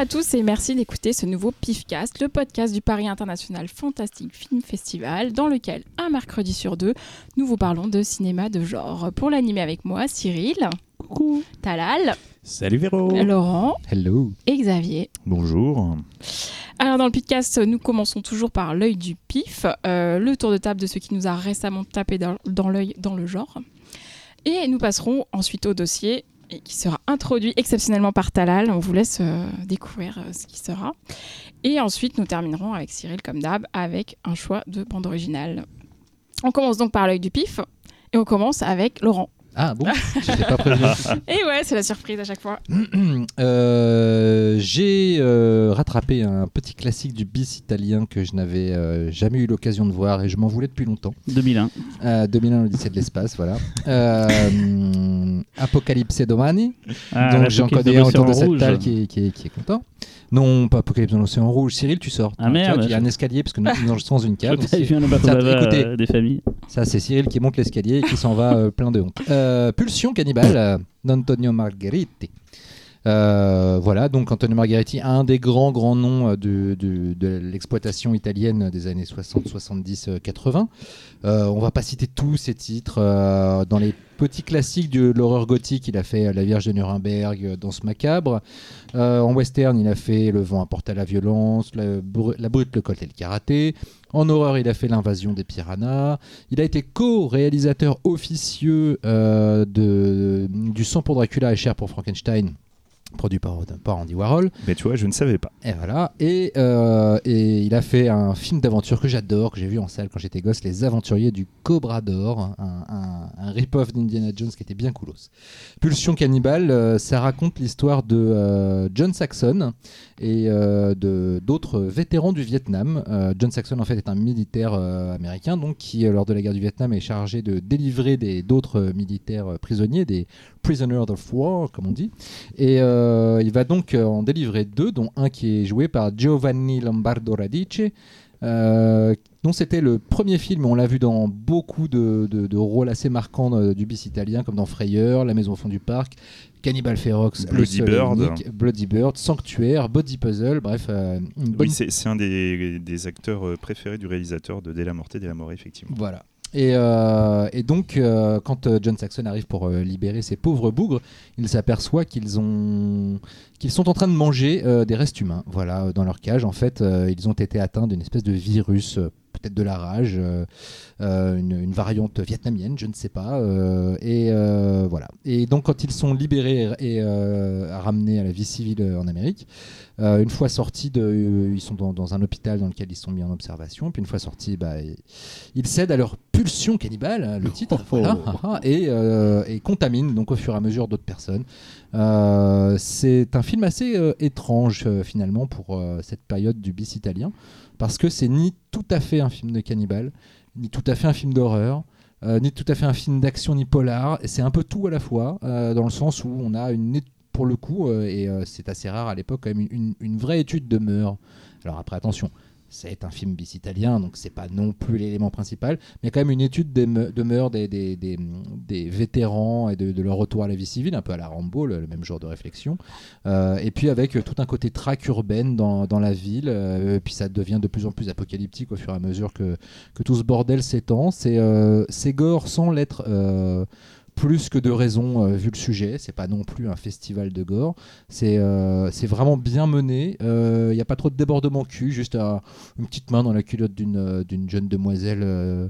Bonjour à tous et merci d'écouter ce nouveau PIFcast, le podcast du Paris International Fantastic Film Festival, dans lequel, un mercredi sur deux, nous vous parlons de cinéma de genre. Pour l'animer avec moi, Cyril, Coucou. Talal, Salut Véro. Laurent Hello. et Xavier. Bonjour. Alors dans le podcast, nous commençons toujours par l'œil du pif, euh, le tour de table de ce qui nous a récemment tapé dans, dans l'œil dans le genre. Et nous passerons ensuite au dossier et qui sera introduit exceptionnellement par Talal. On vous laisse euh, découvrir euh, ce qui sera. Et ensuite, nous terminerons avec Cyril, comme d'hab, avec un choix de bande originale. On commence donc par l'œil du pif et on commence avec Laurent. Ah bon? J'étais pas prévenu. Et ouais, c'est la surprise à chaque fois. Euh, J'ai euh, rattrapé un petit classique du bis italien que je n'avais euh, jamais eu l'occasion de voir et je m'en voulais depuis longtemps. 2001. Euh, 2001 l'Odyssée de l'espace, voilà. Euh, Apocalypse Domani. Ah, Donc j'en connais autour de cette Rouge. table qui, est- qui est- qui est content. Non, pas Apocalypse dans l'océan rouge. Cyril, tu sors. Ah, merde, Il y a un escalier parce que nous nous enregistrons dans une cave. Vu un écoutez. euh, des familles. Ça, c'est Cyril qui monte l'escalier et qui s'en va euh, plein de honte. Euh, Pulsion cannibale d'Antonio Margheriti. Euh, voilà, donc Antonio Margheriti, un des grands grands noms de, de- de l'exploitation italienne des années 60, 70, euh, 80. Euh, on va pas citer tous ses titres. euh, dans les petits classiques de l'horreur gothique, il a fait La Vierge de Nuremberg, Danse macabre. Euh, en western, il a fait Le vent apporte à la violence, La, Bru- la brute, le colt et le karaté. En horreur, il a fait L'invasion des piranhas. Il a été co-réalisateur officieux euh, du Sang pour Dracula et Cher pour Frankenstein, produit par, par Andy Warhol. Mais tu vois, je ne savais pas. Et voilà. Et, euh, et il a fait un film d'aventure que j'adore, que j'ai vu en salle quand j'étais gosse, Les Aventuriers du Cobra d'Or, un, un- un rip-off d'Indiana Jones qui était bien coolos. Pulsion cannibale, euh, ça raconte l'histoire de euh, John Saxon et de d'autres vétérans du Vietnam. John Saxon en fait est un militaire américain donc qui lors de la guerre du Vietnam est chargé de délivrer d'autres militaires prisonniers, des prisoners of war comme on dit. Et euh, il va donc euh, en délivrer deux, dont un qui est joué par Giovanni Lombardo Radice, euh, dont c'était le premier film, on l'a vu dans beaucoup de, de- de rôles assez marquants euh, du bis italien, comme dans Frayeur, La Maison au fond du parc, Cannibal Ferox, Bloody Bird. Unique, Bloody Bird, Sanctuaire, Body Puzzle, bref, euh, une bonne Oui, c'est un des, des acteurs préférés du réalisateur de Della Morte et More, effectivement. Voilà. Et, euh, et donc, euh, quand euh, John Saxon arrive pour libérer ces pauvres bougres, il s'aperçoit qu'ils ont qu'ils sont en train de manger des restes humains. Voilà, dans leur cage, en fait, ils ont été atteints d'une espèce de virus, peut-être de la rage, euh, euh, une, une variante vietnamienne, je ne sais pas. euh, et voilà. Et donc, quand ils sont libérés et ramenés à la vie civile en Amérique, une fois sortis, de, ils sont dans, dans un hôpital dans lequel ils sont mis en observation. Puis une fois sortis, bah, ils- cèdent à leur pulsion cannibale, hein, le titre, voilà, haha, et, et contaminent donc au fur et à mesure d'autres personnes. Euh, c'est un film assez euh, étrange euh, finalement pour cette période du bis italien, parce que c'est ni tout à fait un film de cannibale, ni tout à fait un film d'horreur. euh, ni tout à fait un film d'action ni polar, c'est un peu tout à la fois, euh, dans le sens où on a une, pour le coup, euh, et c'est assez rare à l'époque, quand même une, une vraie étude de mœurs. Alors après, attention, c'est un film bis italien, donc c'est pas non plus l'élément principal, mais quand même une étude des me- de mœurs des, vétérans et de, leur retour à la vie civile, un peu à la Rambo, le, même genre de réflexion. Euh, et puis avec euh, tout un côté traque urbaine dans, la ville, euh, puis ça devient de plus en plus apocalyptique au fur et à mesure que, que tout ce bordel s'étend. C'est gore sans l'être. Euh, plus que de raison euh, vu le sujet, c'est pas non plus un festival de gore, c'est euh, vraiment bien mené, il n'y a pas trop de débordement cul, juste un- une petite main dans la culotte d'une euh, jeune demoiselle euh, euh,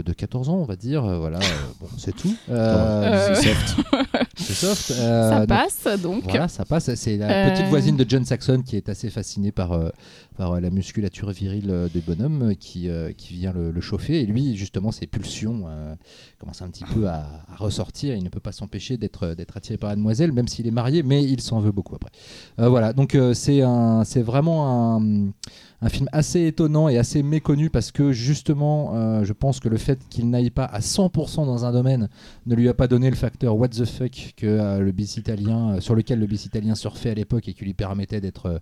de 14 ans, on va dire, euh, voilà, euh, bon, c'est tout. Euh, Euh, c'est soft. Euh, Ça passe donc. voilà, ça passe. C'est la Euh. petite voisine de John Saxon qui est assez fascinée par, euh, par euh, la musculature virile euh, du bonhomme euh, qui, euh, qui vient le, le chauffer. Et lui, justement, ses pulsions euh, commencent un petit peu à, à ressortir. Il ne peut pas s'empêcher d'être d'être attiré par la demoiselle, même s'il est marié, mais il s'en veut beaucoup après. Euh, voilà, donc euh, c'est un- c'est vraiment un, un film assez étonnant et assez méconnu parce que justement, euh, je pense que le fait qu'il n'aille pas à 100% dans un domaine ne lui a pas donné le facteur what the fuck que euh, le bis italien, euh, sur lequel le bis italien surfait à l'époque et qui lui permettait d'être,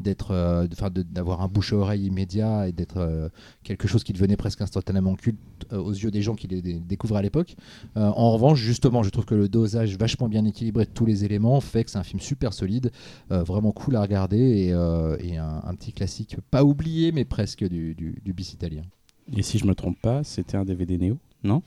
d'être, euh, d'avoir un bouche à oreille immédiat et d'être euh, quelque chose qui devenait presque instantanément culte euh, aux yeux des gens qui les dé- découvraient à l'époque. Euh, en revanche, justement, je trouve que le dosage vachement bien équilibré de tous les éléments fait que c'est un film super solide, vraiment cool à regarder et, un, petit classique pas oublié mais presque du, du, du bis italien. Et si je me trompe pas, c'était un DVD Néo Non?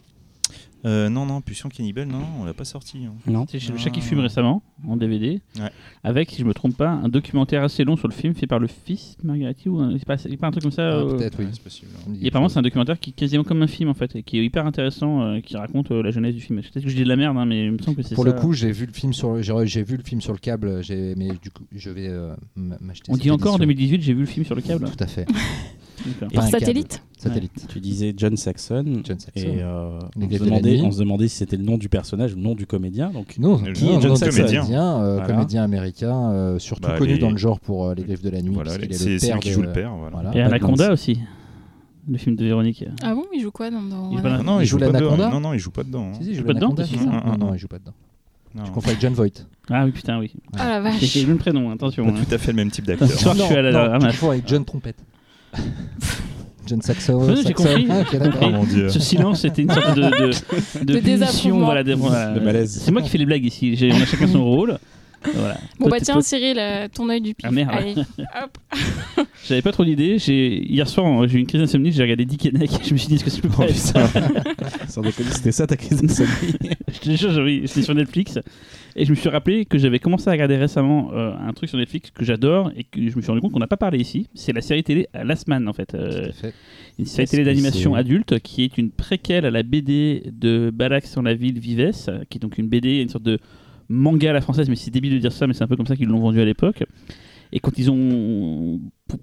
Euh, non, non, Pulsion Cannibal, non, on l'a pas sorti. hein. Non. C'est chez le chat qui fume récemment, en DVD, Ouais. avec, si je me trompe pas, un documentaire assez long sur le film fait par le fils de Margheriti, ou un- c'est pas, c'est pas un truc comme ça Ah, euh, Peut-être oui. Ouais, c'est possible. hein. Et apparemment, c'est un documentaire qui est quasiment comme un film en fait, et qui est hyper intéressant, euh, qui raconte euh, la jeunesse du film. Peut-être que je dis de la merde, hein, mais il me semble que c'est Pour ça. le coup, j'ai vu le film sur, j'ai j'ai vu le film sur le câble, j'ai- mais du coup, je vais euh, m'acheter. On dit encore en édition. 2018, j'ai vu le film sur le câble. Tout à fait. Par satellite. Tu disais John Saxon. John Saxon. Et euh, on, se demandait, Nuit. on se demandait si c'était le nom du personnage ou le nom du comédien. Donc, Non, Qui non, est John non, Saxon comédien, euh, Voilà. comédien américain, euh, surtout Bah, connu les- dans le genre pour euh, Les Griffes de la Nuit. Voilà, c'est le c'est père lui qui joue le père. Voilà. Voilà. Et Anaconda aussi, le film de Véronique. Ah bon, il joue quoi dans, dans Il Anaconda joue pas non, Il il joue joue pas dedans. l'anaconda Non, non, il joue pas dedans. hein. Si, si, il joue pas dedans c'est Non, Non, il joue pas dedans. Non. Je confonds avec John Voight. Ah oui, putain, oui. Ah la C'est vache le même prénom, attention. Pas hein. tout à fait le même type d'acteur. Ce soir, je suis à la ramasse. confonds avec John Trompette. John Saxon. Oui, j'ai compris. Ah, ok, d'accord. Oh mon dieu. Ce silence, c'était une sorte de, de, De punition, désapprouvement. voilà, de, voilà. De malaise. C'est moi qui fais les blagues ici. On a chacun son rôle. Voilà. Bon Toi, bah tiens toi, Cyril, euh, ton œil du pif. Ah, merde. Allez, hop. J'avais pas trop d'idées. J'ai hier soir, j'ai eu une crise d'insomnie. J'ai regardé Dick et Neck. Je me suis dit, est-ce que peut pas Oh, être ça sans déconner, c'était ça ta crise d'insomnie. Je te jure, oui, j'étais sur Netflix et je me suis rappelé que j'avais commencé à regarder récemment euh, un truc sur Netflix que j'adore et que je me suis rendu compte qu'on n'a pas parlé ici. C'est la série télé Last Man en fait. Euh, fait. une série télé d'animation c'est adulte qui est une préquelle à la BD de Balax dans la ville Vives, qui est donc une BD, une sorte de manga à la française, mais c'est débile de dire ça, mais c'est un peu comme ça qu'ils l'ont vendu à l'époque. Et quand ils ont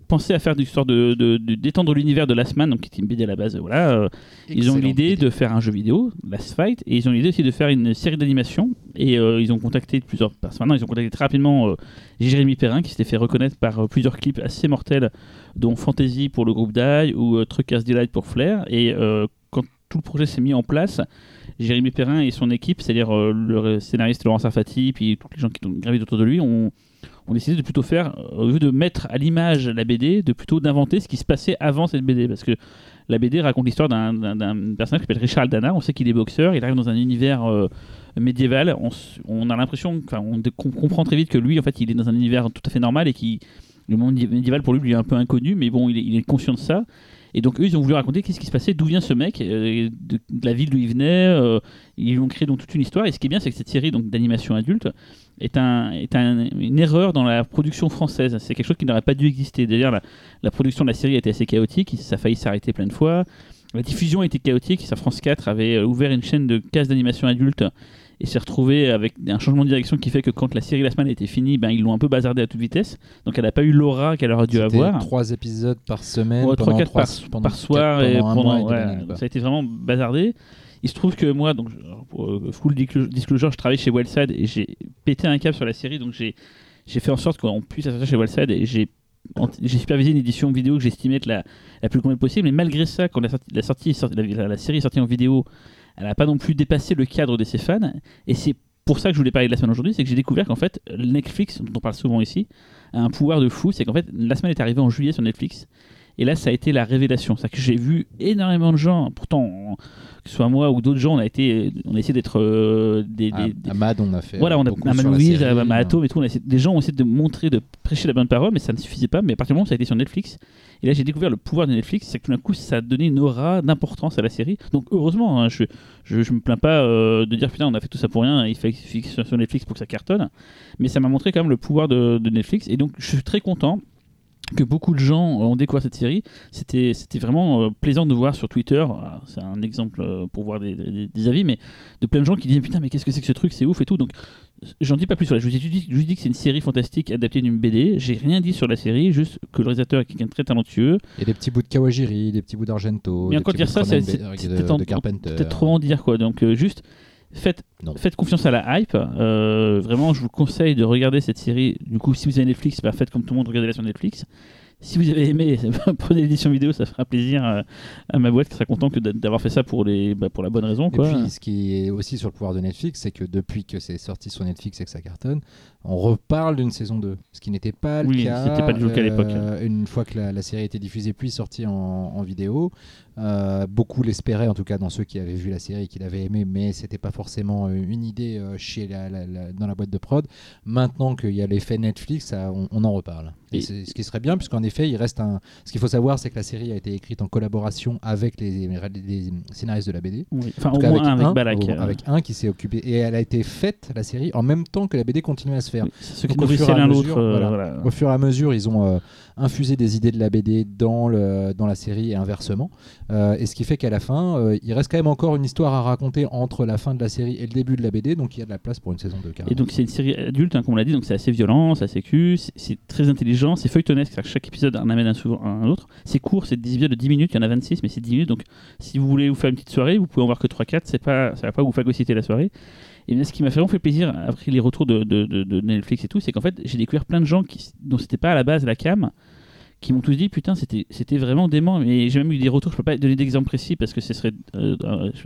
pensé à faire du sort de, de- de- d'étendre l'univers de Last Man, donc qui était une BD à la base, voilà, euh, ils ont l'idée idée. de faire un jeu vidéo, Last Fight, et ils ont l'idée aussi de faire une série d'animation. Et euh, ils ont contacté plusieurs personnes. Maintenant, ils ont contacté très rapidement euh, Jérémy Perrin, qui s'était fait reconnaître par euh, plusieurs clips assez mortels, dont Fantasy pour le groupe Die ou euh, Truckers Delight pour Flair. Et quand tout le projet s'est mis en place, Jérémy Perrin et son équipe, c'est-à-dire euh, le scénariste Laurent Sarfati, puis tous les gens qui gravé autour de lui, ont, décidé de plutôt faire, euh, au lieu de mettre à l'image la BD, de plutôt d'inventer ce qui se passait avant cette BD. Parce que la BD raconte l'histoire d'un, personnage qui s'appelle Richard Aldana. On sait qu'il est boxeur, il arrive dans un univers euh, médiéval. On, on a l'impression, on, qu'on comprend très vite que lui, en fait, il est dans un univers tout à fait normal et qui le monde médiéval pour lui, est un peu inconnu, mais bon, il est conscient de ça. Et donc eux, ils ont voulu raconter qu'est-ce qui se passait, d'où vient ce mec, euh, de, la ville d'où il venait. euh, ils ont créé donc toute une histoire. Et ce qui est bien, c'est que cette série d'animation adulte est, un, est un- une erreur dans la production française. C'est quelque chose qui n'aurait pas dû exister. D'ailleurs, la, la production de la série a été assez chaotique. Ça a failli s'arrêter plein de fois. La diffusion a été chaotique. Ça, France 4 avait euh, ouvert une chaîne de cases d'animation adulte et s'est retrouvé avec un changement de direction qui fait que quand la série La Semaine était finie, ben, ils l'ont un peu bazardée à toute vitesse. Donc elle n'a pas eu l'aura qu'elle aurait dû avoir. trois épisodes par semaine. Ouais, pendant 3-4 trois- par, pendant par quatre- soir et pendant et ouais, ça a été vraiment bazardé. Il se trouve que moi, donc, pour euh, full disclo- disclosure, je travaille chez Wildside et j'ai pété un câble sur la série, donc j'ai j'ai fait en sorte qu'on puisse sortir chez Wildside et j'ai supervisé une édition vidéo que j'estimais être la, la plus complète possible. Mais malgré ça, quand la, sortie- la, la série est sortie en vidéo, elle n'a pas non plus dépassé le cadre de ses fans. Et c'est pour ça que je voulais parler de la semaine aujourd'hui, c'est que j'ai découvert qu'en fait, Netflix, dont on parle souvent ici, a un pouvoir de fou. C'est qu'en fait, la semaine est arrivée en juillet sur Netflix. Et là, ça a été la révélation. C'est-à-dire que j'ai vu énormément de gens, pourtant, on- que ce soit moi ou d'autres gens, on a, été, on a essayé d'être euh, des, À, des- des- à Mad, on a fait. voilà, on a Manouise, série, à Mahatom hein. et tout. on a essayé- des gens ont essayé de montrer, de prêcher la bonne parole, mais ça ne suffisait pas. Mais à partir du moment où ça a été sur Netflix, et là j'ai découvert le pouvoir de Netflix, c'est que tout d'un coup ça a donné une aura d'importance à la série. Donc heureusement, hein, je, je, je me plains pas euh, de dire putain, on a fait tout ça pour rien, il fallait que sur Netflix pour que ça cartonne. Mais ça m'a montré quand même le pouvoir de, de Netflix. Et donc je suis très content que beaucoup de gens ont découvert cette série. C'était, c'était vraiment euh, plaisant de voir sur Twitter, alors, c'est un exemple euh, pour voir des, des- des avis, mais de plein de gens qui disaient putain, mais qu'est-ce que c'est que ce truc, c'est ouf et tout. Donc j'en dis pas plus sur la. Je vous dit, je vous dit que c'est une série fantastique adaptée d'une BD. J'ai rien dit sur la série, juste que le réalisateur est quelqu'un de très talentueux. A des petits bouts de Kawajiri, des petits bouts d'Argento. Mais encore dire ça, c'est, peut-être trop en dire quoi. Donc euh, juste faites, Non. faites confiance à la hype. Euh, vraiment, je vous conseille de regarder cette série. Du coup, si vous avez Netflix, bah, faites comme tout le monde, regardez-la sur Netflix. si vous avez aimé, prenez l'édition vidéo, ça fera plaisir à, à ma boîte qui sera content d'avoir fait ça pour, les, bah, pour la bonne raison. Et Quoi. puis, ce qui est aussi sur le pouvoir de Netflix, c'est que depuis que c'est sorti sur Netflix et que ça cartonne, on reparle d'une saison 2. Ce qui n'était pas le Oui, cas. pas du tout le cas à l'époque. euh, Une fois que la, la série a été diffusée puis sortie en, en vidéo, euh, beaucoup l'espéraient, en tout cas dans ceux qui avaient vu la série et qui l'avaient aimé, mais c'était pas forcément euh, une idée euh, chez la, la- la- dans la boîte de prod. Maintenant qu'il y a l'effet Netflix, ça, on, on en reparle. Et, ce qui serait bien, puisqu'en effet, il reste un. Ce qu'il faut savoir, c'est que la série a été écrite en collaboration avec les, les scénaristes de la BD. Oui. Enfin, En au moins un avec Balak. au- avec un qui s'est occupé. Et elle a été faite, la série, en même temps que la BD continuait à se faire. Oui, Ceux qui au fur et à l'un mesure, l'autre. voilà. voilà. Au fur et à mesure, ils ont euh, infusé des idées de la BD dans, le, dans la série et inversement. Euh, et ce qui fait qu'à la fin, euh, il reste quand même encore une histoire à raconter entre la fin de la série et le début de la BD. Donc il y a de la place pour une saison 2. Et donc c'est une série adulte, hein, comme on l'a dit, donc c'est assez violent, c'est assez cul, c'est- très intelligent, c'est feuilletonnesque, c'est-à-dire que chaque épisode en amène un, souvent un autre. C'est court, c'est 10 épisodes de 10 minutes, il y en a 26, mais c'est 10 minutes, donc si vous voulez vous faire une petite soirée, vous pouvez en voir que 3-4, c'est pas, ça va pas vous phagocyter la soirée. Et bien, ce qui m'a vraiment fait plaisir, après les retours de, de- de- de Netflix et tout, c'est qu'en fait j'ai découvert plein de gens qui, dont c'était pas à la base la cam, qui m'ont tous dit putain c'était c'était vraiment dément mais j'ai même eu des retours je peux pas donner d'exemple précis parce que ce serait euh,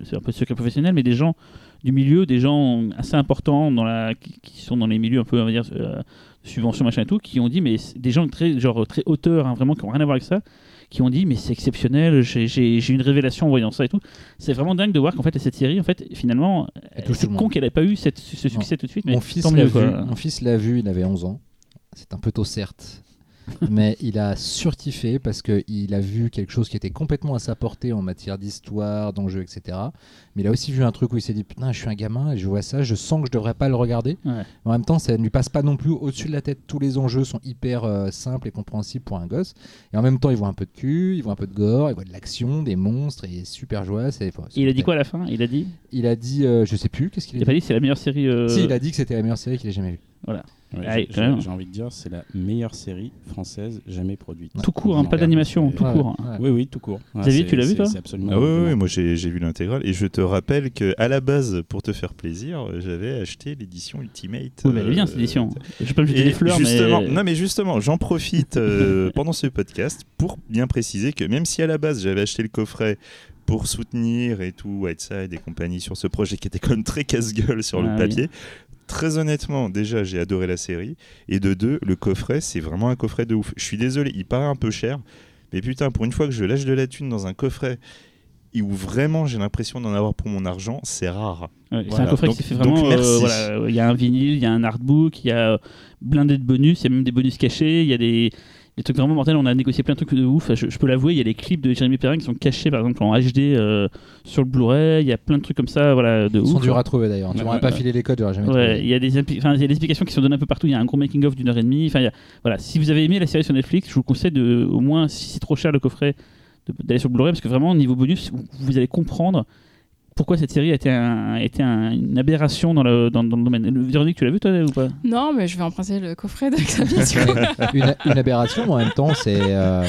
c'est un peu secret professionnel mais des gens du milieu des gens assez importants dans la qui, qui sont dans les milieux un peu on va dire euh, subvention machin et tout qui ont dit mais des gens très genre très auteurs hein, vraiment qui ont rien à voir avec ça qui ont dit mais c'est exceptionnel j'ai- eu une révélation en voyant ça et tout c'est vraiment dingue de voir qu'en fait cette série en fait finalement c'est con qu'elle ait pas eu cette- ce succès tout de suite mais Mon fils l'a vu, mon fils l'a vu, il avait 11 ans. C'est un peu tôt certes. Mais il a surkiffé parce qu'il a vu quelque chose qui était complètement à sa portée en matière d'histoire, d'enjeux, etc. Mais il a aussi vu un truc où il s'est dit Putain, je suis un gamin et je vois ça, je sens que je devrais pas le regarder. Ouais. En même temps, ça ne lui passe pas non plus au-dessus de la tête. Tous les enjeux sont hyper euh, simples et compréhensibles pour un gosse. Et en même temps, il voit un peu de cul, il voit un peu de gore, il voit de l'action, des monstres, et il est super joyeux. c'est- enfin, Et il a dit quoi à la fin? Il a dit? Il a dit, euh, je sais plus, qu'est-ce qu'il il a a pas dit? dit c'est la meilleure série euh, Si, il a dit que c'était la meilleure série qu'il ait jamais vue. Ouais, Ah, j'ai- envie de dire, c'est la meilleure série française jamais produite. tout court hein, pas d'animation tout court ouais. Oui, oui, tout court. Ouais, Xavier, tu l'as vu, toi absolument. Ah oui, oui, absolument. oui, moi j'ai vu l'intégrale et je te rappelle que à la base, pour te faire plaisir, j'avais acheté l'édition Ultimate. oui mais elle est bien euh, cette édition je pas me jeter Et des fleurs justement, mais non mais justement, j'en profite euh, pendant ce podcast pour bien préciser que même si à la base j'avais acheté le coffret pour soutenir et tout Whiteside et compagnie sur ce projet qui était quand même très casse-gueule sur Ah le oui. Très honnêtement, déjà j'ai adoré la série et de deux, le coffret c'est vraiment un coffret de ouf. Je suis désolé, il paraît un peu cher, mais putain pour une fois que je lâche de la thune dans un coffret et où vraiment j'ai l'impression d'en avoir pour mon argent, c'est rare. Ouais, c'est un coffret Donc- qui fait vraiment. euh, merci. voilà, il y a un vinyle, il y a un artbook, il y a euh, blindé de bonus, il y a même des bonus cachés, il y a des, des trucs vraiment mortels. On a négocié plein de trucs de ouf. Je, je peux l'avouer, il y a les clips de Jérémy Perrin qui sont cachés par exemple en HD euh, sur le Blu-ray. Il y a plein de trucs comme ça, voilà, de Ils sont ouf. durs à trouver d'ailleurs. Tu m'aurais ouais, pas filé les codes, j'aurais jamais Ouais, trouvé. il y a des impli- enfin, il y a des explications qui sont données un peu partout. Il y a un gros making of d'une heure et demie. Enfin, il y a- voilà, si vous avez aimé la série sur Netflix, je vous conseille de, au moins, si c'est trop cher le coffret, de- d'aller sur le Blu-ray parce que vraiment, niveau bonus, vous, vous allez comprendre pourquoi cette série a été, un- a été un- une avération dans le, dans, dans le domaine. Le- Véronique, tu l'as vu toi ou pas? Non, mais je vais emprunter le coffret de Xavier. une, une aberration, mais en même temps, c'est euh,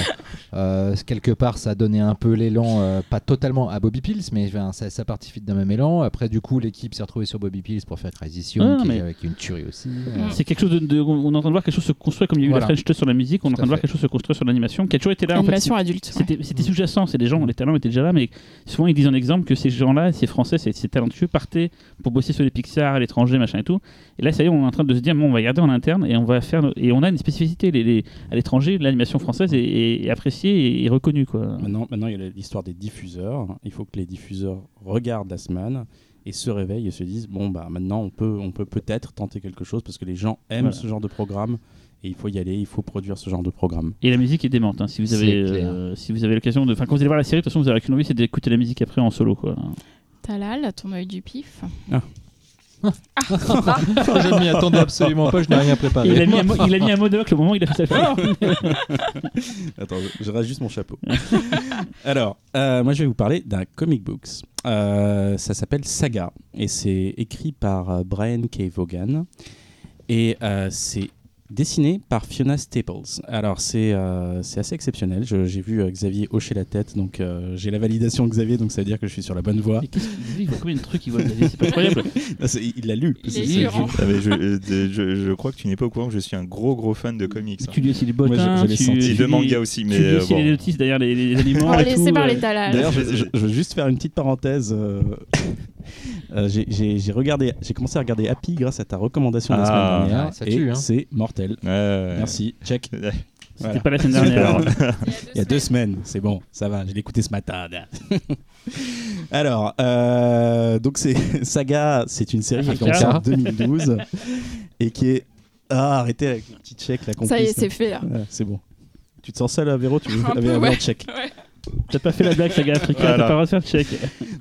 euh, quelque part, ça a donné un peu l'élan, euh, pas totalement à Bobby Pills, mais enfin, ça, ça participe d'un même élan. Après, du coup, l'équipe s'est retrouvée sur Bobby Pills pour faire Transition, Ah, qui, mais- euh, qui est une tuerie aussi. Euh, Mm. C'est quelque chose de, de- On est en train de voir quelque chose se construire, comme il y a eu Voilà. la French Touch sur la musique, on est en train de voir quelque chose se construire sur l'animation, qui a toujours été là. En fait, Animation adulte. C'était c'était sous-jacent, c'est des gens, les talents étaient déjà là, mais souvent ils disent en exemple que ces gens-là, ces Français, ces, ces talentueux, partaient pour bosser sur les Pixar à l'étranger, machin et tout. Et là, ça y est, on est en train de se dire, bon, on va garder en interne et on va faire. Et on a une spécificité. Les, les- à l'étranger, l'animation française est, est- est appréciée et, est reconnue, quoi. Maintenant, maintenant, il y a l'histoire des diffuseurs. Il faut que les diffuseurs regardent Asman et se réveillent et se disent bon bah maintenant on peut on peut peut-être tenter quelque chose parce que les gens aiment Voilà. ce genre de programme et il faut y aller, il faut produire ce genre de programme. Et la musique est démente. hein. Si vous avez, euh, si vous avez l'occasion de, enfin, quand vous allez voir la série, de toute façon, vous avez qu'une envie, c'est d'écouter la musique après en solo, quoi. Talal, ton œil du pif. Je ne m'y attendais absolument pas, je n'ai rien préparé. il, a mis un, mo- il a mis un au moment où il a fait sa Attends, je, je rase juste mon chapeau. Alors, euh, moi je vais vous parler d'un comic books. Euh, ça s'appelle Saga et c'est écrit par euh, Brian K. Vaughan et euh, c'est dessiné par Fiona Staples. Alors c'est euh, c'est assez exceptionnel. Je- J'ai vu euh, Xavier hocher la tête, donc euh, j'ai la validation de Xavier, donc ça veut dire que je suis sur la bonne voie. Mais qu'il il voit combien de trucs il voit Xavier C'est pas incroyable. Il l'a lu. Il. Ah, je, euh, je, je crois que tu n'es pas au courant que je suis un gros gros fan de comics. hein. Tu lis aussi les Moi, je- bottins, je l'ai tu, senti. tu Et de manga aussi, tu mais lis euh, aussi bon. les notices derrière les, les aliments. Oh, et laissez tout, par l'étalage. D'ailleurs, je, je- je veux juste faire une petite parenthèse. Euh, j'ai- regardé, j'ai commencé à regarder Happy grâce à ta recommandation de la Ah, semaine dernière, ouais, ça et tue, hein. c'est mortel. Ouais, ouais. Merci, check. Ouais. C'était Voilà. pas la semaine dernière. Il y a deux semaines, c'est bon, ça va, je l'ai écouté ce matin. Alors, euh, donc c'est Saga, c'est une série qui a commencé en 2012 et qui est. Ah, arrêtez avec le petit check, la complice. Ça y est, c'est fait là. Ouais, c'est bon. Tu te sens seul, euh, Véro Tu veux Un peu, ouais. check. T'as pas fait la blague, Saga Africa, Voilà. t'as pas le droit de faire de check.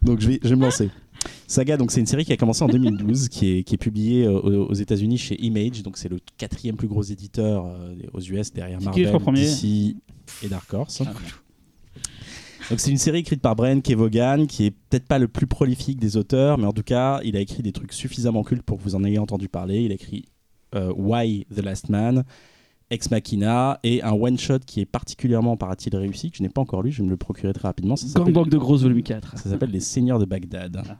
Donc je vais, je vais me lancer. Saga, donc c'est une série qui a commencé en 2012, qui est, qui est publiée euh, aux, aux États-Unis chez Image, donc c'est le quatrième plus gros éditeur euh, aux US derrière Marvel, DC et Dark Horse. Donc c'est une série écrite par Brian Kevogan, qui est peut-être pas le plus prolifique des auteurs, mais en tout cas, il a écrit des trucs suffisamment cultes pour que vous en ayez entendu parler. Il a écrit euh, Why the Last Man, Ex Machina et un one shot qui est particulièrement, paraît-il, réussi, que je n'ai pas encore lu, je vais me le procurer très rapidement. Ça Gangbang de Grosse volume 4. ça s'appelle Les Seigneurs de Bagdad. Ah.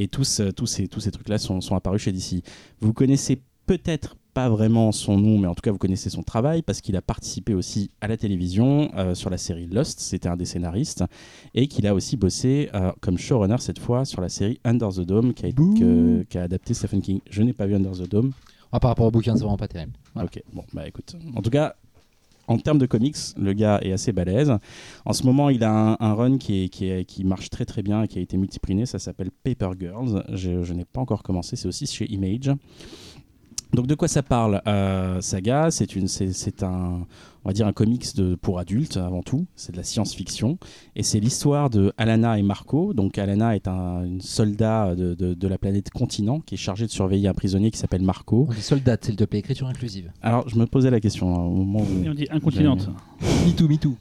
Et tous, euh, tous ces, tous ces trucs-là sont, sont apparus chez DC. Vous connaissez peut-être pas vraiment son nom, mais en tout cas vous connaissez son travail parce qu'il a participé aussi à la télévision euh, sur la série Lost, c'était un des scénaristes, et qu'il a aussi bossé euh, comme showrunner cette fois sur la série Under the Dome qui a, que- qui a adapté Stephen King. Je n'ai pas vu Under the Dome, Ah, par rapport au bouquin, c'est vraiment pas terrible. Voilà. Ok, bon, bah écoute. En tout cas, en termes de comics, le gars est assez balèze. En ce moment, il a un, un run qui, marche très très bien et qui a été multiprimé. Ça s'appelle Paper Girls. Je n'ai pas encore commencé. C'est aussi chez Image. Donc de quoi ça parle euh, Saga, c'est une, c'est, c'est un, on va dire un comics de, pour adultes avant tout. C'est de la science-fiction et c'est l'histoire de Alana et Marco. Donc Alana est un une soldat de, de- de la planète Continent qui est chargé de surveiller un prisonnier qui s'appelle Marco. On dit soldat, s'il te plaît, écriture inclusive. Alors je me posais la question hein, au moment où Et on dit incontinente. Me too, me too.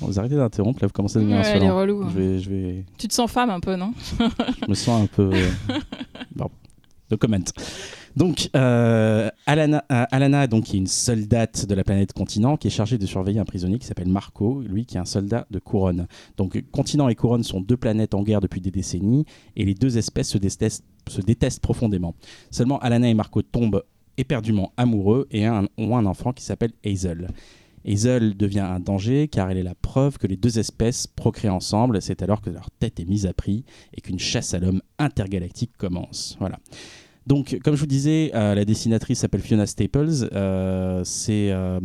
vous arrêtez d'interrompre, là vous commencez à devenir Ouais, elle est insolent. relou. hein. Je vais, je vais, Tu te sens femme un peu, non? Je me sens un peu. euh, bon, no comment. Donc, euh, Alana, euh, qui est une soldate de la planète Continent, qui est chargée de surveiller un prisonnier qui s'appelle Marco, lui qui est un soldat de Couronne. Donc, Continent et Couronne sont deux planètes en guerre depuis des décennies, et les deux espèces se détestent, profondément. Seulement, Alana et Marco tombent éperdument amoureux et ont un enfant qui s'appelle Hazel. Hazel devient un danger car elle est la preuve que les deux espèces procréent ensemble. C'est alors que leur tête est mise à prix et qu'une chasse à l'homme intergalactique commence. Voilà. Donc, comme je vous disais, euh, la dessinatrice s'appelle Fiona Staples. Euh, c'est, euh,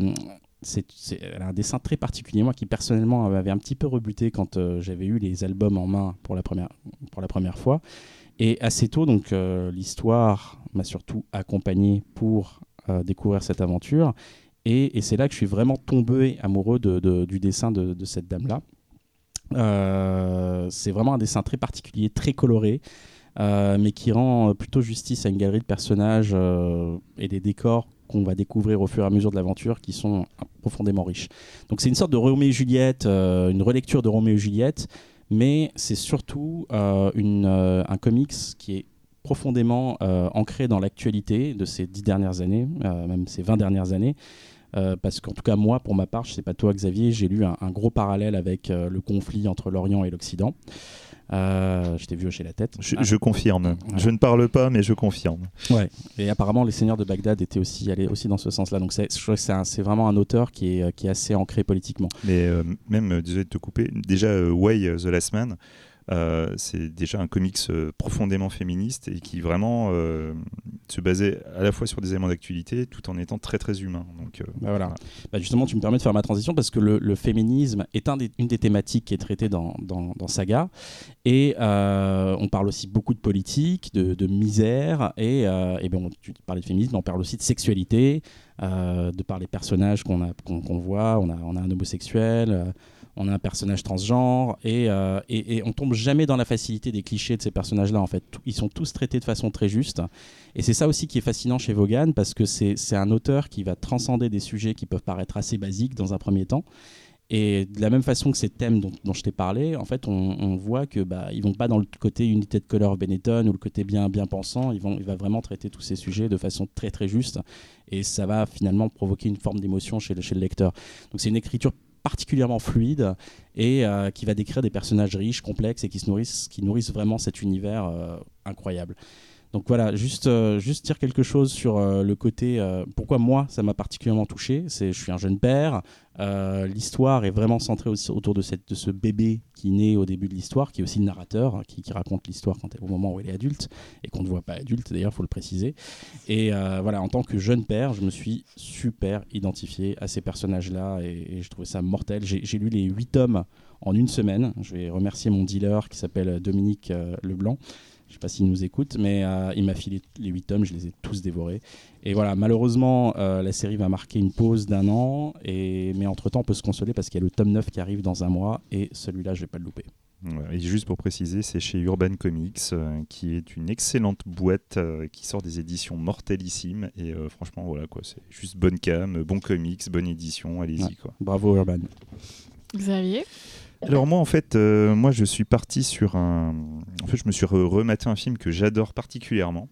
c'est- elle a un dessin très particulier, moi qui personnellement m'avait un petit peu rebuté quand euh, j'avais eu les albums en main pour la première, pour la première fois. Et assez tôt, donc l'histoire m'a surtout accompagné pour découvrir cette aventure. Et, c'est là que je suis vraiment tombé amoureux de- du dessin de, cette dame-là. C'est vraiment un dessin très particulier, très coloré, mais qui rend euh, plutôt justice à une galerie de personnages euh, et des décors qu'on va découvrir au fur et à mesure de l'aventure qui sont profondément riches. Donc c'est une sorte de Roméo et Juliette, euh, une relecture de Roméo et Juliette, mais c'est surtout euh, euh, un comics qui est profondément euh, ancré dans l'actualité de ces dix dernières années, euh, même ces 20 dernières années. Euh, parce qu'en tout cas, moi, pour ma part, je sais pas toi, Xavier, j'ai lu un, gros parallèle avec euh, le conflit entre l'Orient et l'Occident. Euh, je t'ai vu hocher la tête. Je, Ah, je confirme. Je ne parle pas, mais je confirme. Ouais. Et apparemment, les Seigneurs de Bagdad étaient aussi allés aussi dans ce sens-là. Donc, c'est- je trouve que c'est un- c'est vraiment un auteur qui est, euh, qui est assez ancré politiquement. Mais euh, même, euh, désolé de te couper, déjà, euh, Way the Last Man, euh, c'est déjà un comics euh, profondément féministe et qui vraiment euh, se basait à la fois sur des éléments d'actualité tout en étant très très humain. Donc, euh, Bah voilà. Bah justement, tu me permets de faire ma transition parce que le, le féminisme est un des- une des thématiques qui est traitée dans, dans, dans Saga. Et on parle aussi beaucoup de politique, de, de misère. Et, et bon, tu parlais de féminisme, mais on parle aussi de sexualité, de par les personnages qu'on a- qu'on qu'on voit. On a, on a un homosexuel. On a un personnage transgenre et, euh, et, on tombe jamais dans la facilité des clichés de ces personnages-là. En fait, ils sont tous traités de façon très juste. Et c'est ça aussi qui est fascinant chez Vaughan parce que c'est un auteur qui va transcender des sujets qui peuvent paraître assez basiques dans un premier temps Et de la même façon que ces thèmes dont, dont je t'ai parlé, en fait, on, voit que bah, ils vont pas dans le côté Unité de of Benetton ou le côté bien bien pensant. Il va vraiment traiter tous ces sujets de façon très très juste, et ça va finalement provoquer une forme d'émotion chez le, chez le lecteur. Donc c'est une écriture particulièrement fluide et euh, qui va décrire des personnages riches, complexes et qui se nourrissent, qui nourrissent vraiment cet univers euh, incroyable. Donc voilà, juste, euh, juste dire quelque chose sur euh, le côté. euh, pourquoi moi, ça m'a particulièrement touché. C'est, je suis un jeune père. l'histoire est vraiment centrée aussi autour de, cette, de ce bébé qui naît au début de l'histoire, qui est aussi le narrateur, hein, qui, qui raconte l'histoire quand au moment où elle est adulte et qu'on ne voit pas adulte d'ailleurs, faut le préciser. Et voilà, en tant que jeune père, je me suis super identifié à ces personnages-là et, et je trouvais ça mortel. J'ai, lu les huit tomes en une semaine. Je vais remercier mon dealer qui s'appelle Dominique Leblanc. Je sais pas s'il nous écoute, mais euh, il m'a filé les 8 tomes, je les ai tous dévorés. Et voilà, malheureusement, euh, la série va marquer une pause d'un an, et... mais entre-temps, on peut se consoler parce qu'il y a le tome 9 qui arrive dans un mois, et celui-là, je vais pas le louper. Et juste pour préciser, c'est chez Urban Comics, euh, qui est une excellente boîte euh, qui sort des éditions mortelissimes. Et euh, franchement, voilà quoi, c'est juste bonne cam, bon comics, bonne édition, allez-y Ouais. quoi. Bravo Urban. Xavier? Alors moi en fait, euh, moi je suis parti sur un, en fait je me suis re- rematé un film que j'adore particulièrement,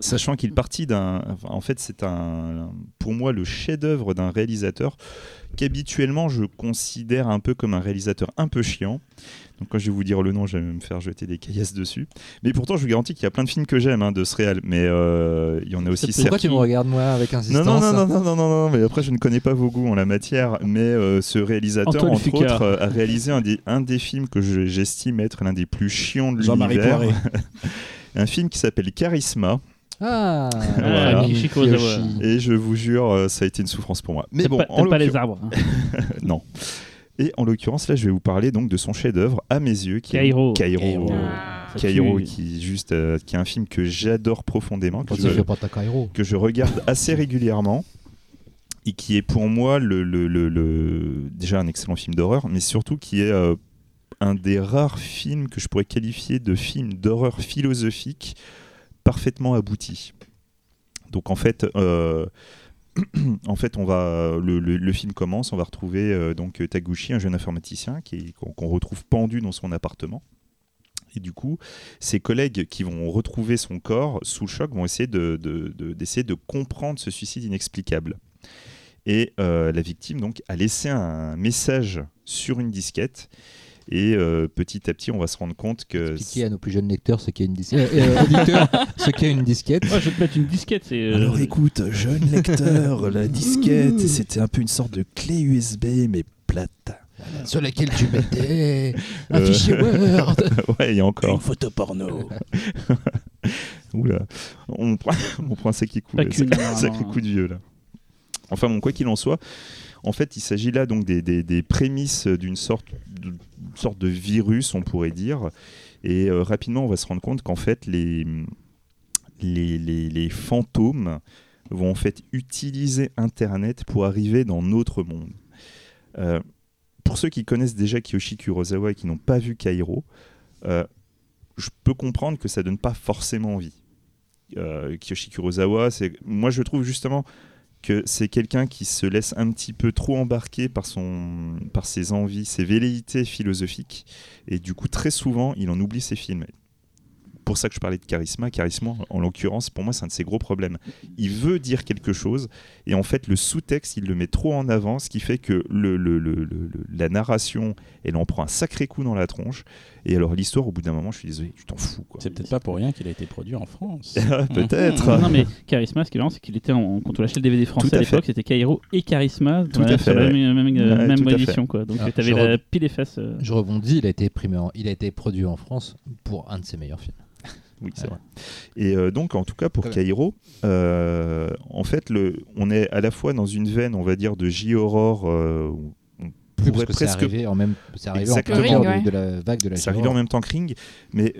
sachant qu'il partit d'un, en fait c'est un, pour moi le chef-d'œuvre d'un réalisateur qu'habituellement je considère un peu comme un réalisateur un peu chiant. Donc quand je vais vous dire le nom, je vais me faire jeter des caillasses dessus. Mais pourtant je vous garantis qu'il y a plein de films que j'aime hein, de ce réal, mais euh, il y en a aussi peut- Pourquoi tu me regardes moi avec Non, insistance non, non, non, non, non, non, non, mais après je ne connais pas vos goûts en la matière, mais euh, ce réalisateur, Antoine entre autres, euh, a réalisé un des, un des films que je- j'estime être l'un des plus chiants de Jean-Marie l'univers. Un film qui s'appelle Charisma, Ah, Voilà. Kurosawa. et je vous jure, ça a été une souffrance pour moi. Mais bon, pas, en pas les arbres. hein. non. Et en l'occurrence, là, je vais vous parler donc de son chef-d'œuvre, à mes yeux, qui Cairo. est Cairo. Cairo. Ah. Ça Cairo, tue. qui est juste, euh, qui est un film que j'adore profondément, que Quand je- tu fais pas ta Cairo. que je regarde assez régulièrement et qui est pour moi le, le- le- le- déjà un excellent film d'horreur, mais surtout qui est euh, un des rares films que je pourrais qualifier de film d'horreur philosophique parfaitement abouti. Donc en fait, euh, en fait, on va le, film commence, on va retrouver euh, donc Taguchi, un jeune informaticien qu'on retrouve pendu dans son appartement. Et du coup, ses collègues qui vont retrouver son corps sous le choc vont essayer de, de- de comprendre ce suicide inexplicable. Et euh, la victime donc a laissé un message sur une disquette. Et euh, petit à petit, on va se rendre compte que Expliquer à nos plus jeunes lecteurs ce qu'est une disquette. Euh, euh, auditeurs, ce qu'est une disquette. Ouais, je vais te mettre une disquette. C'est, euh, Alors écoute, jeune lecteur, la disquette, c'était un peu une sorte de clé USB mais plate. Sur laquelle tu mettais un Euh, fichier Word. ouais, il y a encore. photo porno. Oula, on prend, on prend un sacré coup, là, qu'une, sacré, coup de vieux là. Enfin bon, quoi qu'il en soit, en fait, il s'agit là donc des, des- des prémices d'une sorte, de, d'une sorte de virus, on pourrait dire. Et euh, rapidement, on va se rendre compte qu'en fait, les, les, les- fantômes vont en fait utiliser Internet pour arriver dans notre monde. Euh, pour ceux qui connaissent déjà Kiyoshi Kurosawa et qui n'ont pas vu Kairo, euh, je peux comprendre que ça donne pas forcément envie. Euh, Kiyoshi Kurosawa, c'est moi je trouve justement que c'est quelqu'un qui se laisse un petit peu trop embarquer par son par ses envies, ses velléités philosophiques et du coup très souvent il en oublie ses films. Pour ça que je parlais de charisme, charisme en l'occurrence pour moi c'est un de ses gros problèmes. Il veut dire quelque chose et en fait le sous-texte il le met trop en avant, ce qui fait que le, le- le- le- le- la narration elle en prend un sacré coup dans la tronche et alors l'histoire au bout d'un moment je suis désolé, tu t'en fous quoi. C'est peut-être pas pour rien qu'il a été produit en France. Peut-être. Non, non, mais Charisma, ce qui est marrant, c'est qu'il était en, quand on achetait le DVD français Tout à à l'époque, c'était Cairo et Charisma Tout voilà, à fait, la même, même, Ouais, même tout à fait. édition. Quoi. Donc Ah, tu avais je la re- pile et face. euh, Je rebondis, il a été primé en- il a été produit en France pour un de ses meilleurs films. Oui, c'est Ouais. vrai. Et euh, donc, en tout cas, pour Cairo, euh, en fait, le, on est à la fois dans une veine, on va dire, de J-Aurore. euh, où on Oui, parce pourrait que c'est presque. arrivé en même, c'est arrivé en Exactement. Ring, de, de la vague de la C'est arrivé Giroir. en même temps que Ring, mais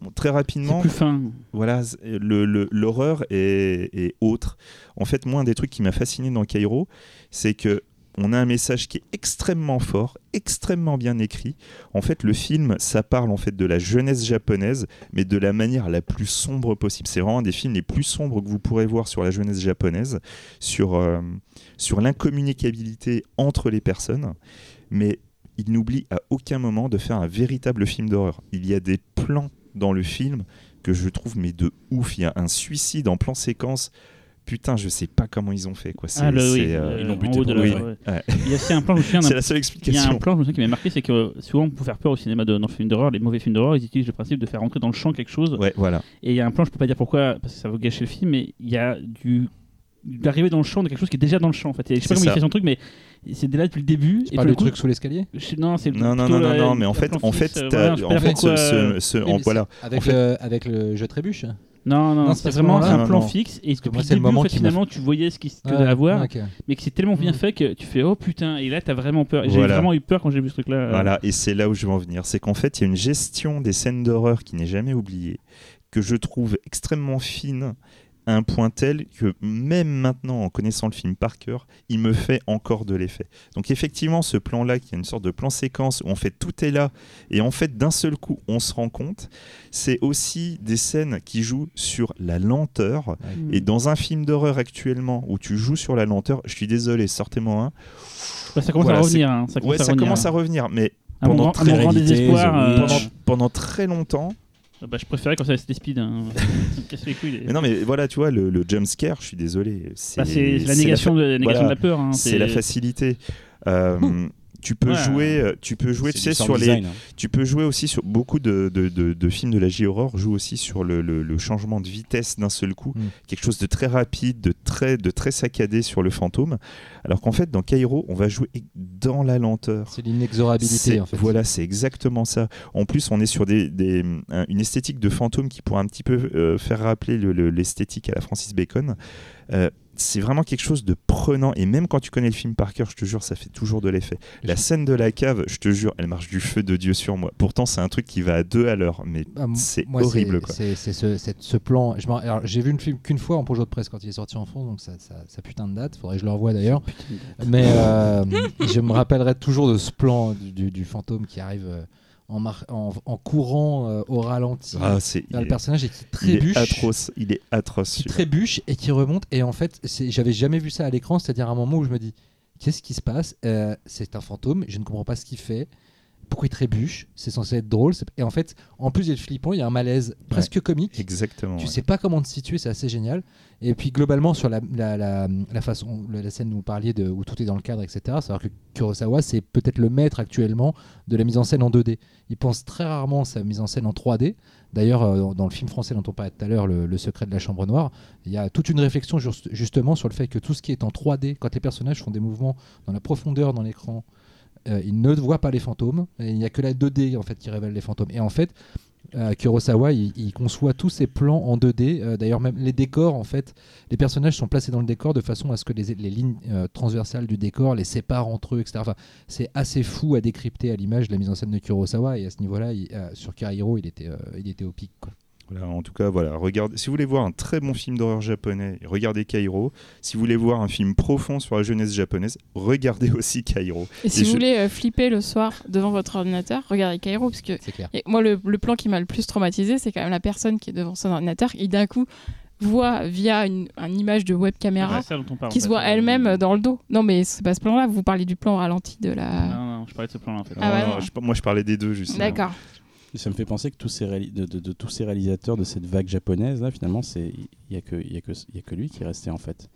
bon, très C'est rapidement, plus fin. voilà, c- le- le- l'horreur est, est autre. En fait, moi, un des trucs qui m'a fasciné dans Cairo, c'est que on a un message qui est extrêmement fort, extrêmement bien écrit. En fait, le film, ça parle en fait de la jeunesse japonaise, mais de la manière la plus sombre possible. C'est vraiment un des films les plus sombres que vous pourrez voir sur la jeunesse japonaise, sur, euh, sur l'incommunicabilité entre les personnes. Mais il n'oublie à aucun moment de faire un véritable film d'horreur. Il y a des plans dans le film que je trouve mais de ouf. Il y a un suicide en plan séquence. Putain, je sais pas comment ils ont fait quoi. C'est, Ah, le, oui, c'est, euh, euh, ils l'ont en buté haut de pour la- oui. ouais. ouais. Il y a aussi un plan, je me C'est la seule Il y a un explication. plan, je me souviens, qui m'a marqué, c'est que souvent pour faire peur au cinéma de, dans le film d'horreur, les mauvais films d'horreur, ils utilisent le principe de faire rentrer dans le champ quelque chose. Ouais, voilà. Et il y a un plan, je peux pas dire pourquoi, parce que ça va gâcher le film, mais il y a du d'arriver dans le champ de quelque chose qui est déjà dans le champ en fait. Et je sais pas C'est comment il fait son truc, mais c'est déjà depuis le début. Du d'un coup, truc sous l'escalier? Je- Non, c'est Non, non, non, non, non, mais en fait, en fait, euh, en pas fait, ce, voilà. c'est le, avec le jeu trébuche Non, non, Non, c'est vraiment un Non, plan non. fixe et Parce que depuis moi, le c'est le début, moment en fait, qui m'a finalement, tu voyais ce qu'il y avait à voir, mais que c'est tellement bien Mm. fait que tu fais oh putain, et là t'as vraiment peur. Et J'ai Voilà. vraiment eu peur quand j'ai vu ce truc-là. euh, Voilà, et c'est là où je veux en venir. C'est qu'en fait, il y a une gestion des scènes d'horreur qui n'est jamais oubliée, que je trouve extrêmement fine, à un point tel que même maintenant, en connaissant le film par cœur, il me fait encore de l'effet. Donc effectivement, ce plan-là, qui est une sorte de plan séquence où en fait tout est là, et en fait d'un seul coup, on se rend compte, c'est aussi des scènes qui jouent sur la lenteur. Et dans un film d'horreur actuellement où tu joues sur la lenteur, je suis désolé, sortez-moi un. Bah, ça commence Voilà, à revenir. hein, ça Ouais, commence à ça revenir. commence à revenir, mais pendant très euh, pendant très longtemps, Bah, je préférais quand c'était speed. Hein. Ça casse les couilles. les- Mais non, mais voilà, tu vois, le, le jump scare, je suis désolé. C'est Bah, c'est c'est la négation, de, la négation voilà, de la peur. hein, C'est la facilité. Euh, tu peux Ouais. jouer, euh, tu peux jouer, tu sais, sur les, hein. tu peux jouer aussi sur beaucoup de, de, de- de films de la J-horror jouent aussi sur le, le- le changement de vitesse d'un seul coup, Mm. quelque chose de très rapide, de très, de très saccadé sur le fantôme. Alors qu'en fait, dans Cairo, on va jouer dans la lenteur. C'est l'inexorabilité en fait. Voilà, c'est exactement ça. En plus, on est sur des, des- un- une esthétique de fantôme qui pourrait un petit peu euh, faire rappeler le- le- l'esthétique à la Francis Bacon. Euh, c'est vraiment quelque chose de prenant. Et même quand tu connais le film par cœur, je te jure, ça fait toujours de l'effet. La scène de la cave, je te jure, elle marche du feu de Dieu sur moi. Pourtant, c'est un truc qui va à deux à l'heure. Mais Ah, c'est horrible. C'est ce, plan. J'ai vu le film qu'une fois en projet de presse quand il est sorti en France, donc ça, ça, ça putain de date. Faudrait que je le revoie d'ailleurs. Mais euh, je me rappellerai toujours de ce plan du, du- du fantôme qui arrive euh, en, mar- en, en courant euh, au ralenti ah, vers le personnage et qui il est trébuche. atroce. Il est atroce. qui trébuche et qui remonte. Et en fait, j'avais jamais vu ça à l'écran, c'est-à-dire à un moment où je me dis qu'est-ce qui se passe? Euh, C'est un fantôme, je ne comprends pas ce qu'il fait. Pourquoi il trébuche C'est censé être drôle. Et en fait, en plus d'être flippant, il y a un malaise presque comique. Exactement. Tu ouais. sais pas comment te situer, c'est assez génial. Et puis globalement sur la, la, la, la façon, la scène où vous parliez de où tout est dans le cadre, etc. C'est-à-dire que Kurosawa c'est peut-être le maître actuellement de la mise en scène en 2D. Il pense très rarement à sa mise en scène en 3D. D'ailleurs, euh, dans- le film français dont on parlait tout à l'heure, le, Le secret de la chambre noire, il y a toute une réflexion juste- justement sur le fait que tout ce qui est en 3D, quand les personnages font des mouvements dans la profondeur dans l'écran, euh, ils ne voient pas les fantômes. Il n'y a que la 2D en fait qui révèle les fantômes. Et en fait, euh, Kurosawa, il, il conçoit tous ses plans en 2D. Euh, D'ailleurs, même les décors, en fait, les personnages sont placés dans le décor de façon à ce que les, les lignes transversales du décor les séparent entre eux, etc. Enfin, c'est assez fou à décrypter à l'image de la mise en scène de Kurosawa. Et à ce niveau-là, il- sur Kairo, il était, il était au pic. Voilà, en tout cas, voilà. Regardez, si vous voulez voir un très bon film d'horreur japonais, regardez Kairo. Si vous voulez voir un film profond sur la jeunesse japonaise, regardez aussi Kairo. Et si Et vous je- voulez euh, flipper le soir devant votre ordinateur, regardez Cairo, parce que C'est clair. et moi, le, le plan qui m'a le plus traumatisé, c'est quand même la personne qui est devant son ordinateur, qui d'un coup voit via une, une image de web caméra parle, qui se voit elle-même dans le dos. Non, mais c'est pas ce plan-là, vous parlez du plan ralenti de la. Non, non, je parlais de ce plan-là en fait. Ah ouais, Non, non. je- moi, je parlais des deux, justement. D'accord. Ça me fait penser que tous ces, de, tous ces réalisateurs de cette vague japonaise, là, finalement, il y a a a que lui qui est resté en fait.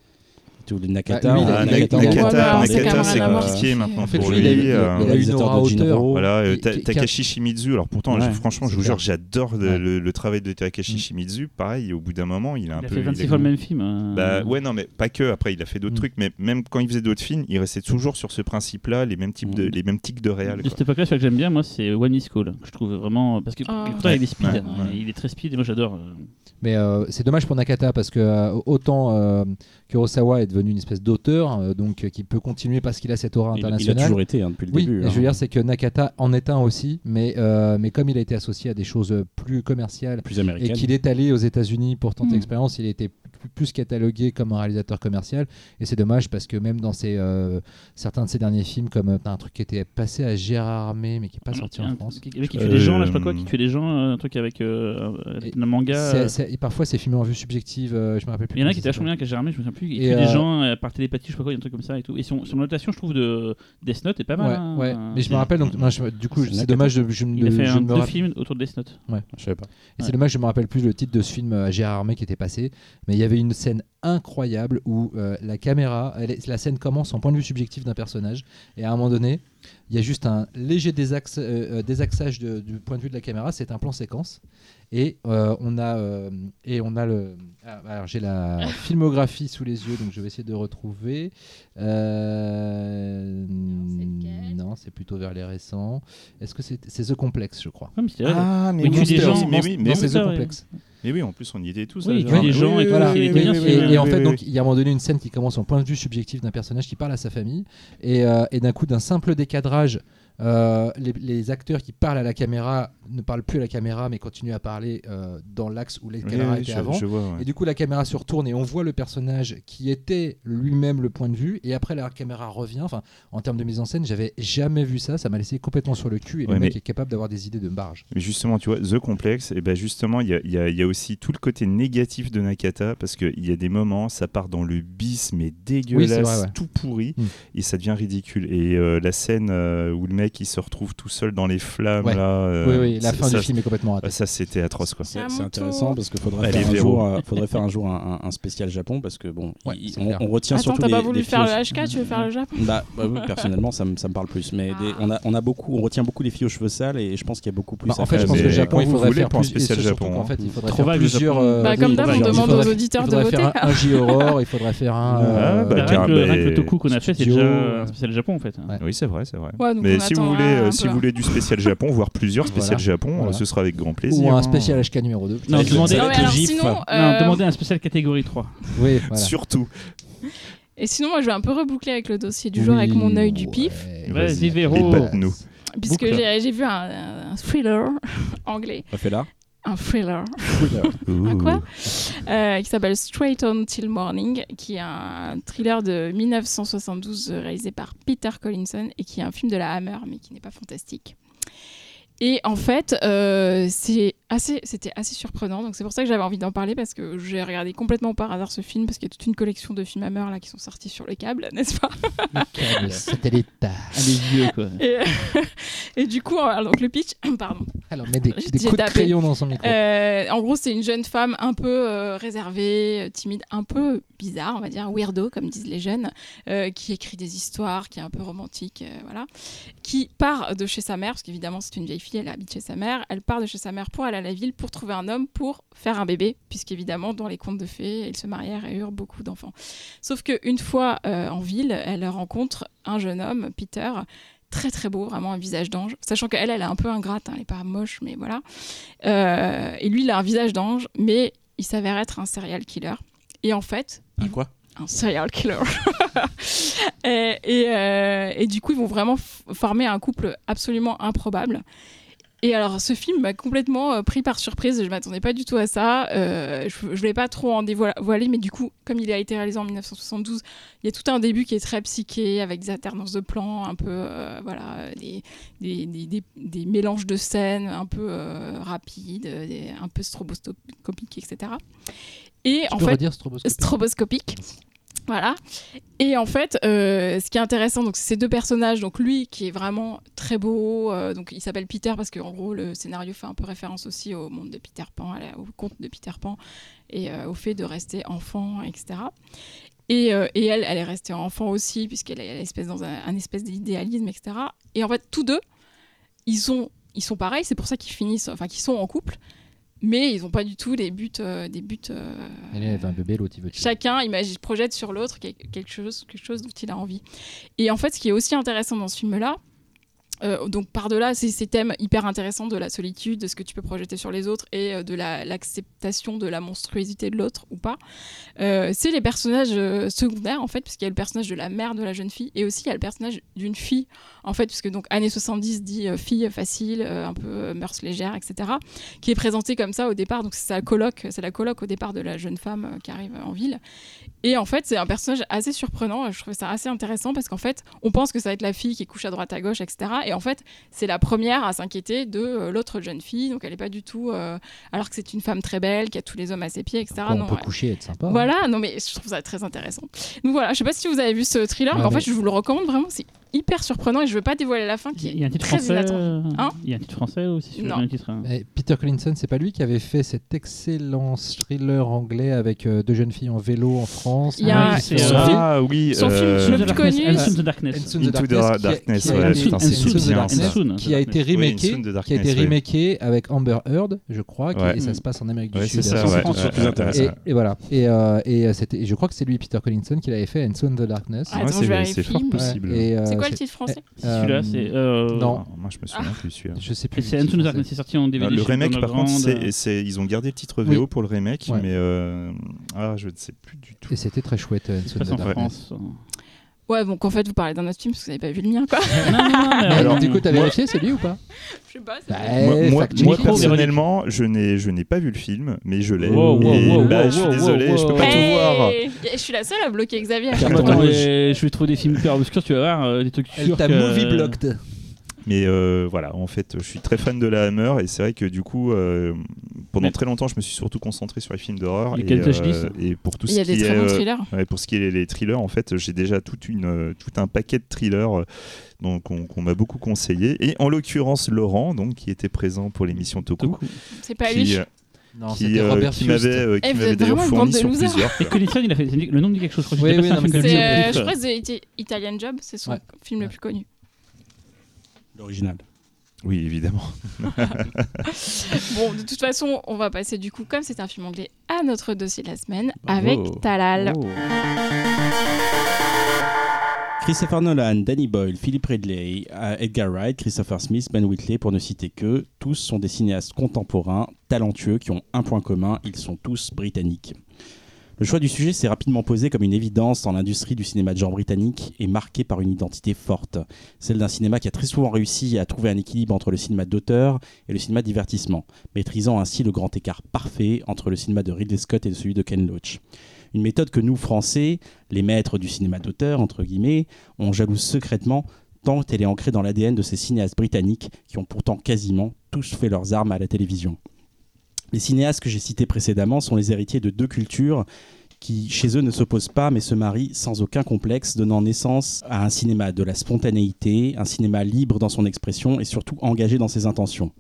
Les Nakata, Bah, lui, il on- a- Ah, Nakata, Nakata, Nakata, c'est Nakata, compliqué maintenant En fait, pour lui, lui. il a euh, une aura de hauteur. Voilà, euh, Takashi Shimizu. Alors pourtant, Ouais, je- franchement, je vous jure, j'adore le, le travail de Takashi Mm. Shimizu. Pareil, au bout d'un moment, il a un Il a peu. fait il a- 26 fois le même film. euh. Bah ouais, non, mais pas que. Après, il a fait d'autres Mm. trucs, mais même quand il faisait d'autres films, il restait toujours sur ce principe-là, les mêmes types de, Mm. les mêmes tics de réal. De cette époque-là, celui que j'aime bien, moi, c'est One Miss Call, que je trouve vraiment. Parce que Ah. pourtant, il est speed, hein, il est très speed, et moi j'adore. Mais euh, c'est dommage pour Nakata parce que euh, autant euh, Kurosawa est devenu une espèce d'auteur, euh, donc euh, qui peut continuer parce qu'il a cette aura Il, il a internationale. toujours été hein, depuis le Oui, début. et hein. je veux dire, c'est que Nakata en est un aussi, mais, euh, mais comme il a été associé à des choses plus commerciales plus et qu'il est allé aux États-Unis pour tenter Mm. l'expérience, il était plus, plus catalogué comme un réalisateur commercial. Et c'est dommage parce que même dans ses, euh, certains de ses derniers films, comme euh, un truc qui était passé à Gérard Armé, mais qui n'est pas sorti en Un- France. Qui, qui tue des gens, là, je sais pas quoi, Euh, qui tue des gens, euh, un truc avec euh, Et un manga. Euh, et parfois, c'est filmé en vue subjective. euh, je me rappelle plus. Il y en a qui ça étaient vachement bien, qui a Gérard, je me souviens plus. Il Et, tue des euh, gens euh, par télépathie, je sais pas quoi, il y a un truc comme ça et tout. Et son, son notation, je trouve, de Death Note est pas mal. Ouais, hein. ouais. Mais je me rappelle, donc, je- du coup, C'est dommage de, je, me- Il a fait je un, me deux films autour de Death Note. Je savais pas. Et Ouais. c'est dommage, je me rappelle plus le titre de ce film euh, à Gérard Armé qui était passé, mais il y avait une scène incroyable où euh, la caméra, elle est- la scène commence en point de vue subjectif d'un personnage, et à un moment donné, il y a juste un léger désaxe- euh, euh, désaxage de- du point de vue de la caméra, c'est un plan séquence, et euh, on a euh, et on a le, ah, alors j'ai la filmographie sous les yeux, donc je vais essayer de retrouver. Euh, c'est lequel? non, c'est plutôt vers les récents. Est-ce que c'est c'est The Complex, je crois. Ouais, mais. Ah, mais Oui, tu dis des Monster, gens, mais oui, mais non, oui, c'est The ouais. Mais oui, en plus on y était tous. Oui, des gens et Et, en fait, donc, il y a un moment donné une scène qui commence en point de vue subjectif d'un personnage qui parle à sa famille, et, euh, et d'un coup, d'un simple décadrage, euh, les, les acteurs qui parlent à la caméra ne parlent plus à la caméra, mais continuent à parler euh, dans l'axe où les Oui, caméras oui, étaient je, avant. je vois. ouais. Et du coup, la caméra se retourne et on voit le personnage qui était lui-même le point de vue. Et après, la caméra revient. Enfin, en termes de mise en scène, j'avais jamais vu ça. Ça m'a laissé complètement sur le cul. Et Ouais, le mec est capable d'avoir des idées de barge. Mais justement, tu vois, The Complex, et ben justement, il y a, il y a- il y a aussi tout le côté négatif de Nakata, parce qu'il y a des moments, ça part dans le bis, mais dégueulasse, vrai, ouais. tout pourri, Mm. et ça devient ridicule. Et euh, la scène où le mec il se retrouve tout seul dans les flammes, Ouais. là. euh, oui, oui, la fin ça, du film est complètement ratée. Ça, c'était atroce, quoi. C'est intéressant tour. parce qu'il faudrait, Allez, faire un Véro. jour, euh, faudrait faire un jour un, spécial Japon parce que bon, Ouais, il- on, on retient Attends, surtout t'as les, pas voulu les faire filles le aux- HK, tu veux faire le Japon? Bah, bah oui, personnellement, ça me, ça me parle plus. Mais des- Ah. on, a, on a beaucoup, on retient beaucoup les filles aux cheveux sales et je pense qu'il y a beaucoup plus Bah, à en fait, je pense que le Japon, il faudrait faire un spécial Japon, hein. fait, il faudrait Trop faire plusieurs. Comme d'hab, on demande aux auditeurs de voter. faire un, J-Horror, il faudrait faire un. Rien que le- Toku qu'on a fait, c'est déjà un spécial Japon en fait. Oui, c'est vrai, c'est vrai. Ouais, donc Mais on si vous, attendra voulez, euh, si vous voulez du spécial Japon, voire plusieurs spéciales Voilà. Japon, Voilà. euh, ce sera avec grand plaisir. Ou un hein. spécial HK numéro 2. Non, demandez- Non, avec mais le alors gif. sinon, Non, euh, demandez un spécial catégorie 3. Oui, voilà. Surtout. Et sinon, moi, je vais un peu reboucler avec le dossier du jour avec mon œil du pif, Ouais. Vas-y, Véro. Et batte-nous. puisque Boucle. j'ai j'ai vu un, un thriller anglais, On fait là. Un thriller, Ouh. Un quoi euh, qui s'appelle Straight On Till Morning, qui est un thriller de 1972 euh, réalisé par Peter Collinson et qui est un film de la Hammer, mais qui n'est pas fantastique. Et en fait, euh, c'est assez, c'était assez surprenant. Donc c'est pour ça que j'avais envie d'en parler parce que j'ai regardé complètement par hasard ce film parce qu'il y a toute une collection de films Hammer là qui sont sortis sur le câble, n'est-ce pas Câble satellite. Allez, vieux quoi. et, et du coup, alors, donc le pitch, pardon. Alors, met des, des coups de crayon dans son micro. Euh, en gros, c'est une jeune femme un peu euh, réservée, timide, un peu bizarre, on va dire, weirdo, comme disent les jeunes, euh, qui écrit des histoires, qui est un peu romantique, euh, voilà, qui part de chez sa mère, parce qu'évidemment, c'est une vieille fille, elle habite chez sa mère, elle part de chez sa mère pour aller à la ville pour trouver un homme pour faire un bébé, puisqu'évidemment, dans les contes de fées, ils se marièrent et eurent beaucoup d'enfants. Sauf qu'une fois euh, en ville, elle rencontre un jeune homme, Peter, très très beau, vraiment un visage d'ange, sachant qu'elle, elle est un peu ingrate, hein, elle n'est pas moche, mais voilà. Euh, et lui, il a un visage d'ange, mais il s'avère être un serial killer. Et en fait, Un quoi? Un serial killer. euh, et du coup, ils vont vraiment former un couple absolument improbable. Et alors, ce film m'a complètement euh, pris par surprise. Je m'attendais pas du tout à ça. Euh, je, je voulais pas trop en dévoiler, mais du coup, comme il a été réalisé en 1972, il y a tout un début qui est très psyché, avec des alternances de plans, un peu, voilà, des, des, des- des- mélanges de scènes un peu rapides, des- un peu stroboscopiques, etc. Et Tu en fait, stroboscopique stroboscopique. Voilà. Et en fait, euh, ce qui est intéressant, donc c'est ces deux personnages, donc lui qui est vraiment très beau, euh, donc il s'appelle Peter parce qu'en gros le scénario fait un peu référence aussi au monde de Peter Pan, à la- au conte de Peter Pan et euh, au fait de rester enfant, etc. Et, et elle, elle est restée enfant aussi puisqu'elle est espèce dans un, un espèce d'idéalisme, etc. Et en fait, tous deux, ils sont, ils sont pareils, c'est pour ça qu'ils finissent, enfin qu'ils sont en couple, mais ils n'ont pas du tout des buts, euh, des buts. euh, Elle un bébé, l'autre il veut. Chacun imagine, projette sur l'autre quel- quelque chose, quelque chose dont il a envie. Et en fait, ce qui est aussi intéressant dans ce film-là, Euh, donc par-delà ces, ces thèmes hyper intéressants de la solitude, de ce que tu peux projeter sur les autres et euh, de la- l'acceptation de la monstruosité de l'autre ou pas, euh, c'est les personnages secondaires en fait, puisqu'il y a le personnage de la mère de la jeune fille et aussi il y a le personnage d'une fille en fait, puisque donc années 70 dit fille facile, un peu mœurs légères, etc., qui est présentée comme ça au départ. Donc c'est la coloc au départ de la jeune femme qui arrive en ville. Et en fait, c'est un personnage assez surprenant. Je trouvais ça assez intéressant parce qu'en fait, on pense que ça va être la fille qui couche à droite à gauche, etc. Et en fait, c'est la première à s'inquiéter de euh, l'autre jeune fille. Donc elle n'est pas du tout. euh, alors que c'est une femme très belle, qui a tous les hommes à ses pieds, etc. On peut ouais. coucher et être sympa. hein. Voilà, non mais je trouve ça très intéressant. Donc voilà, je sais pas si vous avez vu ce thriller, Ouais, mais en mais- fait je vous le recommande vraiment, c'est hyper surprenant et je veux pas dévoiler la fin qui Il y a un est titre très français. inattendu. euh, Hein Il y a un titre français aussi. sur Non. le titre. hein. Et Peter Collinson, c'est pas lui qui avait fait cet excellent thriller anglais avec euh, deux jeunes filles en vélo en France Il y a- Ah, son euh, film Ah oui, son film, euh, je le plus connu. Into the Darkness. Into the Darkness, qui a- été- remaké, qui a été remaké avec Amber Heard, je crois, et ça se passe en Amérique du Sud. c'est ça, ouais. France, c'est plus Ouais, intéressant. Et, voilà. Et, et, c'était, et je crois que c'est lui, Peter Collinson, qui l'avait fait Into the Darkness. Ah, c'est- fort possible. Euh, C'est quoi le titre français Celui-là, euh, c'est. euh, non. Ah, Moi, je me souviens plus celui-là. Je sais plus. c'est le c'est sorti en DVD. le chez remake, par contre, c'est, ils ont gardé le titre. VO pour le remake, mais euh, ah, je ne sais plus du tout. Et c'était très chouette, Darkness. France. Ouais, donc en fait vous parlez d'un autre film parce que vous n'avez pas vu le mien quoi. Non, non, non, mais Mais Alors, du coup, t'as vérifié, c'est lui ou pas je sais pas. c'est Bah, vrai. Moi, moi, moi, personnellement, je n'ai, je n'ai pas vu le film, mais je l'ai. Wow, wow, et wow, bah, wow, je suis désolé, wow, je peux pas tout voir. Je suis la seule à bloquer Xavier. à. Attends, je vais trouver des films hyper obscurs, tu vas voir, euh, des trucs Elle sûrs t'a que- movie blocked. Mais euh, voilà, en fait, je suis très fan de la Hammer et c'est vrai que du coup, euh, pendant Mais- très longtemps, je me suis surtout concentré sur les films d'horreur. Les Et, euh, et pour tout y ce a qui des est, très bons euh, thrillers. ouais, pour ce qui est les thrillers, en fait, j'ai déjà toute une, euh, tout un paquet de thrillers donc qu'on qu'on m'a beaucoup conseillé. Et en l'occurrence, Laurent, donc qui était présent pour l'émission Toku, Toku. C'est pas qui, lui. Non, qui, euh, Robert qui m'avait euh, qui Eh, d'ailleurs fourni de sur losers. plusieurs. Et quoi. Collinson, il a fait le nom dit quelque chose. Je crois que Oui, de C'est, euh, Italian Job, c'est son Ouais. film Ouais. le plus connu. L'original. Oui, évidemment. Bon, de toute façon, on va passer du coup, comme c'est un film anglais, à notre dossier de la semaine avec Oh. Talal. Oh. Christopher Nolan, Danny Boyle, Philip Ridley, euh, Edgar Wright, Christopher Smith, Ben Whitley, pour ne citer que, tous sont des cinéastes contemporains, talentueux, qui ont un point commun, ils sont tous britanniques. Le choix du sujet s'est rapidement posé comme une évidence dans l'industrie du cinéma de genre britannique et marqué par une identité forte, celle d'un cinéma qui a très souvent réussi à trouver un équilibre entre le cinéma d'auteur et le cinéma de divertissement, maîtrisant ainsi le grand écart parfait entre le cinéma de Ridley Scott et celui de Ken Loach. Une méthode que nous, Français, les maîtres du cinéma d'auteur, entre guillemets, on jalouse secrètement tant elle est ancrée dans l'ADN de ces cinéastes britanniques qui ont pourtant quasiment tous fait leurs armes à la télévision. Les cinéastes que j'ai cités précédemment sont les héritiers de deux cultures qui, chez eux, ne s'opposent pas mais se marient sans aucun complexe, donnant naissance à un cinéma de la spontanéité, un cinéma libre dans son expression et surtout engagé dans ses intentions.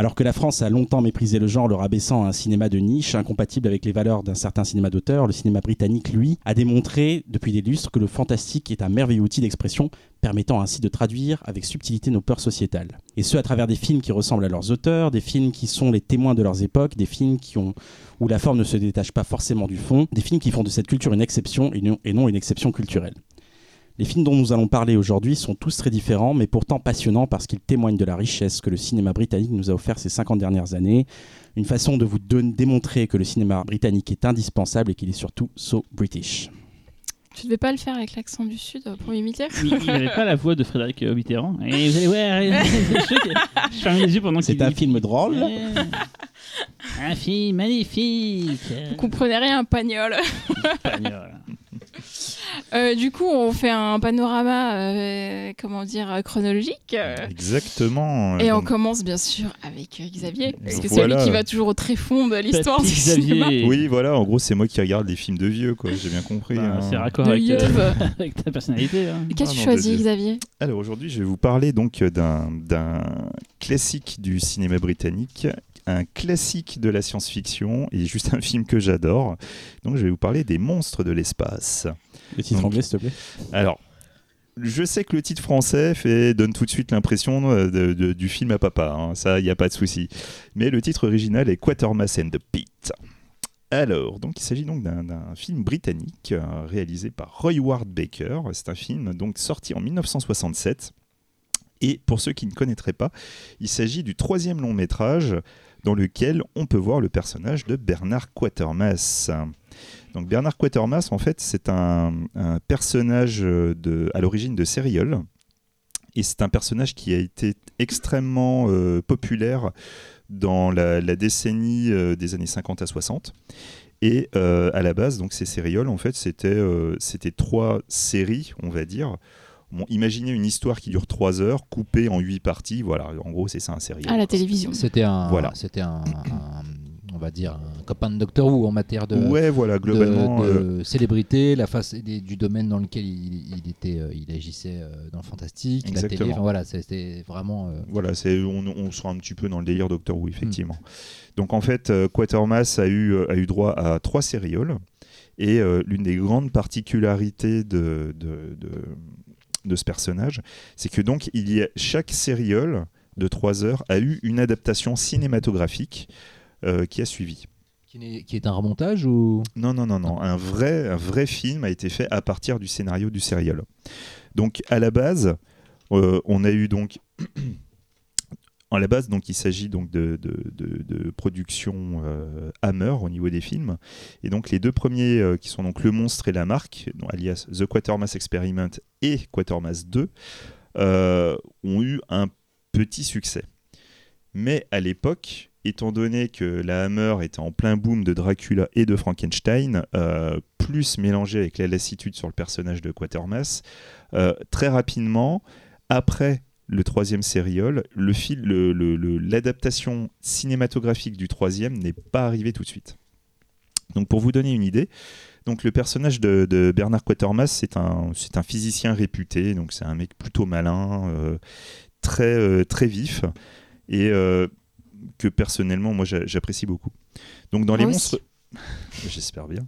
Alors que la France a longtemps méprisé le genre, le rabaissant à un cinéma de niche, incompatible avec les valeurs d'un certain cinéma d'auteur, le cinéma britannique, lui, a démontré depuis des lustres que le fantastique est un merveilleux outil d'expression permettant ainsi de traduire avec subtilité nos peurs sociétales. Et ce, à travers des films qui ressemblent à leurs auteurs, des films qui sont les témoins de leurs époques, des films qui ont, où la forme ne se détache pas forcément du fond, des films qui font de cette culture une exception et non, et non une exception culturelle. Les films dont nous allons parler aujourd'hui sont tous très différents, mais pourtant passionnants parce qu'ils témoignent de la richesse que le cinéma britannique nous a offert ces 50 dernières années. Une façon de vous don- démontrer que le cinéma britannique est indispensable et qu'il est surtout so British. Tu devais pas le faire avec l'accent du Sud euh, pour m'imiter Il il n'avait pas la voix de Frédéric euh, Mitterrand. Et vous allez voir, je, je ferme les yeux pendant C'est un film drôle. Un film magnifique. Vous comprenez rien, pagnol. Espagnol. Euh, du coup, on fait un panorama, euh, comment dire, chronologique. euh, Exactement. Et on commence bien sûr avec euh, Xavier, parce que c'est Voilà. lui qui va toujours au tréfond de l'histoire du cinéma. Xavier. Oui, voilà, en gros, c'est moi qui regarde les films de vieux, quoi. J'ai bien compris. Bah, hein. C'est raccord De avec, euh, avec ta personnalité. hein. Qu'as-tu Ah non, choisi, de Dieu. Xavier? Alors aujourd'hui, je vais vous parler donc d'un d'un classique du cinéma britannique, un classique de la science-fiction et juste un film que j'adore. Donc je vais vous parler des monstres de l'espace. Le titre Donc- anglais, s'il te plaît. Alors, je sais que le titre français fait, donne tout de suite l'impression euh, de- de- du film à papa, hein, ça, il n'y a pas de souci. Mais le titre original est Quatermass and the Pit. Alors, donc il s'agit donc d'un d'un film britannique euh, réalisé par Roy Ward Baker. C'est un film donc sorti en 1967 Et pour ceux qui ne connaîtraient pas, il s'agit du troisième long métrage dans lequel on peut voir le personnage de Bernard Quatermass. Donc Bernard Quatermass, en fait, c'est un, personnage de, à l'origine de Serial. Et c'est un personnage qui a été extrêmement euh, populaire dans la, décennie euh, des années 50 à 60. Et euh, à la base, donc ces sérioles, en fait, c'était euh, c'était trois séries, on va dire. Bon, imaginez une histoire qui dure trois heures, coupée en huit parties. Voilà, en gros, c'est ça un sérial. À la télévision. C'était un, Voilà. c'était un, un- on va dire, un copain de Doctor Who en matière de, ouais, voilà, de- globalement. de, euh, célébrité, la face des- du domaine dans lequel il, il était, euh, il agissait euh, dans le fantastique, la télé. Enfin, voilà, c'était vraiment. euh, Voilà, c'est on, on sera un petit peu dans le délire Doctor Who, effectivement. Hmm. Donc en fait, euh, Quatermass a eu, a eu droit à trois sérioles. Et euh, l'une des grandes particularités de, de, de- de ce personnage, c'est que donc il y a, chaque sériole de trois heures a eu une adaptation cinématographique euh, qui a suivi. qui est un remontage ou? Non, non, non, non. Un vrai, un vrai film a été fait à partir du scénario du serial. Donc, à la base, euh, on a eu donc. À la base, donc, il s'agit donc de, de, de- production euh, Hammer au niveau des films. Et donc, les deux premiers, euh, qui sont donc Le Monstre et la Marque, alias The Quatermass Experiment et Quatermass 2, euh, ont eu un petit succès. Mais à l'époque, étant donné que la Hammer était en plein boom de Dracula et de Frankenstein, plus mélangé avec la lassitude sur le personnage de Quatermass, très rapidement, après le troisième sériol, le fil- le- le- le- l'adaptation cinématographique du troisième n'est pas arrivée tout de suite. Donc pour vous donner une idée, donc le personnage de, de Bernard Quatermass, c'est un, c'est un physicien réputé, donc c'est un mec plutôt malin, euh, très, euh, très vif, et euh, que personnellement, moi, j'a- j'apprécie beaucoup. Donc, dans Moi les aussi. monstres. J'espère bien.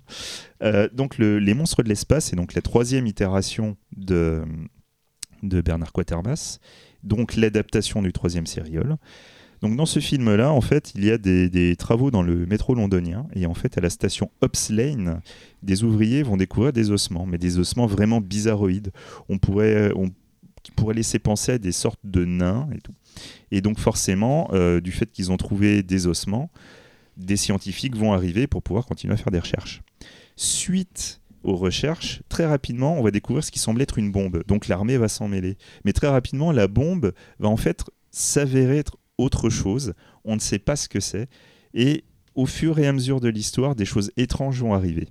Donc, le- les monstres de l'espace, c'est donc la troisième itération de, de Bernard Quatermass, donc l'adaptation du troisième sériol. Donc, dans ce film-là, en fait, il y a des, travaux dans le métro londonien, et en fait, à la station Ups Lane, des ouvriers vont découvrir des ossements, mais des ossements vraiment bizarroïdes. On pourrait, on pourrait laisser penser à des sortes de nains et tout. Et donc forcément, euh, du fait qu'ils ont trouvé des ossements, des scientifiques vont arriver pour pouvoir continuer à faire des recherches. Suite aux recherches, très rapidement, on va découvrir ce qui semble être une bombe. Donc l'armée va s'en mêler. Mais très rapidement, la bombe va en fait s'avérer être autre chose. On ne sait pas ce que c'est. Et au fur et à mesure de l'histoire, des choses étranges vont arriver.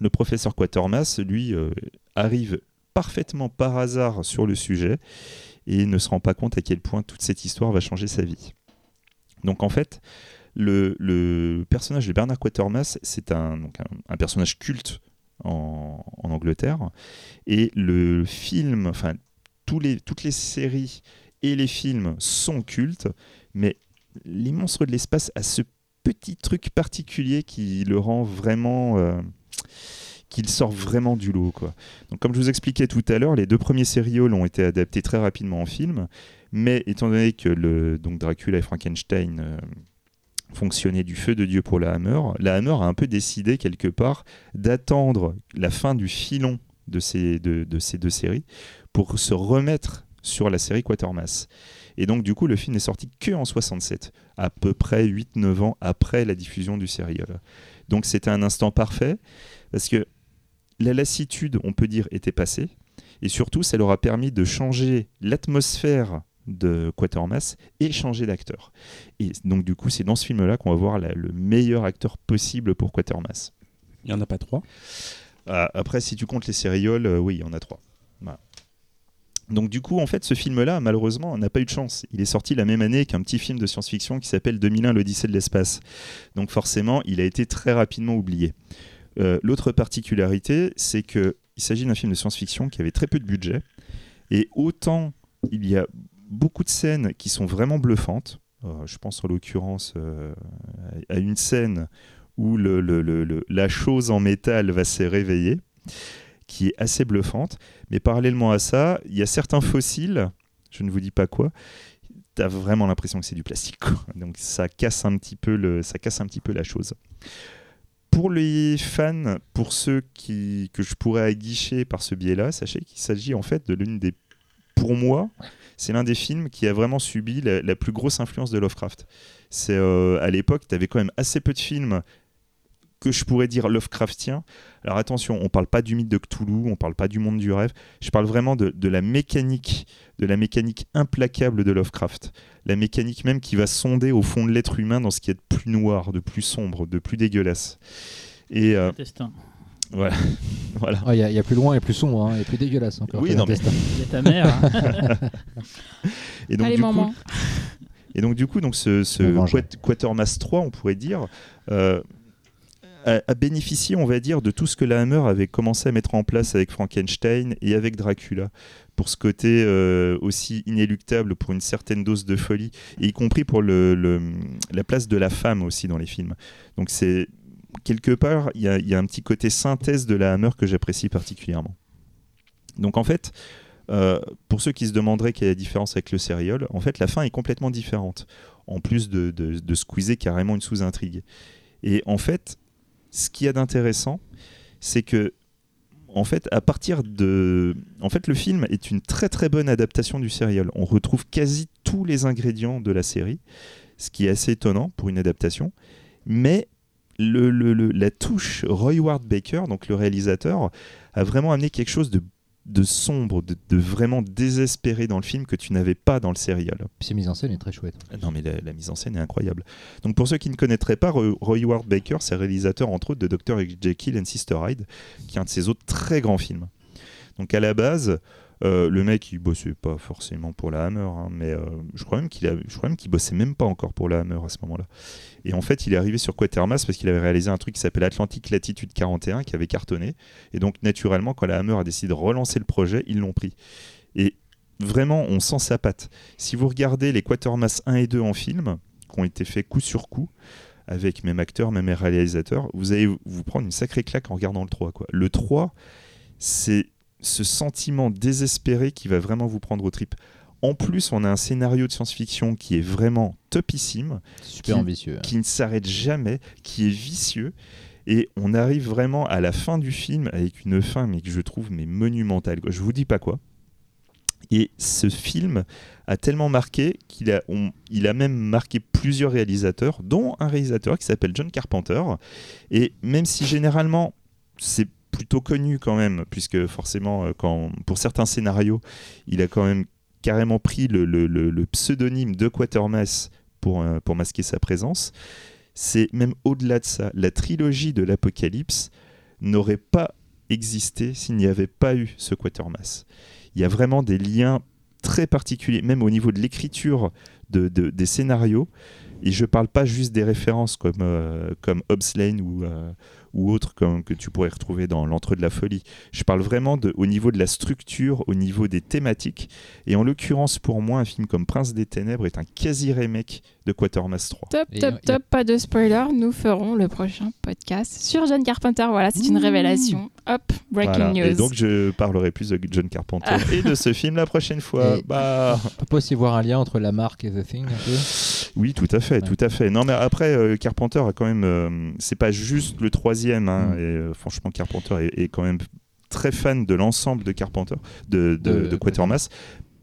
Le professeur Quatermass, lui, euh, arrive parfaitement par hasard sur le sujet et ne se rend pas compte à quel point toute cette histoire va changer sa vie. Donc en fait, le, personnage de Bernard Quatermass, c'est un, donc un personnage culte en, Angleterre. Et le film, enfin, toutes les séries et les films sont cultes, mais Les Monstres de l'espace a ce petit truc particulier qui le rend vraiment... euh, qu'il sort vraiment du lot. Quoi. Donc, comme je vous expliquais tout à l'heure, les deux premiers sérioles ont été adaptés très rapidement en film, mais étant donné que le, donc Dracula et Frankenstein euh, fonctionnaient du feu de Dieu pour la Hammer, la Hammer a un peu décidé quelque part d'attendre la fin du filon de ces, de, de ces deux séries pour se remettre sur la série Quatermass. Et donc, du coup, le film n'est sorti que en 67, à peu près 8-9 ans après la diffusion du sérial. Donc, c'était un instant parfait, parce que la lassitude, on peut dire, était passée. Et surtout, ça leur a permis de changer l'atmosphère de Quatermass et changer d'acteur. Et donc, du coup, c'est dans ce film-là qu'on va voir la- le meilleur acteur possible pour Quatermass. Il n'y en a pas trois? Ah, après, si tu comptes les sérioles, euh, oui, il y en a trois. Voilà. Donc du coup, en fait, ce film-là, malheureusement, n'a pas eu de chance. Il est sorti la même année qu'un petit film de science-fiction qui s'appelle 2001, l'Odyssée de l'espace. Donc forcément, il a été très rapidement oublié. Euh, L'autre particularité, c'est qu'il s'agit d'un film de science-fiction qui avait très peu de budget. Et autant il y a beaucoup de scènes qui sont vraiment bluffantes. Euh, je pense en l'occurrence euh, à une scène où la chose en métal va se réveiller, qui est assez bluffante. Mais parallèlement à ça, il y a certains fossiles, je ne vous dis pas quoi, tu as vraiment l'impression que c'est du plastique. Donc ça casse, un petit peu le, ça casse un petit peu la chose. Pour les fans, pour ceux qui, que je pourrais aguicher par ce biais-là, sachez qu'il s'agit en fait de l'une des, pour moi, c'est l'un des films qui a vraiment subi la, plus grosse influence de Lovecraft. C'est euh, à l'époque, tu avais quand même assez peu de films que je pourrais dire Lovecraftien. Alors attention, on parle pas du mythe de Cthulhu, on parle pas du monde du rêve. Je parle vraiment de, de la mécanique, de la mécanique implacable de Lovecraft. La mécanique même qui va sonder au fond de l'être humain dans ce qui est de plus noir, de plus sombre, de plus dégueulasse. Et euh, Voilà, voilà. Ah, Il y, a- il y a plus loin et plus sombre hein, et plus dégueulasse encore. Oui, non, mais-. Il y a ta mère. hein. Et donc Allez, du coup, maman. Et donc du coup, donc ce, Quatermass 3, on pourrait dire, euh, a, a bénéficié, on va dire, de tout ce que la Hammer avait commencé à mettre en place avec Frankenstein et avec Dracula, pour ce côté euh, aussi inéluctable pour une certaine dose de folie, et y compris pour le, le- la place de la femme aussi dans les films. Donc c'est quelque part, il y, a- un petit côté synthèse de la Hammer que j'apprécie particulièrement. Donc en fait, euh, pour ceux qui se demanderaient quelle est la différence avec le serial, en fait, la fin est complètement différente, en plus de, de, de squeezer carrément une sous-intrigue. Et en fait, ce qu'il y a d'intéressant, c'est que, en fait, à partir de. En fait, le film est une très très bonne adaptation du serial. On retrouve quasi tous les ingrédients de la série, ce qui est assez étonnant pour une adaptation. Mais le, le- le- la touche Roy Ward Baker, donc le réalisateur, a vraiment amené quelque chose de de sombre, de, de vraiment désespéré dans le film que tu n'avais pas dans le serial. Cette mise en scène est très chouette. Non mais la, la mise en scène est incroyable. Donc pour ceux qui ne connaîtraient pas, Roy Roy Ward Baker, c'est réalisateur entre autres de Dr. Jekyll and Sister Hyde, qui est un de ses autres très grands films. Donc à la base, euh, le mec il bossait pas forcément pour la Hammer, hein, mais euh, je crois même qu'il a- je crois même qu'il bossait même pas encore pour la Hammer à ce moment-là. Et en fait, il est arrivé sur Quatermass parce qu'il avait réalisé un truc qui s'appelle Atlantic Latitude 41 qui avait cartonné. Et donc naturellement, quand la Hammer a décidé de relancer le projet, ils l'ont pris. Et vraiment, on sent sa patte. Si vous regardez les Quatermass 1 et 2 en film, qui ont été faits coup sur coup, avec même acteur, même réalisateur, vous allez vous prendre une sacrée claque en regardant le 3. Quoi. Le 3, c'est ce sentiment désespéré qui va vraiment vous prendre au trip. En plus, on a un scénario de science-fiction qui est vraiment topissime, Super Qui- ambitieux. qui ne s'arrête jamais, qui est vicieux. Et on arrive vraiment à la fin du film avec une fin, mais que je trouve mais monumentale. Je vous dis pas quoi. Et ce film a tellement marqué qu'il a, on- il a même marqué plusieurs réalisateurs, dont un réalisateur qui s'appelle John Carpenter. Et même si généralement c'est plutôt connu quand même, puisque forcément, euh, pour certains scénarios, il a quand même carrément pris le, pseudonyme de Quatermass pour, euh, pour masquer sa présence. C'est même au-delà de ça. La trilogie de l'Apocalypse n'aurait pas existé s'il n'y avait pas eu ce Quatermass. Il y a vraiment des liens très particuliers, même au niveau de l'écriture de, de- des scénarios. Et je parle pas juste des références comme, euh, comme Lane ou, euh, ou autres comme, que tu pourrais retrouver dans L'Entre de la Folie. Je parle vraiment de, au niveau de la structure, au niveau des thématiques. Et en l'occurrence, pour moi, un film comme Prince des Ténèbres est un quasi-remake de Quatermass 3. Top, Et, top, a- top, pas de spoiler. Nous ferons le prochain podcast sur John Carpenter. Voilà, c'est une révélation. Hop, breaking Voilà. news. Et donc, je parlerai plus de John Carpenter et de ce film la prochaine fois. Et- Bah. On peut aussi voir un lien entre la marque et The Thing un peu Oui, tout à fait, Ouais. tout à fait. Non, mais après, euh, Carpenter a quand même. euh, c'est pas juste le troisième. hein, Mm. et, euh, franchement, Carpenter est, est quand même très fan de l'ensemble de Carpenter, de, de, De- de Quatermass.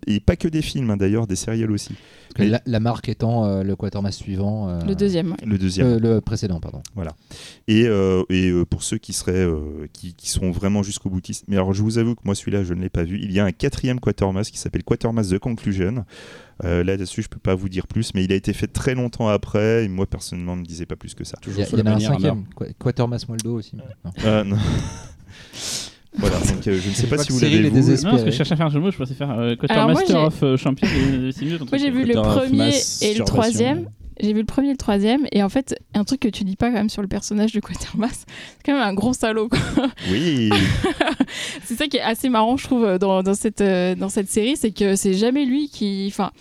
Et pas que des films, hein, d'ailleurs, des serials aussi. Mais- la, la marque étant euh, le Quatermass suivant. euh, Le deuxième. ouais. Le deuxième. euh, le précédent, pardon. Et, euh, et euh, pour ceux qui seraient euh, qui, qui sont vraiment jusqu'au boutiste. Mais alors je vous avoue que moi celui-là je ne l'ai pas vu. Il y a un quatrième Quatermass qui s'appelle Quatermass The Conclusion. Euh, Là-dessus je peux pas vous dire plus, mais il a été fait très longtemps après. Et moi personnellement ne me disait pas plus que ça. Il y, a- en la a un cinquième, Qu- Quatermass Moldo aussi. Non. Euh, non. voilà. Donc euh, je ne sais pas si vous l'avez désespéré. Non, parce que je cherchais à faire un jeu de mots, je pensais faire euh, Alors, moi, of euh, Champion. et C'est mieux ton Moi, j'ai vu le premier et le troisième. J'ai vu le premier et le troisième. Et en fait, un truc que tu dis pas quand même sur le personnage de Quatermass, c'est quand même un gros salaud. quoi. Oui. c'est ça qui est assez marrant, je trouve, dans, dans cette, euh, dans cette série, c'est que c'est jamais lui qui. Enfin,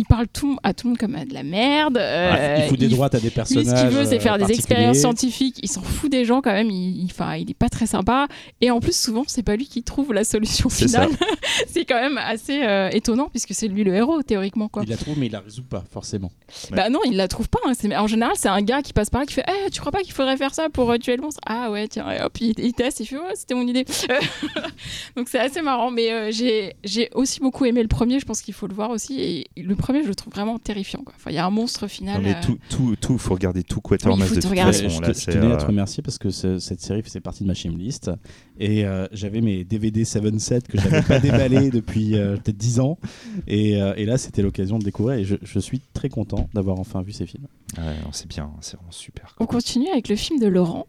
il parle tout, à tout le monde comme à de la merde. euh, il fout des il- droites à des lui, personnages. ce qu'il veut, c'est euh, faire des particuliers. expériences scientifiques. Il s'en fout des gens quand même. Il, enfin, il est pas très sympa. Et en plus, souvent, c'est pas lui qui trouve la solution finale. c'est quand même assez euh, étonnant puisque c'est lui le héros théoriquement, quoi. Il la trouve, mais il la résout pas, forcément. Bah non, il la trouve pas. hein. En général, c'est un gars qui passe par là qui fait Eh, Tu crois pas qu'il faudrait faire ça pour euh, tuer le monstre? Ah ouais, tiens, et hop, il, il teste, il fait Ouais, c'était mon idée. Donc c'est assez marrant. Mais euh, j'ai j'ai aussi beaucoup aimé le premier, je pense qu'il faut le voir aussi. Et le premier, je le trouve vraiment terrifiant. quoi. Enfin, il y a un monstre final. Non, mais euh, tout, tout, tout, faut regarder tout Quatermass Oui, il faut de tout toute regarder. façon. je, là, te- je tenais à te euh, remercier parce que ce- cette série faisait partie de ma list et euh, j'avais mes DVD 7-7 que j'avais pas déballé depuis euh, peut-être 10 ans et, euh, et là c'était l'occasion de découvrir et je, je suis très content d'avoir enfin vu ces films. ouais, c'est bien, c'est vraiment super. On continue avec le film de Laurent.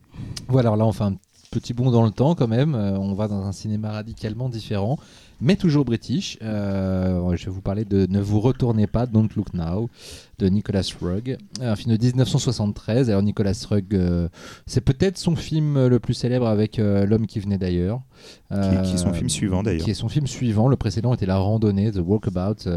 Voilà, alors là, on fait un petit bond dans le temps quand même. Euh, on va dans un cinéma radicalement différent, mais toujours british. Euh, je vais vous parler de Ne vous retournez pas, Don't Look Now, de Nicholas Rugg. Un film de 1973. Alors, Nicholas Rugg, euh, c'est peut-être son film le plus célèbre avec euh, L'homme qui venait d'ailleurs. Qui- qui est son film suivant, d'ailleurs. Qui est son film suivant. Le précédent était La randonnée, The Walkabout.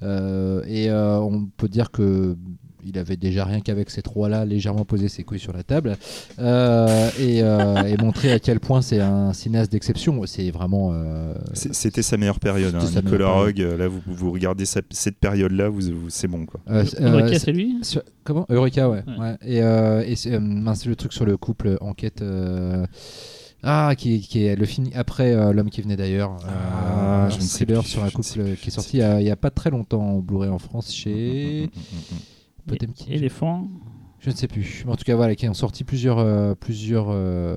et on peut dire que. Il avait déjà rien qu'avec ces trois-là légèrement posé ses couilles sur la table euh, et, euh, et montrer à quel point c'est un cinéaste d'exception. C'est vraiment. euh, C'était sa meilleure période. hein. Sa Nicolas meilleure Rogue, là, vous, vous regardez sa- cette période-là, vous, vous- c'est bon. Quoi. euh, Eureka, c'est lui? Sur- Comment? Eureka, ouais. Ouais. ouais. Et, euh, et c'est euh, le truc sur le couple enquête. euh, Ah, qui, qui est le film après euh, L'homme qui venait d'ailleurs. Ah, Euh, un thriller plus, sur un couple plus, qui est sorti il sais y, a, a pas très longtemps en Blu-ray en France chez. Potemkin. Éléphant. Je ne sais plus. Mais en tout cas, voilà, qui ont sorti plusieurs, euh, plusieurs euh,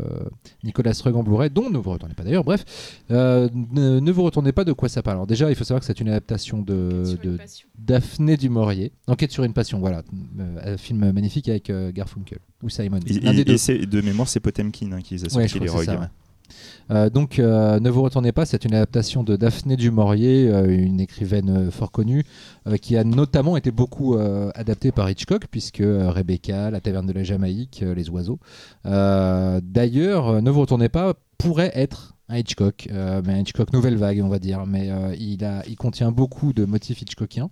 Nicolas Rugg en Blu-ray, dont ne vous retournez pas d'ailleurs. Bref, euh, ne, ne vous retournez pas de quoi ça parle. Alors déjà, il faut savoir que c'est une adaptation de, de Daphné du Maurier. Enquête sur une passion, voilà, Euh, un film magnifique avec euh, Garfunkel ou Simon. Et, L'un des et- deux. et de mémoire, c'est Potemkin hein, qui les a Ouais, sortis, je les ouais. Euh, donc, euh, ne vous retournez pas, c'est une adaptation de Daphné du Maurier, euh, une écrivaine fort connue, qui a notamment été beaucoup adaptée par Hitchcock, puisque Rebecca, La Taverne de la Jamaïque, Les Oiseaux. D'ailleurs, ne vous retournez pas pourrait être un Hitchcock, mais un Hitchcock nouvelle vague, on va dire. Mais il, contient beaucoup de motifs Hitchcockiens.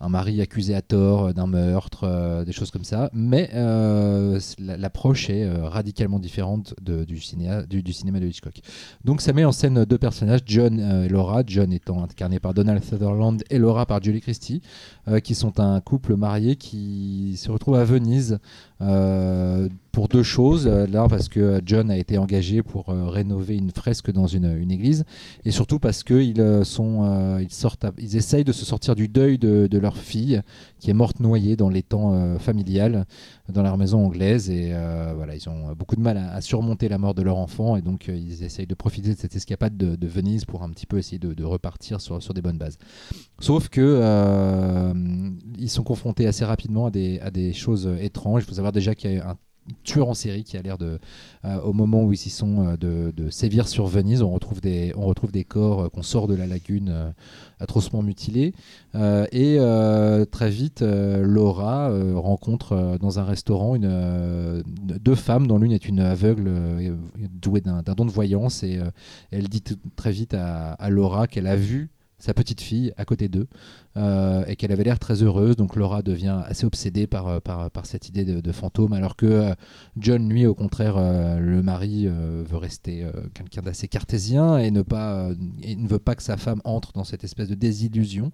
Un mari accusé à tort euh, d'un meurtre, euh, des choses comme ça. Mais euh, l'approche est radicalement différente du, cinéma de Hitchcock. Donc ça met en scène deux personnages, John et Laura, John étant incarné par Donald Sutherland et Laura par Julie Christie, euh, qui sont un couple marié qui se retrouve à Venise euh, pour deux choses. Euh, Là, parce que John a été engagé pour rénover une fresque dans une, église, et surtout parce qu'ils sont, ils sortent, ils essayent de se sortir du deuil de, leur fille qui est morte noyée dans l'étang euh, familial dans leur maison anglaise, et euh, voilà, ils ont beaucoup de mal à, surmonter la mort de leur enfant, et donc euh, ils essayent de profiter de cette escapade de, Venise pour un petit peu essayer de, de repartir sur, sur des bonnes bases. Sauf que euh, ils sont confrontés assez rapidement à des, à des choses étranges. Il faut savoir déjà qu'il y a un tueur en série qui a l'air de, euh, au moment où ils y sont, euh, de, de sévir sur Venise. On retrouve des, on retrouve des corps euh, qu'on sort de la lagune atrocement mutilés. Et très vite, Laura rencontre dans un restaurant une, deux femmes, dont l'une est une aveugle douée d'un don de voyance. Et elle dit très vite à, à Laura qu'elle a vu sa petite fille à côté d'eux euh, et qu'elle avait l'air très heureuse. Donc Laura devient assez obsédée par, euh, par, par cette idée de, de fantôme, alors que euh, John, lui, au contraire, euh, le mari euh, veut rester euh, quelqu'un d'assez cartésien et ne, pas, et ne veut pas que sa femme entre dans cette espèce de désillusion.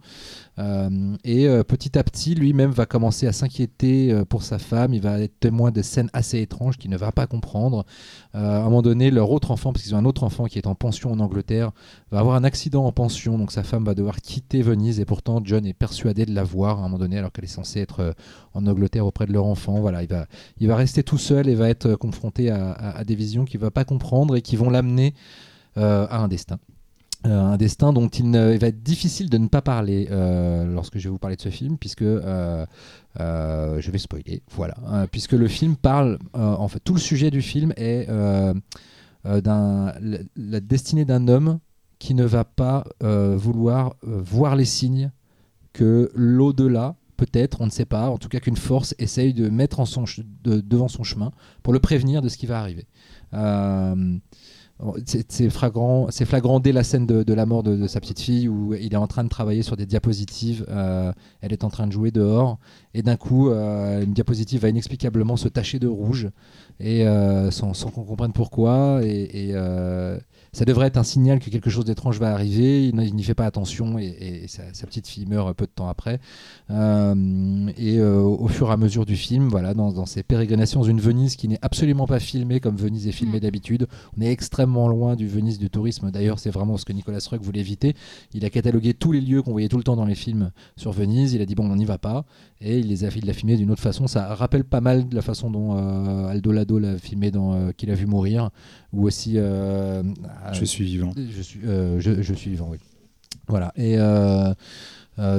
Et petit à petit, lui-même va commencer à s'inquiéter pour sa femme. Il va être témoin de scènes assez étranges qu'il ne va pas comprendre. À un moment donné, leur autre enfant, parce qu'ils ont un autre enfant qui est en pension en Angleterre, va avoir un accident en pension, donc sa femme va devoir quitter Venise et pourtant John est persuadé de la voir à un moment donné alors qu'elle est censée être euh, en Angleterre auprès de leur enfant. Voilà, il va, il va rester tout seul et va être euh, confronté à, à- des visions qu'il va pas comprendre et qui vont l'amener euh, à un destin. Un destin dont il, ne- va être difficile de ne pas parler lorsque je vais vous parler de ce film, puisque je vais spoiler, voilà, Euh, puisque le film parle, en fait, tout le sujet du film est d'un la, destinée d'un homme qui ne va pas vouloir voir les signes que l'au-delà, peut-être, on ne sait pas, en tout cas qu'une force essaye de mettre en son devant son chemin pour le prévenir de ce qui va arriver. Euh, c'est flagrant, dès la scène de, la mort de, sa petite fille où il est en train de travailler sur des diapositives. euh, elle est en train de jouer dehors et d'un coup, euh, une diapositive va inexplicablement se tacher de rouge et sans, qu'on comprenne pourquoi. Et, ça devrait être un signal que quelque chose d'étrange va arriver. Il n'y fait pas attention et, et sa, sa petite fille meurt peu de temps après. Euh, et euh, au fur et à mesure du film, voilà, dans, dans ces pérégrinations une Venise qui n'est absolument pas filmée comme Venise est filmée Mm. d'habitude. On est extrêmement loin du Venise du tourisme. D'ailleurs, c'est vraiment ce que Nicolas Roeg voulait éviter. Il a catalogué tous les lieux qu'on voyait tout le temps dans les films sur Venise. Il a dit bon, on n'y va pas. Et il les a, il l'a filmé d'une autre façon. Ça rappelle pas mal de la façon dont euh, Aldo Lado l'a filmé dans euh, Qu'il a vu mourir, ou aussi. euh, Je suis vivant. je suis, je, je suis vivant, oui. Voilà. Et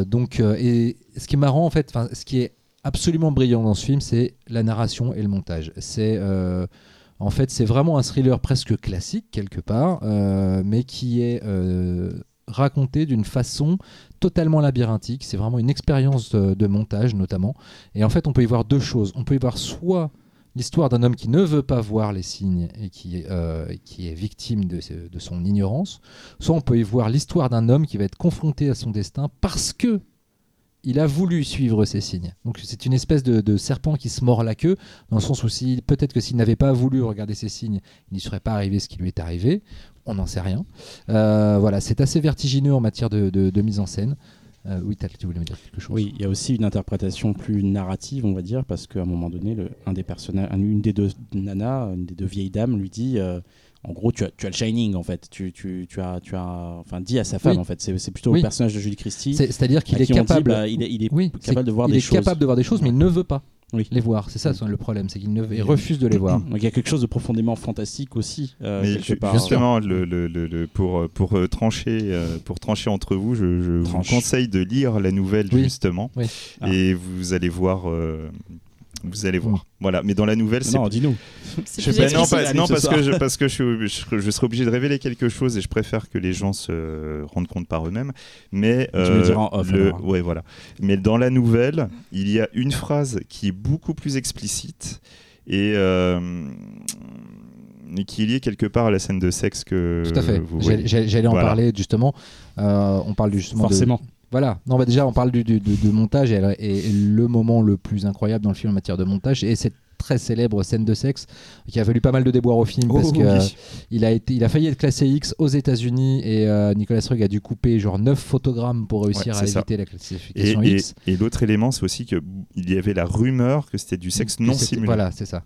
donc, et ce qui est marrant en fait, ce qui est absolument brillant dans ce film, c'est la narration et le montage. C'est en fait, c'est vraiment un thriller presque classique quelque part, mais qui est raconté d'une façon totalement labyrinthique. C'est vraiment une expérience de, montage notamment. Et en fait, on peut y voir deux choses. On peut y voir soit l'histoire d'un homme qui ne veut pas voir les signes et qui, euh, qui est victime de, de son ignorance, soit on peut y voir l'histoire d'un homme qui va être confronté à son destin parce que il a voulu suivre ces signes. Donc c'est une espèce de, de serpent qui se mord la queue, dans le sens où si, peut-être que s'il n'avait pas voulu regarder ces signes, il n'y serait pas arrivé ce qui lui est arrivé. On n'en sait rien. Euh, voilà, c'est assez vertigineux en matière de, de- de mise en scène. Euh, oui, tu voulais me dire quelque chose? Oui, il y a aussi une interprétation plus narrative, on va dire, parce qu'à un moment donné, le, un des personnages, un- une des deux nanas, une des deux vieilles dames, lui dit, euh, en gros, tu as, tu as le Shining, en fait. Tu, tu, tu as, tu as, enfin, dit à sa femme, Oui. en fait. C'est plutôt Oui. le personnage de Julie Christie. C'est- C'est-à-dire qu'il est dit, capable. bah, il est, il est oui, de voir il des est choses. capable de voir des choses, mais il ne veut pas Oui. les voir. C'est ça le problème, c'est qu'il ne il refuse de les voir. Donc il y a quelque chose de profondément fantastique aussi, euh, Mais quelque ju- part. justement, le, le- le- le- pour, pour, euh, trancher, euh, pour trancher entre vous, je, je vous conseille de lire la nouvelle Oui. justement, Oui. Ah. et vous allez voir. Euh, vous allez voir. Voilà. Mais dans la nouvelle, c'est Non, dis-nous. Pas, non, pas- parce que, je, parce que je, je, je serais obligé de révéler quelque chose et je préfère que les gens se rendent compte par eux-mêmes. Mais Tu me diras en off, le, ouais, voilà. Mais dans la nouvelle, il y a une phrase qui est beaucoup plus explicite et, euh, qui est liée quelque part à la scène de sexe que Tout à fait. J'allais- en Voilà. parler justement. Euh, on parle du- justement de- Forcément. Voilà. Non, bah déjà, on parle du, du- montage et, et le moment le plus incroyable dans le film en matière de montage et cette très célèbre scène de sexe qui a valu pas mal de déboires au film parce Oh, que oui. euh, il a été, il a failli être classé X aux États-Unis et euh, Nicolas Roeg a dû couper genre 9 photogrammes pour réussir Ouais, à ça. éviter la classification et- X. et l'autre élément, c'est aussi qu'il y avait la rumeur que c'était du sexe non simulé. Voilà, c'est ça.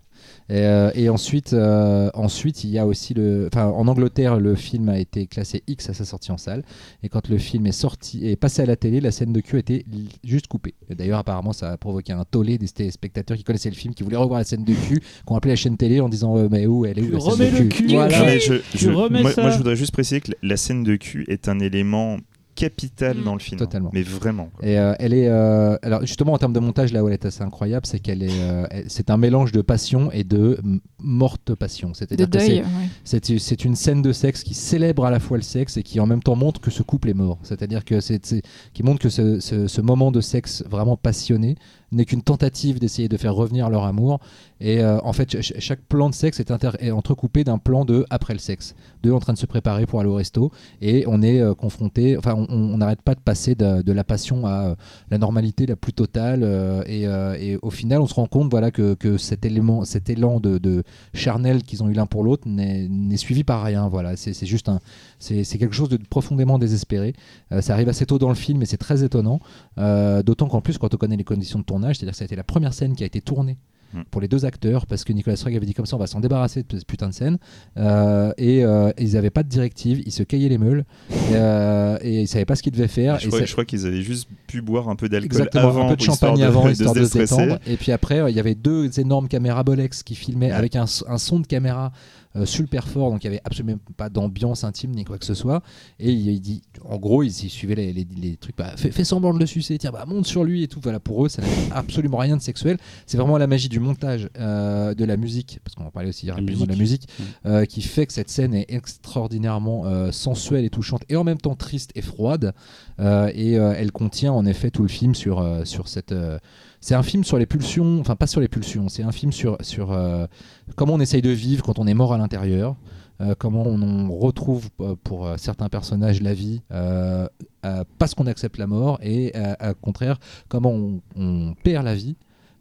Et, euh, et ensuite, euh, ensuite, il y a aussi le. Enfin, en Angleterre, le film a été classé X à sa sortie en salle. Et quand le film est sorti et passé à la télé, la scène de cul a été juste coupée. D'ailleurs, apparemment, ça a provoqué un tollé des téléspectateurs qui connaissaient le film, qui voulaient revoir la scène de cul, qui ont appelé la chaîne télé en disant euh, Mais où elle est où Tu la scène remets de le cul. Voilà. Je, moi, je voudrais juste préciser que la- la scène de cul est un élément capital Mm. dans le film. Totalement. Mais vraiment. quoi. Et euh, elle est, euh, alors justement en termes de montage, là où elle est assez incroyable, c'est qu'elle est, euh, c'est un mélange de passion et de morte passion. De C'est-à-dire que c'est- ouais. Une scène de sexe qui célèbre à la fois le sexe et qui en même temps montre que ce couple est mort. C'est-à-dire que c'est c'est- qui montre que ce, ce- ce moment de sexe vraiment passionné n'est qu'une tentative d'essayer de faire revenir leur amour. Et euh, en fait, ch- chaque plan de sexe est, entrecoupé d'un plan de après le sexe, d'eux en train de se préparer pour aller au resto. Et on est euh, confronté, enfin, on- n'arrête pas de passer de, de la passion à euh, la normalité la plus totale. et, au final, on se rend compte, voilà, que, que cet élément, cet élan de, de charnel qu'ils ont eu l'un pour l'autre n'est suivi par rien. Voilà, c'est juste un, c'est quelque chose de profondément désespéré. Ça arrive assez tôt dans le film et c'est très étonnant. D'autant qu'en plus, quand on connaît les conditions de tournage, c'est-à-dire que ça a été la première scène qui a été tournée Mm. pour les deux acteurs parce que Nicolas Roeg avait dit comme ça on va s'en débarrasser de cette putain de scène Euh, et euh, ils n'avaient pas de directive ils se caillaient les meules euh, et ils savaient pas ce qu'ils devaient faire Je et crois, ça- je crois qu'ils avaient juste pu boire un peu d'alcool avant, un peu de champagne avant, de, histoire de, se détendre. Et puis après, euh, il y avait deux énormes caméras Bolex qui filmaient Ouais. avec un, un son de caméra euh, super fort, donc il n'y avait absolument pas d'ambiance intime ni quoi que ce soit. Et il, il dit, en gros, ils, ils suivaient les, les- les trucs, bah, fais, fais semblant de le sucer, tiens, bah, monte sur lui et tout. Voilà, pour eux, ça n'avait absolument rien de sexuel. C'est vraiment la magie du montage, euh, de la musique, parce qu'on en parlait aussi rapidement de la musique, Mm. euh, qui fait que cette scène est extraordinairement euh, sensuelle et touchante, et en même temps triste et froide. Et elle contient en effet tout le film sur, sur cette. C'est un film sur les pulsions, enfin pas sur les pulsions, c'est un film sur, sur euh, comment on essaye de vivre quand on est mort à l'intérieur. euh, comment on, retrouve euh, pour certains personnages la vie parce qu'on accepte la mort et au contraire comment on, perd la vie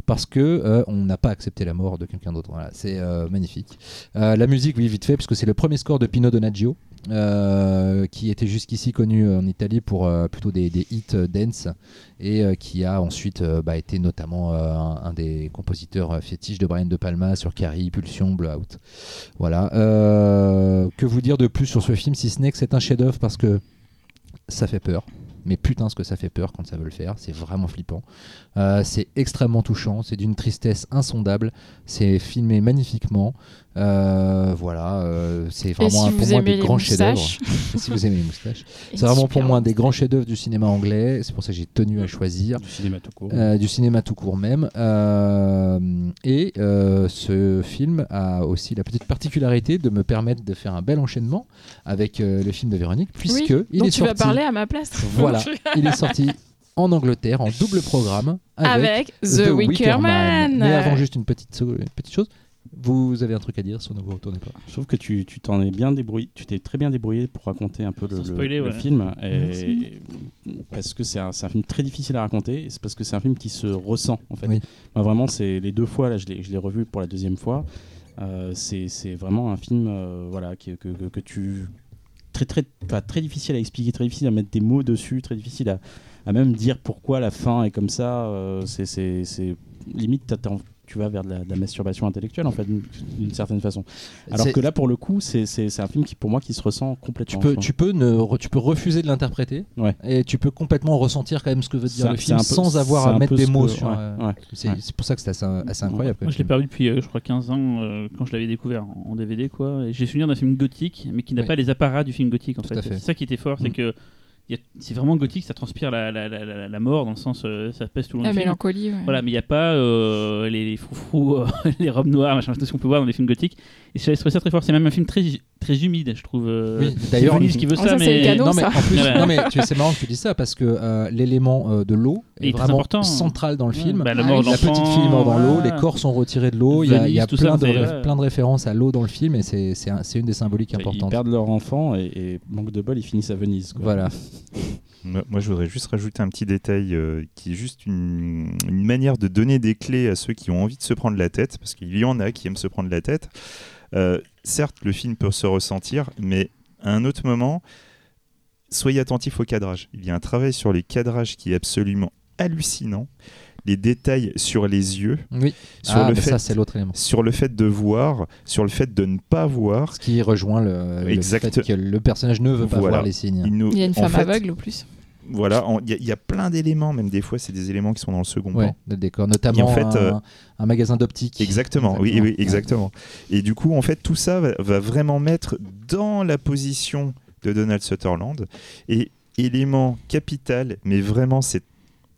parce que euh, on n'a pas accepté la mort de quelqu'un d'autre. C'est magnifique. La musique, oui, vite fait, parce que c'est le premier score de Pino Donaggio, euh, qui était jusqu'ici connu en Italie pour euh, plutôt des, hits euh, dance et euh, qui a ensuite euh, bah, été notamment euh, un, des compositeurs euh, fétiches de Brian De Palma sur Carrie, Pulsion, Blowout. Voilà. Euh, que vous dire de plus sur ce film si ce n'est que c'est un chef-d'œuvre parce que ça fait peur. Mais putain, ce que ça fait peur quand ça veut le faire, c'est vraiment flippant. Euh, c'est extrêmement touchant, c'est d'une tristesse insondable, c'est filmé magnifiquement. Euh, voilà, euh, c'est vraiment si un- pour moi des grands chefs-d'œuvre. si vous aimez les moustaches, c'est vraiment pour moi des moustaches. grands chefs-d'œuvre du cinéma anglais. C'est pour ça que j'ai tenu à choisir. Du cinéma tout court. Euh, du cinéma tout court même. Euh, et euh, ce film a aussi la petite particularité de me permettre de faire un bel enchaînement avec euh, le film de Véronique, puisque Oui, il est tu sorti. vas parler à ma place. Voilà, il est sorti en Angleterre en double programme avec, Avec The, Wicker Man. Mais avant, juste une petite, une petite chose. Vous avez un truc à dire sur Ne vous retournez pas? Je trouve que tu t'en es bien débrouillé, tu t'es très bien débrouillé pour raconter un peu le, le- spoiler, le ouais. film. Et Merci. parce que c'est un, film très difficile à raconter, et c'est parce que c'est un film qui se ressent en fait. Oui. Moi, vraiment, c'est les deux fois, là je l'ai revu pour la deuxième fois. Euh, c'est vraiment un film euh, voilà, que, que, que tu. Très, très, très difficile à expliquer, très difficile à mettre des mots dessus, très difficile à, à même dire pourquoi la fin est comme ça. euh, c'est- limite, t'as- tu vas vers de la, de la masturbation intellectuelle en fait, d'une certaine façon. Alors que là, pour le coup, c'est un film qui, pour moi, qui se ressent tu complètement. peux, je tu, peux ne, re- tu peux refuser de l'interpréter Ouais. et tu peux complètement ressentir quand même ce que veut dire C'est- le film peu- sans avoir à mettre des mots que- sur. ouais, euh, ouais, c'est pour ça que c'est assez, assez incroyable. Moi, je l'ai vu depuis, euh, je crois, 15 ans, euh, quand je l'avais découvert en, DVD, quoi. J'ai souvenir d'un film gothique, mais qui n'a pas les apparats du film gothique, en Tout fait. à fait. C'est ça qui était fort, c'est Mm. que c'est vraiment gothique, ça transpire la, la, la, la, la mort, dans le sens, euh, ça pèse tout le long La mélancolie. ouais. Voilà, mais il n'y a pas euh, les, les froufrous, euh, les robes noires, machin, tout ce qu'on peut voir dans les films gothiques. Et je trouve ça très fort. C'est même un film très, très humide, je trouve. euh, Oui, c'est d'ailleurs, Venise qui veut Ah, ça, mais non mais ça. en plus, non mais c'est marrant que tu dis ça parce que euh, l'élément euh, de l'eau est, est très vraiment important. central dans le film. bah, la Ah mort de la petite fille mort dans l'eau, les corps sont retirés de l'eau, il y a, y plein, ça, de, c'est- ré- ouais. plein de références à l'eau dans le film et c'est c'est un- c'est une des symboliques Ils importantes. perdent leur enfant et, et manque de bol, ils finissent à Venise. Voilà. Moi, je voudrais juste rajouter un petit détail euh, qui est juste une, manière de donner des clés à ceux qui ont envie de se prendre la tête, parce qu'il y en a qui aiment se prendre la tête. Euh, certes, le film peut se ressentir, mais à un autre moment, soyez attentifs au cadrage. Il y a un travail sur les cadrages qui est absolument hallucinant. Les détails sur les yeux, Oui. sur, ah, le fait, ça c'est l'autre élément. sur le fait de voir, sur le fait de ne pas voir. Ce qui rejoint le, le Exact. fait que le personnage ne veut pas Voilà. voir les signes. Il, nous- Il y a une en femme fait, aveugle au plus. Voilà, en- il y, a- il y a plein d'éléments, même des fois, c'est des éléments qui sont dans le second plan. Le décor, notamment Et en fait, un, euh, un magasin d'optique. Exactement, oui, oui, Ouais. exactement. Et du coup, en fait, tout ça va, va vraiment mettre dans la position de Donald Sutherland. Et élément capital, mais vraiment, c'est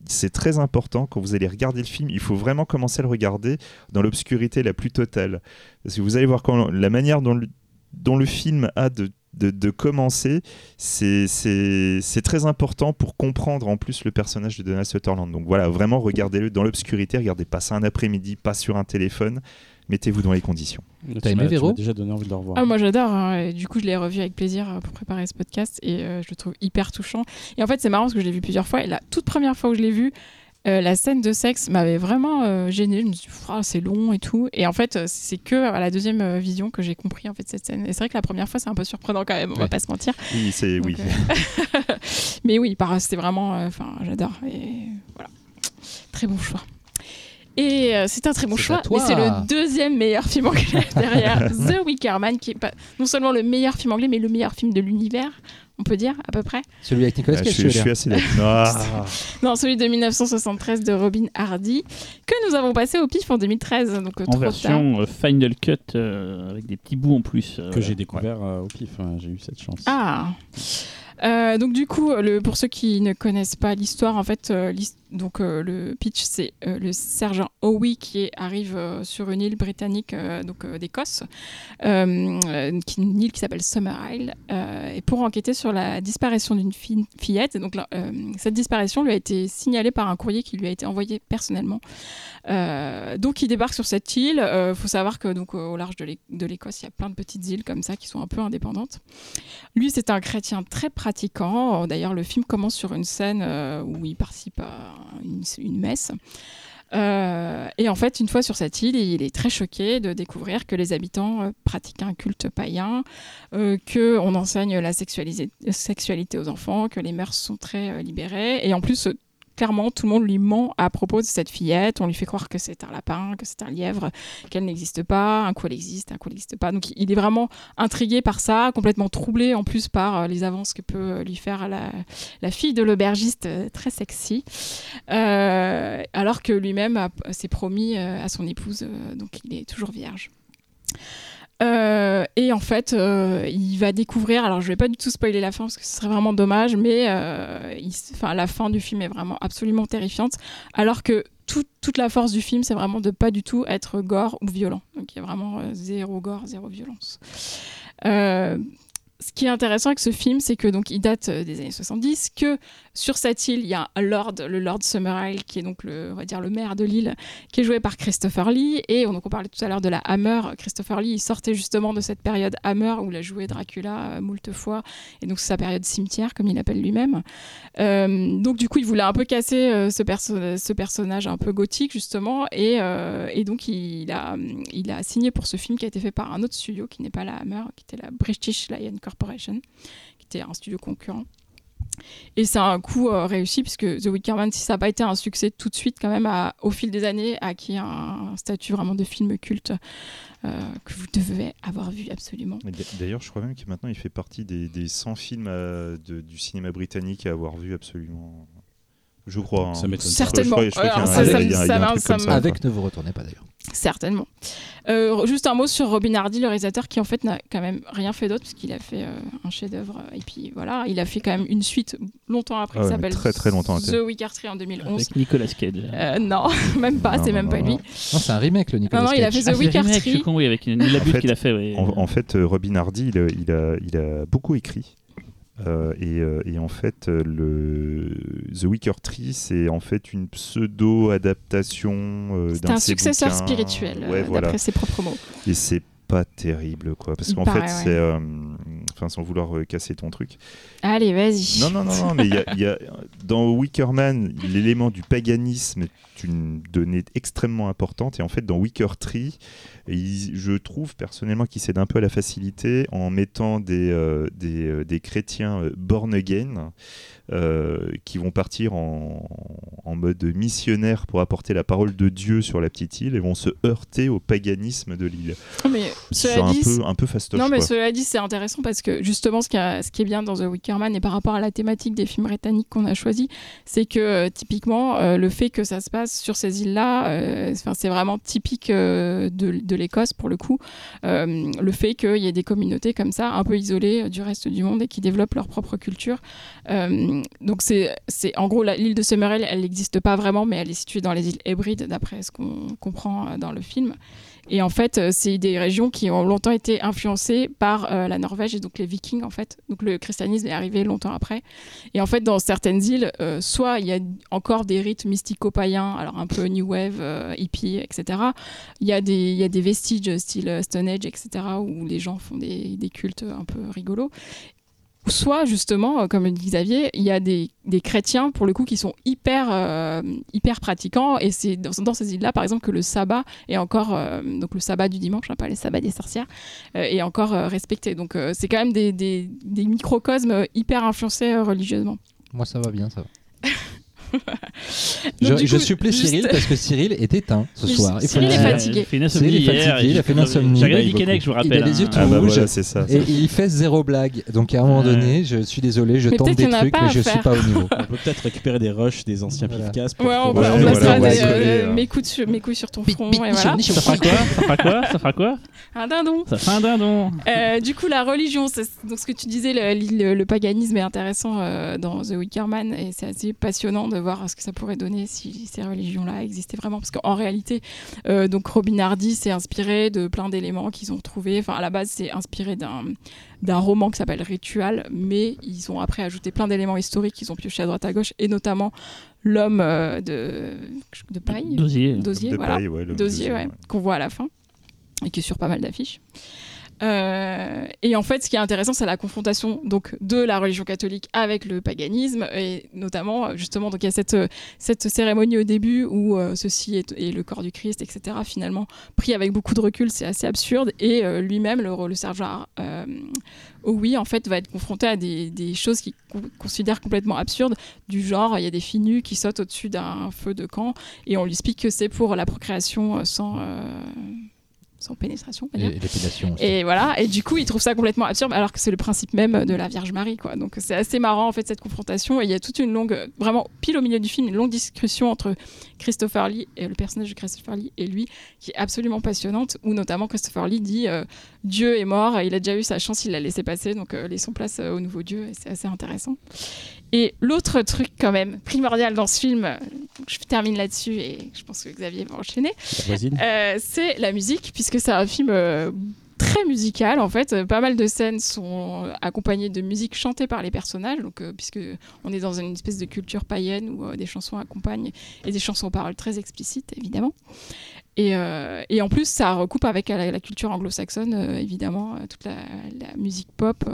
c'est très important quand vous allez regarder le film. Il faut vraiment commencer à le regarder dans l'obscurité la plus totale. Parce que vous allez voir la manière dont le, film a de, de, commencer, c'est très important pour comprendre en plus le personnage de Donald Sutherland. Donc voilà, vraiment regardez-le dans l'obscurité, regardez pas ça un après-midi, pas sur un téléphone, mettez-vous dans les conditions. Tu T'as aimé, Véro déjà donné envie de le revoir. Ah, moi j'adore. hein, du coup, je l'ai revu avec plaisir euh, pour préparer ce podcast et euh, je le trouve hyper touchant. Et en fait, c'est marrant parce que je l'ai vu plusieurs fois. Et la toute première fois où je l'ai vu, euh, la scène de sexe m'avait vraiment euh, gênée. Je me suis dit, Ah, c'est long et tout. Et en fait, c'est que à la deuxième euh, vision que j'ai compris en fait cette scène. Et c'est vrai que la première fois, c'est un peu surprenant quand même. On va Ouais. pas se mentir. Oui, c'est oui. euh, Mais oui, par- c'était vraiment. euh, Enfin, j'adore. Et voilà. Très bon choix. Et euh, c'est un très bon choix, mais c'est le deuxième meilleur film anglais derrière The Wicker Man, qui est pas non seulement le meilleur film anglais, mais le meilleur film de l'univers, on peut dire à peu près. Celui avec Nicolas Ah, je, Cage, je suis assez d'accord. Ah. Non, celui de 1973 de Robin Hardy, que nous avons passé au pif en 2013, donc euh, En trop version euh, Final Cut, euh, avec des petits bouts en plus. euh, que j'ai découvert euh, au pif, hein, j'ai eu cette chance. Ah Euh, donc du coup, le, pour ceux qui ne connaissent pas l'histoire, en fait, euh, donc euh, le pitch, c'est euh, le sergent Howie qui arrive euh, sur une île britannique donc d'Écosse, une île qui s'appelle Summer Isle, et pour enquêter sur la disparition d'une fi- fillette. Et donc cette disparition lui a été signalée par un courrier qui lui a été envoyé personnellement. Donc il débarque sur cette île. Il faut savoir que donc au large de l'É- de l'Écosse, il y a plein de petites îles comme ça qui sont un peu indépendantes. Lui, c'est un chrétien très pratiquant. D'ailleurs, le film commence sur une scène où il participe à une, messe. Euh, et en fait, une fois sur cette île, il est très choqué de découvrir que les habitants euh, pratiquent un culte païen, euh, que on enseigne la sexualité aux enfants, que les mœurs sont très euh, libérées. Et en plus, clairement, tout le monde lui ment à propos de cette fillette. On lui fait croire que c'est un lapin, que c'est un lièvre, qu'elle n'existe pas. Un coup, elle existe, un coup, elle n'existe pas. Donc, il est vraiment intrigué par ça, complètement troublé en plus par euh, les avances que peut euh, lui faire la, fille de l'aubergiste euh, très sexy, alors que lui-même s'est promis à son épouse, donc il est toujours vierge. Euh, et en fait, euh, il va découvrir. Alors, je vais pas du tout spoiler la fin parce que ce serait vraiment dommage, mais euh, enfin, la fin du film est vraiment absolument terrifiante. Alors que tout- toute la force du film, c'est vraiment de pas du tout être gore ou violent. Donc, il y a vraiment zéro gore, zéro violence. Ce qui est intéressant avec ce film, c'est que donc il date des années 70, que sur cette île, il y a un lord, le Lord Summerisle, qui est donc le, on va dire le maire de l'île, qui est joué par Christopher Lee. Et on, donc on parlait tout à l'heure de la Hammer. Christopher Lee, sortait justement de cette période Hammer où il a joué Dracula euh, moult fois. Et donc c'est sa période cimetière, comme il l'appelle lui-même. Euh, donc du coup, il voulait un peu casser euh, ce, perso- ce personnage un peu gothique, justement. Et, euh, donc il a signé pour ce film qui a été fait par un autre studio qui n'est pas la Hammer, qui était la British Lion Corporation, qui était un studio concurrent. Et c'est un coup euh, réussi puisque The Wicker Man, si ça n'a pas été un succès tout de suite, quand même, au fil des années, a acquis un, statut vraiment de film culte euh, que vous devez avoir vu absolument. D'ailleurs, je crois même que maintenant il fait partie des, des 100 films euh, du cinéma britannique à avoir vu absolument. Je crois. hein. Ça. Certainement. Avec Ne vous retournez pas d'ailleurs. Certainement. Euh, juste un mot sur Robin Hardy, le réalisateur, qui en fait n'a quand même rien fait d'autre, puisqu'il a fait euh, un chef-d'œuvre. Et puis voilà, il a fait quand même une suite longtemps après Ah qui ouais, s'appelle mais très, très longtemps après. The Wicker Tree en 2011. Avec Nicolas Cage. Euh, non, même pas, c'est même non, pas non. lui. Non, c'est un remake, le Nicolas Non, non, il a Cage. fait Ah, The c'est Wicker remake, je Tree. suis con, oui, avec Neil Labute fait, qu'il a fait. oui. En, en fait, euh, Robin Hardy, il, a- il a, il a beaucoup écrit. Euh, et, euh, et en fait, euh, le The Wicker Tree, c'est en fait une pseudo-adaptation euh, C'est d'un un successeur bouquins. spirituel, Ouais, voilà. d'après ses propres mots. Et c'est pas terrible, quoi. Parce qu'en fait, ouais. c'est. Enfin, sans vouloir euh, casser ton truc. Allez, vas-y. Non, non, non, non, mais y a- y a, dans Wickerman, l'élément du paganisme est une donnée extrêmement importante. Et en fait, dans Wicker Tree, il- je trouve personnellement qu'il cède un peu à la facilité en mettant des, euh, des, euh, des chrétiens born again qui vont partir en, en mode missionnaire pour apporter la parole de Dieu sur la petite île et vont se heurter au paganisme de l'île. Mais C'est cela un dit, peu, un peu fastoche. Non, mais quoi. cela dit, c'est intéressant parce que justement, ce qui, a- ce qui est bien dans The Wicker Man et par rapport à la thématique des films britanniques qu'on a choisi, c'est que euh, typiquement, euh, le fait que ça se passe sur ces îles-là, euh, c'est vraiment typique euh, de, de l'Écosse pour le coup. Euh, le fait qu'il y ait des communautés comme ça, un peu isolées euh, du reste du monde et qui développent leur propre culture. Donc, c'est en gros, l'île de Summerhill, elle n'existe pas vraiment, mais elle est située dans les îles Hébrides, d'après ce qu'on comprend euh, dans le film. Et en fait, euh, c'est des régions qui ont longtemps été influencées par euh, la Norvège et donc les Vikings, en fait. Donc le christianisme est arrivé longtemps après. Et en fait, dans certaines îles, soit il y a encore des rites mystico-païens, alors un peu New Wave, hippie, etc. Il y, a des, y a des vestiges style Stone Age, etc., où les gens font des, des cultes un peu rigolos. Soit, justement, euh, comme le dit Xavier, il y a des, des chrétiens, pour le coup, qui sont hyper, euh, hyper pratiquants. Et c'est dans, dans ces îles-là, par exemple, que le sabbat est encore, euh, donc le sabbat du dimanche, hein, pas les sabbats des sorcières, euh, est encore respecté. Donc c'est quand même des, des, des microcosmes hyper influencés religieusement. Moi, ça va bien, ça va. Je coup, supplée juste- Cyril parce que Cyril est éteint ce soir. Il Cyril est fatigué. Il a fait une insomnie Cyril est fatigué, il a fait une insomnie. J'ai regardé Il a Dickeneck, je vous Il a rappelle. les yeux hein. tout Ah bah rouge. voilà, ça. Et il fait zéro blague. Donc à un moment donné, je suis désolé, je Mais tente des trucs, mais je suis pas au niveau. On peut peut-être récupérer des rushs, des anciens Voilà. pifcas Ouais, on, pouvoir- on placera voilà, des, va euh, mes, coups de- mes coups sur ton front. et voilà. Ça fera quoi Ça fera quoi Ça fera quoi Un dindon. Ça fait un dindon. Euh, du coup, la religion, c'est donc ce que tu disais, le, le- le paganisme est intéressant euh, dans The Wicker Man et c'est assez passionnant de voir ce que ça pourrait donner si ces religions-là existaient vraiment. Parce qu'en réalité, euh, donc Robin Hardy s'est inspiré de plein d'éléments qu'ils ont retrouvés. Enfin, à la base, c'est inspiré d'un d'un roman qui s'appelle Ritual, mais ils ont après ajouté plein d'éléments historiques qu'ils ont pioché à droite à gauche, et notamment l'homme euh, de, de paille, Dosier. d'osier, De voilà, paille, ouais, d'osier, dosier, ouais, ouais. qu'on voit à la fin et qui est sur pas mal d'affiches. Euh, et en fait, ce qui est intéressant, c'est la confrontation donc de la religion catholique avec le paganisme, et notamment justement, donc il y a cette, cette cérémonie au début où euh, ceci est, le corps du Christ, etc. Finalement, pris avec beaucoup de recul, c'est assez absurde, et euh, lui-même, le, le sergent oui, en fait, va être confronté à des, des choses qu'il con- considère complètement absurdes, du genre il y a des filles nues qui sautent au-dessus d'un feu de camp, et on lui explique que c'est pour la procréation sans, sans pénétration, on va Et, dire. et l'épilation aussi. Et voilà, et du coup, il trouve ça complètement absurde, alors que c'est le principe même de la Vierge Marie, quoi. Donc c'est assez marrant en fait cette confrontation. Et il y a toute une longue, vraiment pile au milieu du film, une longue discussion entre Christopher Lee et le personnage de Christopher Lee et lui, qui est absolument passionnante. Où notamment Christopher Lee dit euh, Dieu est mort, il a déjà eu sa chance, il l'a laissé passer, donc euh, laissons place euh, au nouveau Dieu. Et c'est assez intéressant. Et l'autre truc quand même primordial dans ce film, je termine là-dessus et je pense que Xavier va enchaîner. Euh, c'est la musique, puisque c'est un film euh, très musical en fait. Pas mal de scènes sont accompagnées de musique chantée par les personnages, donc euh, puisque on est dans une espèce de culture païenne où des chansons accompagnent et des chansons aux paroles très explicites évidemment. Et, euh, et en plus, ça recoupe avec la, la culture anglo-saxonne, euh, évidemment, euh, toute la, la musique pop.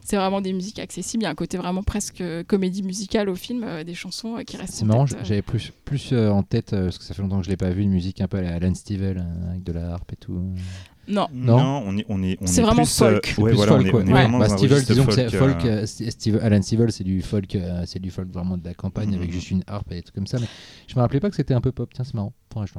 c'est vraiment des musiques accessibles. Il y a un côté vraiment presque comédie musicale au film, des chansons qui restent. C'est marrant, j'avais plus, plus en tête, parce que ça fait longtemps que je l'ai pas vu, une musique un peu à la Alan Stivell, avec de la harpe et tout. Non, Non. Non, on est, on est, on C'est est vraiment plus, euh, folk. C'est ouais, plus voilà, folk, on est, quoi. on est Ouais. vraiment Bah, registre disons que c'est folk, folk, euh, euh, Steve- Alan Stivell, c'est du folk, euh, c'est du folk vraiment de la campagne avec Mhm. juste une harpe et des trucs comme ça. Mais je me rappelais pas que c'était un peu pop. Tiens, c'est marrant.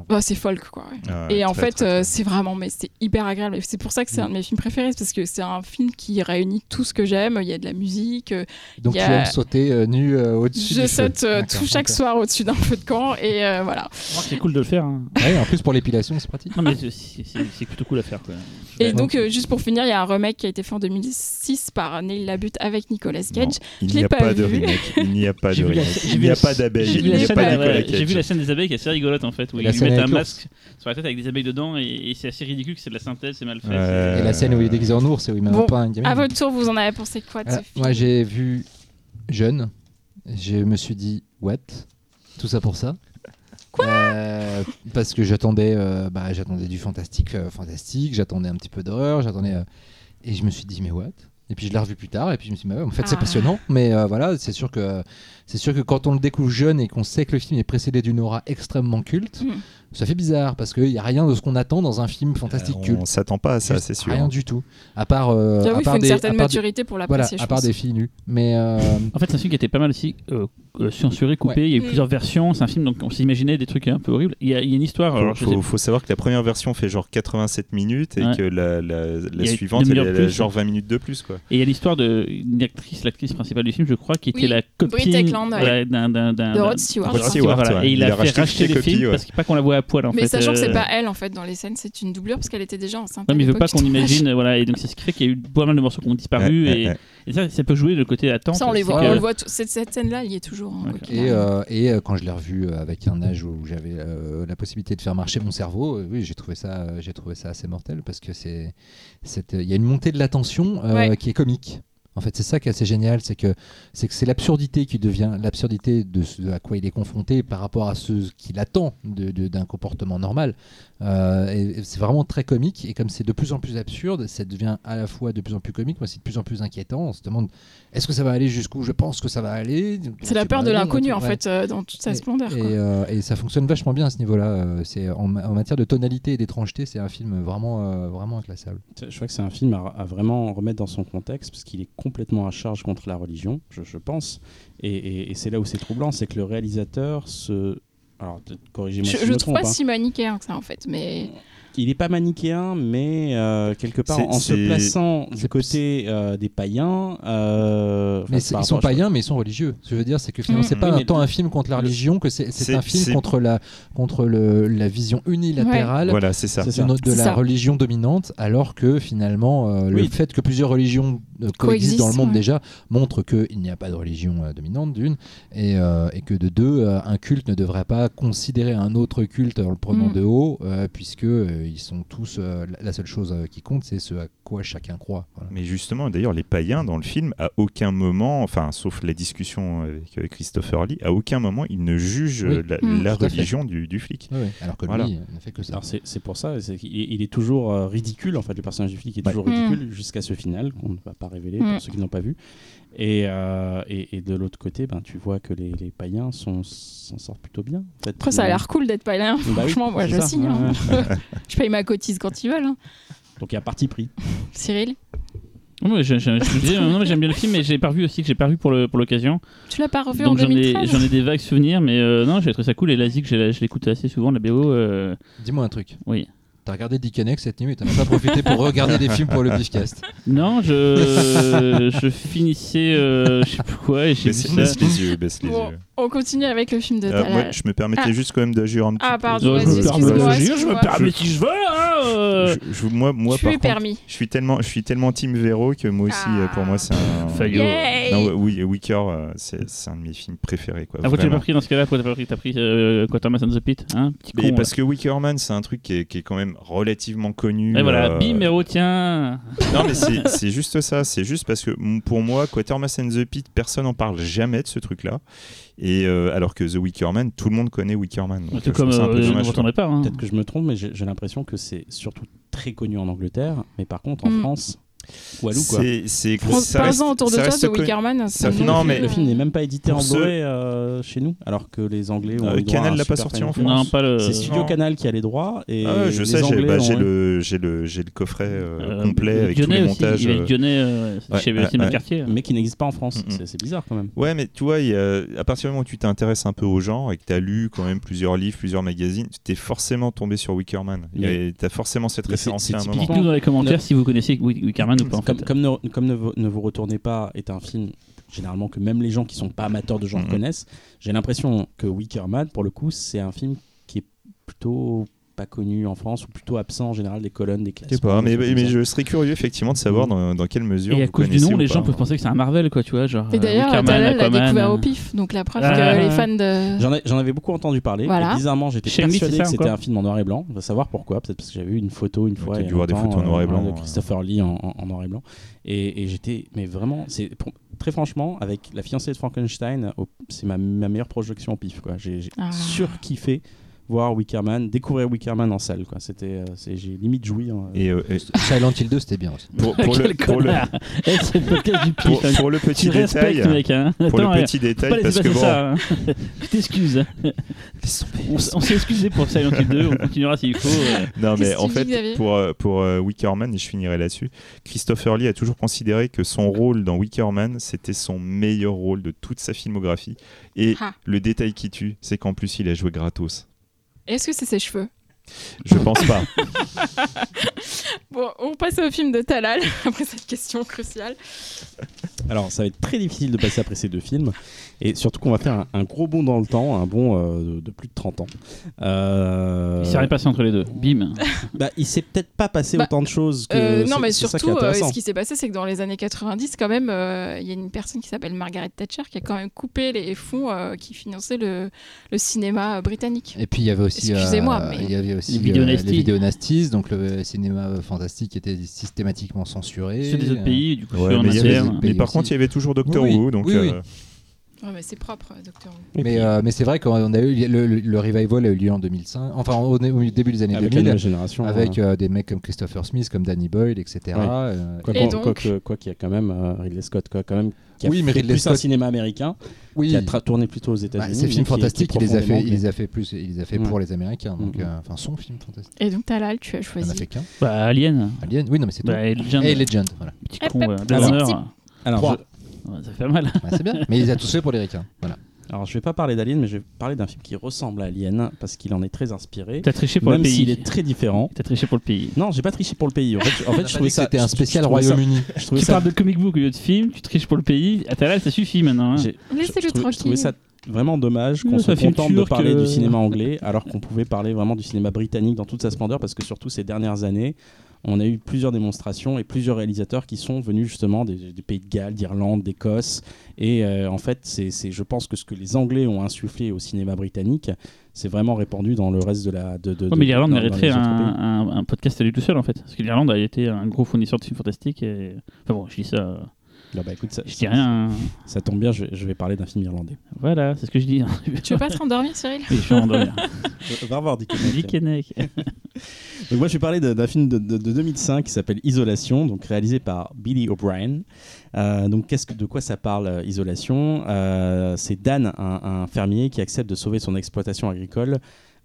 Bah, c'est folk quoi. ouais. ah, Et en très, fait, euh, c'est vraiment, mais c'est hyper agréable. Et C'est pour ça que c'est un de mes films préférés, parce que c'est un film qui réunit tout ce que j'aime. Il y a de la musique. euh, Donc Il y tu a- aimes sauter euh, nu euh, au-dessus Je saute euh, tout chaque soir au-dessus d'un feu de camp, et euh, voilà. C'est cool de le faire. hein. En plus pour l'épilation, c'est pratique. Non, mais c'est plutôt cool à faire. Quoi. Et donc, euh, juste pour finir, il y a un remake qui a été fait en 2006 par Neil Labute avec Nicolas Non, Cage. il je n'y l'ai a pas pas de vu. remake. Il n'y a pas de remake. j'ai Il vu n'y a la- pas d'abeilles. J'ai Il vu, n'y la a scène, pas de de euh, Nicolas j'ai vu Cage. la scène des abeilles qui est assez rigolote en fait, où ils mettent un masque sur la tête avec des abeilles dedans et, et c'est assez ridicule que c'est de la synthèse, c'est mal fait. Ouais. Et la scène où il est déguisé en ours et où il met Bon, un pain à votre tour, vous en avez pensé quoi de ce film moi j'ai vu jeune, je me suis dit what? Tout ça pour ça Quoi Parce que j'attendais, euh, bah, j'attendais du fantastique, euh, fantastique, j'attendais un petit peu d'horreur, j'attendais euh, et je me suis dit mais what? Et puis je l'ai revu plus tard et puis je me suis dit bah ouais, en fait c'est Ah. passionnant, mais euh, voilà c'est sûr que c'est sûr que quand on le découvre jeune et qu'on sait que le film est précédé d'une aura extrêmement culte, Mm. Ça fait bizarre parce qu'il n'y a rien de ce qu'on attend dans un film fantastique Euh, culte. On s'attend pas à ça, c'est sûr. Rien du tout. À part, euh, à il part faut une des- certaine à part des- maturité pour voilà, l'apprécier. à je part pense. des filles nues. Mais euh, En fait, c'est un film qui était pas mal aussi euh, censuré, coupé. Ouais. Il y a eu Mm. plusieurs versions. C'est un film donc on s'imaginait des trucs un peu horribles. Il y a, il y a une histoire. Faut, sais- faut, faut savoir que la première version fait genre 87 minutes et Ouais. que la, la, la Il y a suivante une elle, plus. genre 20 minutes de plus quoi. Et il y a l'histoire d'une actrice, l'actrice principale du film, je crois, qui était Oui, la copine voilà, d'un- De Rod Stewart. Voilà. Et il, Il a, fait racheté racheter toutes le les copies, film ouais. parce qu'il pas qu'on la voit à poil en Mais fait. sachant que c'est euh, pas elle en fait dans les scènes, c'est une doublure parce qu'elle était déjà enceinte. À mais il veut pas qu'on imagine, voilà, et donc c'est ce qui fait qu'il y a eu pas mal de morceaux qui ont disparu, et, ça, ça peut jouer le côté attente. Ça, on les voit, que- on le voit. Cette, cette scène-là, il y est toujours. hein, Et, euh, et euh, quand je l'ai revu euh, avec un âge où j'avais euh, la possibilité de faire marcher mon cerveau, euh, oui, j'ai trouvé ça, euh, j'ai trouvé ça assez mortel parce que c'est, c'est, euh, il y a une montée de l'attention euh, Ouais. qui est comique. En fait, c'est ça qui est assez génial, c'est que c'est que c'est l'absurdité qui devient l'absurdité de ce à quoi il est confronté par rapport à ce qu'il attend d'un comportement normal. Euh, et, et c'est vraiment très comique. Et comme c'est de plus en plus absurde, ça devient à la fois de plus en plus comique, mais c'est de plus en plus inquiétant. On se demande est-ce que ça va aller jusqu'où? Je pense que ça va aller. C'est la peur de l'inconnu en fait, euh, dans toute sa Et- splendeur. Et, quoi. euh, et ça fonctionne vachement bien à ce niveau-là. Euh, c'est en, ma- en matière de tonalité et d'étrangeté, c'est un film vraiment, euh, vraiment inclassable. Je crois que c'est un film à, à vraiment remettre dans son contexte parce qu'il est complètement à charge contre la religion, je, je pense. Et, et- et c'est là où c'est troublant, c'est que le réalisateur se. Alors, corrigez-moi Je, si je je me trouve trompe. pas hein. si manichéen que ça en fait, mais il est pas manichéen, mais euh, quelque part en se plaçant du côté euh, des païens. euh, Mais ils sont païens, mais ils sont religieux. Ce que je veux dire, c'est que finalement, Mm. c'est pas Oui, un tant un film contre la religion que c'est un film contre la contre le, la vision unilatérale Voilà, c'est ça. C'est de, la ça. religion dominante, alors que finalement, euh, le Oui. fait que plusieurs religions euh, coexistent dans le monde ouais. déjà montre qu'il n'y a pas de religion euh, dominante d'une, et, euh, et que de deux, euh, un culte ne devrait pas considérer un autre culte en le prenant Mm. de haut, euh, puisque euh, ils sont tous euh, la- seule chose euh, qui compte, c'est ce à quoi chacun croit. Voilà. Mais justement, d'ailleurs, les païens dans le film, à aucun moment, enfin, sauf la discussion avec Christopher Lee, à aucun moment, ils ne jugent Oui. euh, la, Mm. la religion du, du flic. Alors que Voilà. lui, il ne fait que ça. Alors c'est c'est pour ça, est- il est toujours ridicule en fait, le personnage du flic est Ouais. toujours ridicule jusqu'à ce final qu'on ne va pas révéler Mm. pour ceux qui n'ont pas vu. Et, euh, et, et de l'autre côté, ben, tu vois que les, les païens s'en sortent plutôt bien. En fait, Après, ça a Euh, l'air cool d'être païen. bah oui, Franchement, moi, je ça, signe. hein. Je paye ma cotise quand ils veulent. hein. Donc il y a parti pris. Cyril, Non, je mais j'aime bien le film, mais j'ai pas revu aussi, que j'ai pas vu pour le- pour l'occasion. tu l'as pas revu en Donc j'en ai, 2013 j'en ai des vagues souvenirs, mais euh, non, j'ai trouvé ça cool. Et l'Asie, je l'écoute assez souvent, la BO. euh, Dis-moi un truc. oui. T'as regardé Dick Annex cette nuit et t'en as pas profité pour regarder des films pour le Beefcast. Non, je, je finissais, euh, je sais plus quoi, et j'ai vu Baisse, ça. baisse les yeux, baisse les yeux. On continue avec le film de Euh, moi, je me permettais Ah. juste quand même d'agir un petit Ah, peu. pardon, Euh, je vas-y, me permets excuse-moi, d'agir, je me excuse-moi. permets si je veux. hein, euh. Je- je- moi, moi tu par es contre, permis. je suis tellement, je suis tellement Team Véro que moi aussi, Ah. euh, pour moi, c'est un. Yay Non, oui, Wicker, euh, c'est c'est un de mes films préférés. Quoi, Ah, pourquoi tu l'as pas pris dans ce cas-là Pourquoi t'as pas pris T'as pris euh, Quatermass and the Pit hein Petit con. Parce que Wickerman, c'est un truc qui est, qui est quand même relativement connu. Et voilà, euh, bim, héros, tiens. Non, mais c'est c'est juste ça. C'est juste parce que pour moi, Quatermass and the Pit, personne n'en parle jamais de ce truc-là. Et euh, alors que The Wicker Man, tout le monde connaît Wicker Man. Donc, Tout euh, je comme euh, je dommage, ne pas. hein. Peut-être que je me trompe, mais j'ai j'ai l'impression que c'est surtout très connu en Angleterre, mais par contre en Mm. France, Walou quoi. C'est Parle-en autour de ça toi, connu. Wickerman. Non, mais- Le euh, film n'est même pas édité en Blu-ray euh, chez nous, alors que les Anglais ont Euh, Canal l'a pas sorti en film. Non, pas le. C'est Studio Non. Canal qui a les droits et Ah je les sais, j'ai bah, ont- le, j'ai le, j'ai le coffret euh, Euh, complet avec tous Dionnet les aussi, montages. Il euh. Dionnet euh, ouais, chez Cinéma ouais. Quartier. mais qui n'existe pas en France. Mm. C'est- bizarre quand même. Ouais, mais tu vois, a- à partir du moment où tu t'intéresses un peu au genre et que tu as lu quand même plusieurs livres, plusieurs magazines, tu t'es forcément tombé sur Wickerman. Tu as forcément cette référence c'est à un typiquement- moment. Dites-nous dans les commentaires si vous connaissez Wick- Wickerman ou pas. En Comme, fait. comme ne, comme ne, vous- ne vous retournez pas est un film généralement que même les gens qui sont pas amateurs de genre Mhm. connaissent. J'ai l'impression que Wickerman, pour le coup, c'est un film qui est plutôt pas connu en France ou plutôt absent en général des colonnes, des Je sais pas, mais, ça. je serais curieux effectivement de savoir Mhm. dans, dans quelle mesure. Et à vous cause du nom, les pas. gens peuvent penser que c'est un Marvel, quoi, tu vois. Genre, Et d'ailleurs, Talal l'a découvert au pif, donc la preuve Ah, que ouais, les fans de. J'en ai, j'en avais beaucoup entendu parler. Voilà. Et bizarrement, j'étais persuadé c'est que ça, c'était un film en noir et blanc. On va savoir pourquoi. Peut-être parce que j'avais vu une photo une fois. a dû voir des photos en noir et euh, blanc, de. Christopher Lee en, noir et blanc. Et, j'étais, mais vraiment, c'est très franchement, avec la fiancée de Frankenstein, c'est ma, ma meilleure projection au pif. Quoi. J'ai, j'ai Ah. surkiffé voir Wickerman, découvrir Wickerman en salle. Quoi. C'était, euh, c'est, j'ai limite joui. hein. Et, euh, et Silent Hill 2, c'était bien aussi. pour, pour le, Quel pour, le, connard C'est le podcast du pour- pif. pour le petit détail, mec. Hein. pour le ouais. petit pas détail, laisser parce que passer bon, ça. hein. Je t'excuse. On, s'est excusé pour Silent Hill 2, on continuera s'il faut. euh. Non, mais en fait, pour, euh, pour euh, Wickerman, et je finirai là-dessus, Christopher Lee a toujours considéré que son rôle dans Wickerman, c'était son meilleur rôle de toute sa filmographie. Et Ah. le détail qui tue, c'est qu'en plus, il a joué gratos. Est-ce que c'est ses cheveux Je pense pas. Bon, on passe au film de Talal après cette question cruciale. Alors, ça va être très difficile de passer après ces deux films. Et surtout qu'on va faire un, un gros bond dans le temps, un bond euh, de, de plus de 30 ans. Euh, Il s'est rien passé entre les deux. Bim. bah, il s'est peut-être pas passé Bah, autant de choses que. Euh, non, mais qui surtout, euh, ce qui s'est passé, c'est que dans les années 90, quand même, euh, il y a une personne qui s'appelle Margaret Thatcher qui a quand même coupé les fonds euh, qui finançaient le, le cinéma britannique. Et puis il y avait aussi, Excusez-moi, euh, mais- il y avait aussi Les vidéos euh, nasty. les vidéos nasties, donc le cinéma fantastique était systématiquement censuré. Ceux des autres pays, du coup, Ouais, ceux par contre, il y avait toujours Doctor Oui. Who. Donc, Oui, oui. euh, Ouais, mais c'est propre, euh, Docteur Who. Mais, euh, mais c'est vrai qu'on a eu le, le- le revival a eu lieu en 2005, enfin au, au début des années avec la 2000, nouvelle génération. avec euh, des mecs comme Christopher Smith, comme Danny Boyle, etc. Ouais. euh, quoi, Et quoi- donc quoi que- quoi qu'il y a quand même euh, Ridley Scott, quoi, quand même, qui a Oui, mais fait Ridley plus un Scott- cinéma américain, oui, qui a tra- tourné plutôt aux bah, États-Unis. ces mais films fantastiques, il les a fait, profondément il les a fait plus, il les a fait Mm. pour les Américains, donc Mm. enfin son film fantastique. Et donc, Talal, tu as Il en a choisi. fait qu'un. Bah, Alien. Alien, oui non mais c'est tout. Bah, et Legend. Et Legend, voilà. Petit con, euh, Blade Alors, je- ça fait mal. Ouais, c'est bien. Mais il les a tous fait pour les ricains. Voilà. Alors, je vais pas parler d'Alien, mais je vais parler d'un film qui ressemble à Alien parce qu'il en est très inspiré, T'as triché pour même le pays. s'il est très différent. T'as triché pour le pays. Non, j'ai pas triché pour le pays. En fait, en fait je trouvais que ça. c'était un spécial Royaume-Uni. Je trouvais Tu ça parles de comic book au lieu de film, tu triches pour le pays. À ta là, ça suffit maintenant. hein. Laissez-le je trouvais, je tranquille. trouvais ça vraiment dommage qu'on se contente de parler euh. du cinéma anglais alors qu'on pouvait parler vraiment du cinéma britannique dans toute sa splendeur parce que surtout ces dernières années on a eu plusieurs démonstrations et plusieurs réalisateurs qui sont venus justement des, des pays de Galles, d'Irlande, d'Écosse et euh, en fait c'est, je pense que ce que les Anglais ont insufflé au cinéma britannique c'est vraiment répandu dans le reste de la de, de, Ouais, de- mais l'Irlande mériterait un, un- un podcast à lui tout seul en fait. Parce que l'Irlande a été un gros fournisseur de films fantastiques. Et... Enfin bon, je dis ça. Ah bah, écoute, ça, Je dis rien. hein. ça tombe bien je vais, je vais parler d'un film irlandais Voilà, c'est ce que je dis. Tu veux pas te rendormir, Cyril? Oui, je suis en endormi. va voir Dick Keinec. Donc moi je vais parler d'un film de, de- de 2005 qui s'appelle Isolation, donc réalisé par Billy O'Brien. Euh, donc qu'est-ce que, de quoi ça parle euh, Isolation? Euh, C'est Dan, un, un fermier qui accepte de sauver son exploitation agricole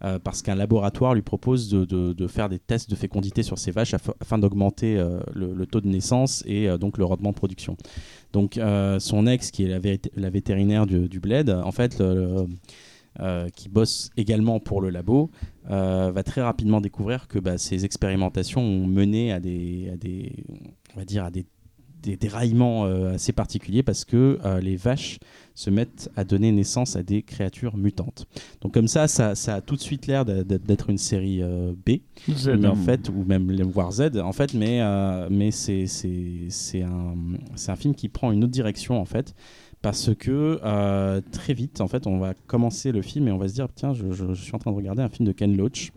euh, parce qu'un laboratoire lui propose de, faire des tests de fécondité sur ses vaches afin, d'augmenter euh, le, taux de naissance et euh, donc le rendement de production. Donc son ex, qui est la, vétérinaire du, bled, en fait, qui bosse également pour le labo, va très rapidement découvrir que bah, ces expérimentations ont mené à des, on va dire à des, déraillements assez particuliers parce que les vaches se mettent à donner naissance à des créatures mutantes. Donc comme ça, ça, ça a tout de suite l'air d'être une série euh, B, mais en fait, ou même voire Z, en fait, mais, euh, mais c'est, un, film qui prend une autre direction, en fait, parce que euh, très vite, en fait, on va commencer le film et on va se dire, tiens, je, je- je suis en train de regarder un film de Ken Loach,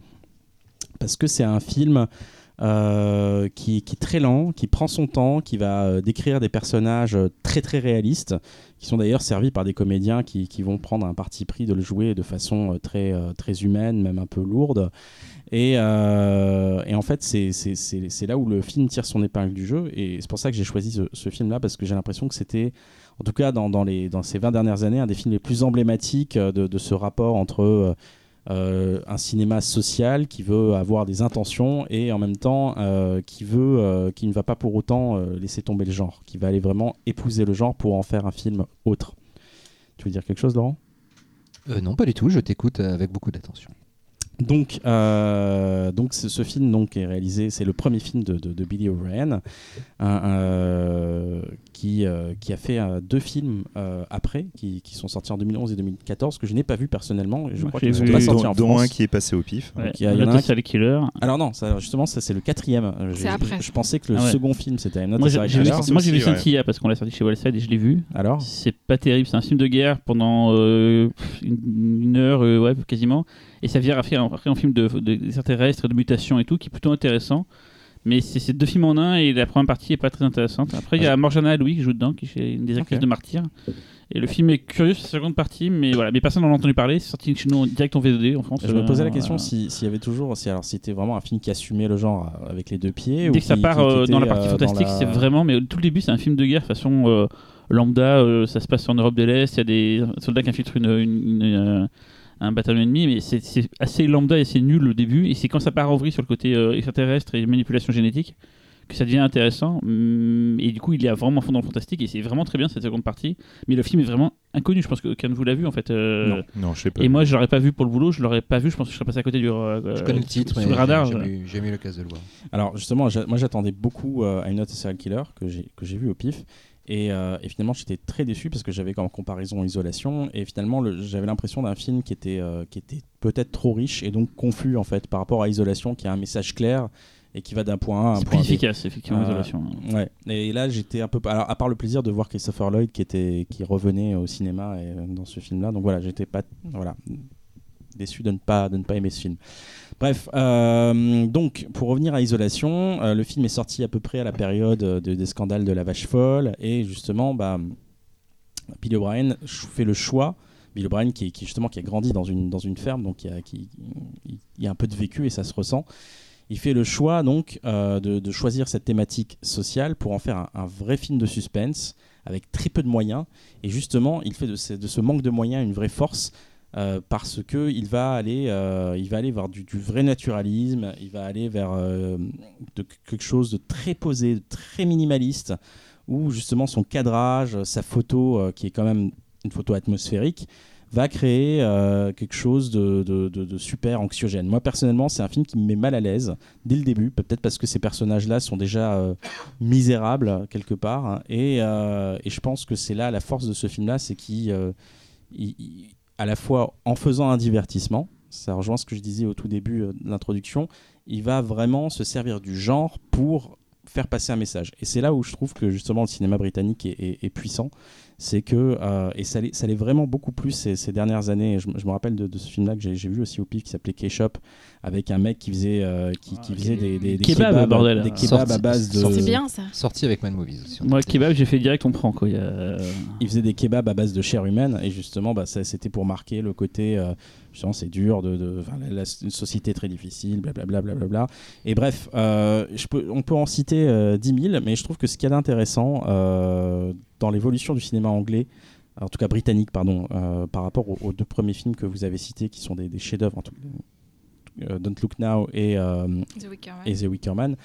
parce que c'est un film euh, qui, est très lent, qui prend son temps, qui va euh, décrire des personnages euh, très très réalistes, qui sont d'ailleurs servis par des comédiens qui, vont prendre un parti pris de le jouer de façon très, très humaine, même un peu lourde. Et, en fait, c'est- là où le film tire son épingle du jeu. Et c'est pour ça que j'ai choisi ce, film-là, parce que j'ai l'impression que c'était, en tout cas dans, ces 20 dernières années, un des films les plus emblématiques de, ce rapport entre un cinéma social qui veut avoir des intentions et en même temps euh, qui, veut, euh, qui ne va pas pour autant euh, laisser tomber le genre, qui va aller vraiment épouser le genre pour en faire un film autre. Tu veux dire quelque chose, Laurent? Euh, non, pas du tout, je t'écoute avec beaucoup d'attention. Donc, euh, donc ce, ce film donc, est réalisé, c'est le premier film de, de- de Billy O'Brien, un- un- qui, euh, qui a fait euh, deux films euh, après, qui, qui sont sortis en 2011 et 2014, que je n'ai pas vu personnellement, et je crois qu'ils ne sont pas dont, sortis en dont France. un qui est passé au pif. Ouais, Donc, il y a- il y en a Not un Killer. Alors non, ça, justement, ça c'est le quatrième. Euh, C'est après. Je pensais que le Ah ouais. second film c'était Not Moi a j'ai vu, Killer. Killer. moi, j'ai vu aussi, ouais. Cynthia parce qu'on l'a sorti chez Wallside et je l'ai vu. Alors C'est pas terrible, c'est un film de guerre pendant euh, une, une heure, euh, ouais, quasiment. Et ça vient après, un film de, de, d'extraterrestres, de mutation et tout, qui est plutôt intéressant. Mais c'est deux films en un et la première partie est pas très intéressante. Après, il y a Morgana Louis qui joue dedans, qui est une des actrices de Martyr. Et le film est curieux sa seconde partie, mais voilà, mais personne n'en a entendu parler. C'est sorti chez nous direct en VOD en France. je me posais la Euh, question si- s'il y avait toujours, si alors c'était vraiment un film qui assumait le genre euh, avec les deux pieds. ou Dès que ça part qui- qui euh, dans la partie fantastique, la- c'est vraiment. Mais tout le début, c'est un film de guerre façon euh, lambda. euh, ça se passe en Europe de l'Est. Il y a des soldats qui infiltrent une, une- une, un bataillon ennemi, mais c'est assez lambda et c'est nul au début. Et c'est quand ça part en vrille sur le côté euh, extraterrestre et manipulation génétique que ça devient intéressant. Hum, Et du coup, il est à vraiment à fond dans le fantastique et c'est vraiment très bien cette seconde partie. Mais le film est vraiment inconnu. Je pense qu'aucun de vous l'a vu en fait. euh, Non. Non, je sais pas. Et moi, je l'aurais pas vu pour le boulot. Je l'aurais pas vu. Je pense que je serais passé à côté du. euh, Je connais le titre, sous mais le radar. j'ai eu- l'occasion de le voir. Alors justement, moi j'attendais beaucoup euh, I'm Not a Serial Killer que j'ai que j'ai vu au pif. Et, euh, et finalement, j'étais très déçu parce que j'avais comme comparaison Isolation. Et finalement, le- j'avais l'impression d'un film qui était, euh, qui était peut-être trop riche et donc confus en fait par rapport à Isolation qui a un message clair et qui va d'un point A à un C'est point plus B. efficace, effectivement, Euh, l'isolation. Ouais. Et là, j'étais un peu. Alors, à part le plaisir de voir Christopher Lloyd qui était, qui revenait au cinéma et, dans ce film-là. Donc voilà, j'étais pas, voilà, déçu de ne pas, de ne pas aimer ce film. Bref, euh, donc pour revenir à Isolation, euh, le film est sorti à peu près à la période euh, de- des scandales de la vache folle et justement, bah, Bill O'Brien fait le choix. Bill O'Brien qui, qui justement qui a grandi dans une, dans une ferme, donc qui a, qui, il- il y a un peu de vécu et ça se ressent. Il fait le choix donc de, choisir cette thématique sociale pour en faire un, vrai film de suspense avec très peu de moyens. Et justement, il fait de ce manque de moyens une vraie force euh, parce que il va aller, euh, il va aller vers du, vrai naturalisme. Il va aller vers euh, quelque chose de très posé, de très minimaliste, où justement son cadrage, sa photo, qui est quand même une photo atmosphérique, va créer quelque chose de, super anxiogène. Moi, personnellement, c'est un film qui me met mal à l'aise dès le début, peut-être parce que ces personnages-là sont déjà misérables quelque part. hein, et, je pense que c'est là la force de ce film-là, c'est qu'il, il- il- à la fois en faisant un divertissement, ça rejoint ce que je disais au tout début euh, de l'introduction, il va vraiment se servir du genre pour faire passer un message. Et c'est là où je trouve que justement le cinéma britannique est, puissant. C'est que, euh, et ça l'est vraiment beaucoup plus ces, ces dernières années. Je, me- je me rappelle de, de ce film-là que j'ai vu aussi au pif qui s'appelait K-Shop, avec un mec qui faisait, euh, qui, qui Ah, faisait des, des, des Kebab, kebabs, bordel. des kebabs Sorti- à base de. C'est bien ça. Sorti avec Mad Movies aussi. Moi, kebab, j'ai fait direct, on prend quoi. Il y a- il faisait des kebabs à base de chair humaine et justement bah, ça, c'était pour marquer le côté euh, c'est dur de, la, la- une société très difficile blablabla blablabla et bref euh, je peux, on peut en citer euh, 10 000 mais je trouve que ce qu'il y a d'intéressant euh, dans l'évolution du cinéma anglais en tout cas britannique pardon euh, par rapport aux, aux deux premiers films que vous avez cités qui sont des, des chefs-d'œuvre en tout- euh, Don't Look Now et euh, The Wicker Man. et The Wicker Man,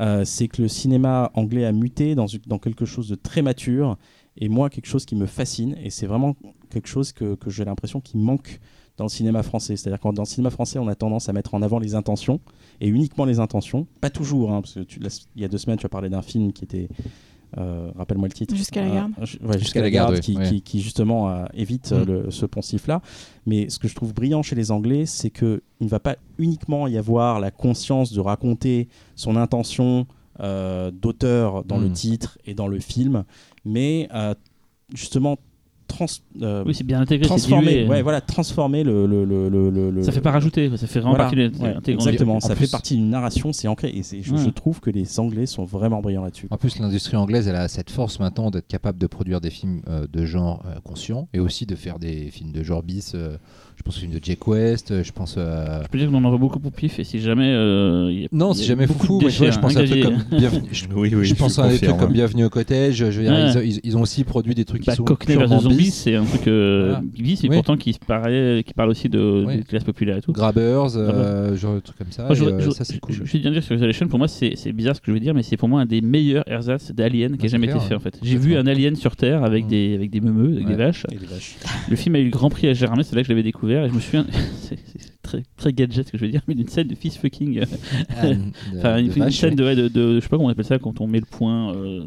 euh, c'est que le cinéma anglais a muté dans, dans quelque chose de très mature et moi quelque chose qui me fascine et c'est vraiment quelque chose que, que j'ai l'impression qui manque dans le cinéma français. C'est-à-dire que dans le cinéma français, on a tendance à mettre en avant les intentions et uniquement les intentions. Pas toujours, hein, parce que tu, la- il y a deux semaines, tu as parlé d'un film qui était. Euh, Rappelle-moi le titre. Jusqu'à la garde. ouais, Jusqu'à la garde, qui, qui- qui, justement euh, évite euh, Mm. le- ce poncif-là. Mais ce que je trouve brillant chez les Anglais, c'est qu'il ne va pas uniquement y avoir la conscience de raconter son intention euh, d'auteur dans le Mm. titre et dans le film, mais euh, justement trans, euh, Oui, c'est bien intégré. transformer, dilué. ouais, voilà, transformer le, le, le, le- le- Ça fait pas rajouter, ça fait vraiment Voilà, partie de ouais, intégrant. exactement, En ça plus- fait partie d'une narration, c'est ancré. Et c'est- je, Ouais. je trouve que les Anglais sont vraiment brillants là-dessus. En plus, l'industrie anglaise, elle a cette force maintenant d'être capable de produire des films euh, de genre euh, conscient et aussi de faire des films de genre bis. Je pense au film de Jake West, euh, je pense. euh, Je peux dire qu'on en voit beaucoup pour pif et si jamais. euh, y a- Non, y si a jamais beaucoup fou, vois, je déchets, pense hein, à des trucs engagés. comme Bienvenue. Je, Oui, oui, je pense à des trucs comme Bienvenue au cottage. Je veux dire, Ouais. ils, ils- ils ont aussi produit des trucs qui Bah, sont Cockney vs Zombies, c'est un truc euh, Voilà. bis, mais Oui. pourtant qui, se paraît, qui parle aussi de, Oui. des classes populaires et tout. Grabbers, euh, genre de trucs comme ça. Moi, je, euh, ça, c'est cool. je- je vais dire sur Isolation, pour moi, c'est bizarre ce que je veux dire, mais c'est pour moi un des meilleurs ersatz d'Alien qui ait jamais été fait en fait. J'ai vu un Alien sur Terre avec des avec des meumeux, avec des vaches. Le film a eu le grand prix à Gérardmer, c'est là que je l'avais découvert et je me souviens, c'est très très gadget ce que je veux dire, mais d'une scène de fist fucking. Ah, de- Enfin, une, de une vache, scène ouais. de, ouais, de, de- je sais pas comment on appelle ça quand on met le point. euh,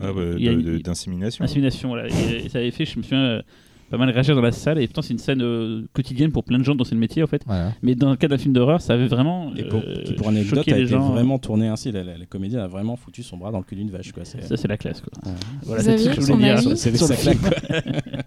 Ah, bah, d'insémination. Insémination, voilà. Et, et ça avait fait, je me souviens, euh, pas mal réagir dans la salle. Et pourtant, c'est une scène euh, quotidienne pour plein de gens dans ce métier, en fait. Voilà. Mais dans le cas d'un film d'horreur, ça avait vraiment. Et pour, euh, qui, pour anecdote, a les été gens. vraiment tourné ainsi. La, la- la comédienne a vraiment foutu son bras dans le cul d'une vache. Quoi. Ça, c'est la classe, quoi. Ouais. Voilà, Vous c'est ce que je son voulais dire. c'est- le claque.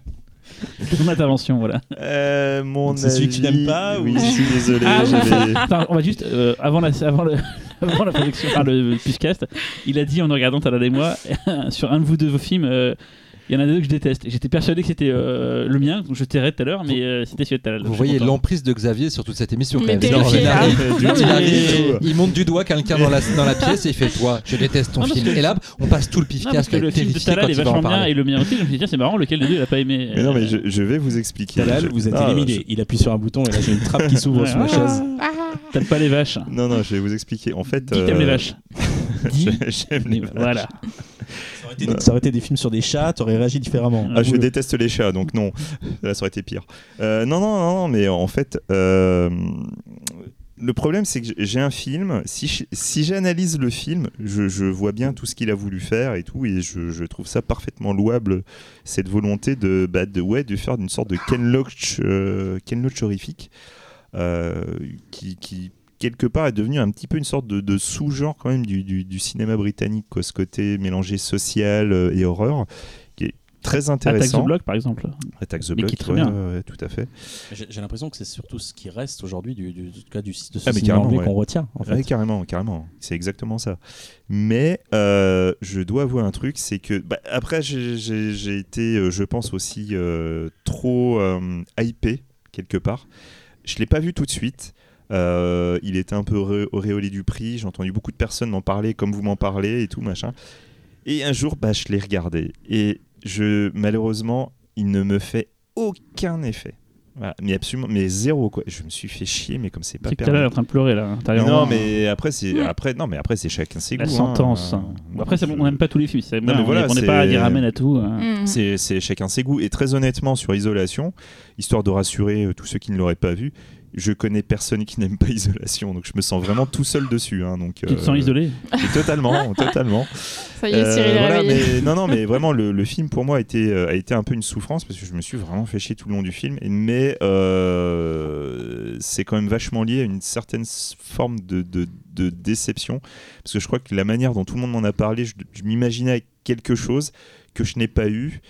Mon intervention, voilà. Euh, mon C'est celui que tu n'aimes pas, Oui, ou- je suis désolé. Ah, oui. j'avais- Attends, on va juste, euh, avant, la, avant, le, avant la projection, enfin le podcast, il a dit en nous regardant Talal et moi, sur un de vous deux vos films, euh, il y en a deux que je déteste. J'étais persuadé que c'était euh, le mien, donc je tairais tout à l'heure, mais euh, c'était celui de Talal. Vous voyez l'emprise de Xavier sur toute cette émission. quand même. Non, il arrive, il, mais- arrive, il monte du doigt quelqu'un dans la, dans la pièce et il fait Toi, je déteste ton Non, film. que- Et là, on passe tout le Non, parce pifcast que à le film de Talal est vachement bien et le mien aussi. Je me suis dit, c'est marrant, lequel des deux il a pas aimé Mais non, mais Euh, je, je vais vous expliquer. Talal, vous êtes éliminé. Il appuie sur un bouton et là j'ai une trappe qui s'ouvre sous ma chaise. T'aimes pas les vaches Non, non, je vais vous expliquer. En fait, t'aimes euh, les vaches. J'aime les vaches. Voilà. Été ça aurait été des films sur des chats, t'aurais réagi différemment. Ah, je déteste les chats, donc non. Là, ça aurait été pire. Euh, non, non, non, mais en fait, euh, le problème, c'est que j'ai un film. Si, si j'analyse le film, je, vois bien tout ce qu'il a voulu faire et tout, et je, trouve ça parfaitement louable, cette volonté de, bah, ouais, de faire une sorte de Ken Loach, euh, Ken Loach horrifique, qui, quelque part, est devenu un petit peu une sorte de, de sous-genre quand même du, du- du cinéma britannique, quoi, ce côté mélangé social euh, et horreur, qui est très Attack intéressant. the Block, par exemple. Attack the Mais Block, qui est très ouais, bien. ouais, tout à fait. J'ai l'impression que c'est surtout ce qui reste aujourd'hui du, du, du- cas du, de ce Ah, mais cinéma anglais ouais. qu'on retient. En fait. Ouais, carrément, carrément. C'est exactement ça. Mais euh, je dois avouer un truc, c'est que bah, après j'ai- été, euh, je pense aussi euh, trop euh, hypé quelque part. Je l'ai pas vu tout de suite. Euh, il était un peu ré- auréolé du prix. J'ai entendu beaucoup de personnes m'en parler, comme vous m'en parlez et tout machin. Et un jour, bah, je l'ai regardé et je malheureusement, il ne me fait aucun effet. Voilà. Mais absolument, mais zéro quoi. Je me suis fait chier, mais comme c'est pas C'est que t'es là permis. en train de pleurer là. Non, mais après c'est après non, mais après c'est chacun ses La goûts. hein. sentence. Euh, Bon, après, on n'aime pas tous les films. c'est- mais on voilà, on n'est pas à dire amen à tout. hein. Mm. C'est c'est chacun ses goûts. Et très honnêtement, sur Isolation, histoire de rassurer euh, tous ceux qui ne l'auraient pas vu, je connais personne qui n'aime pas Isolation. Donc je me sens vraiment tout seul dessus. hein, donc, Tu te euh, sens isolé et Totalement, totalement. Ça y est, Cyril Euh, voilà, réveillé. mais, non, non, mais vraiment, le, le film pour moi a été, euh, a été un peu une souffrance parce que je me suis vraiment fait chier tout le long du film. Mais euh, c'est quand même vachement lié à une certaine forme de, de- de déception parce que je crois que la manière dont tout le monde m'en a parlé, je, je m'imaginais avec quelque chose que je n'ai pas eu.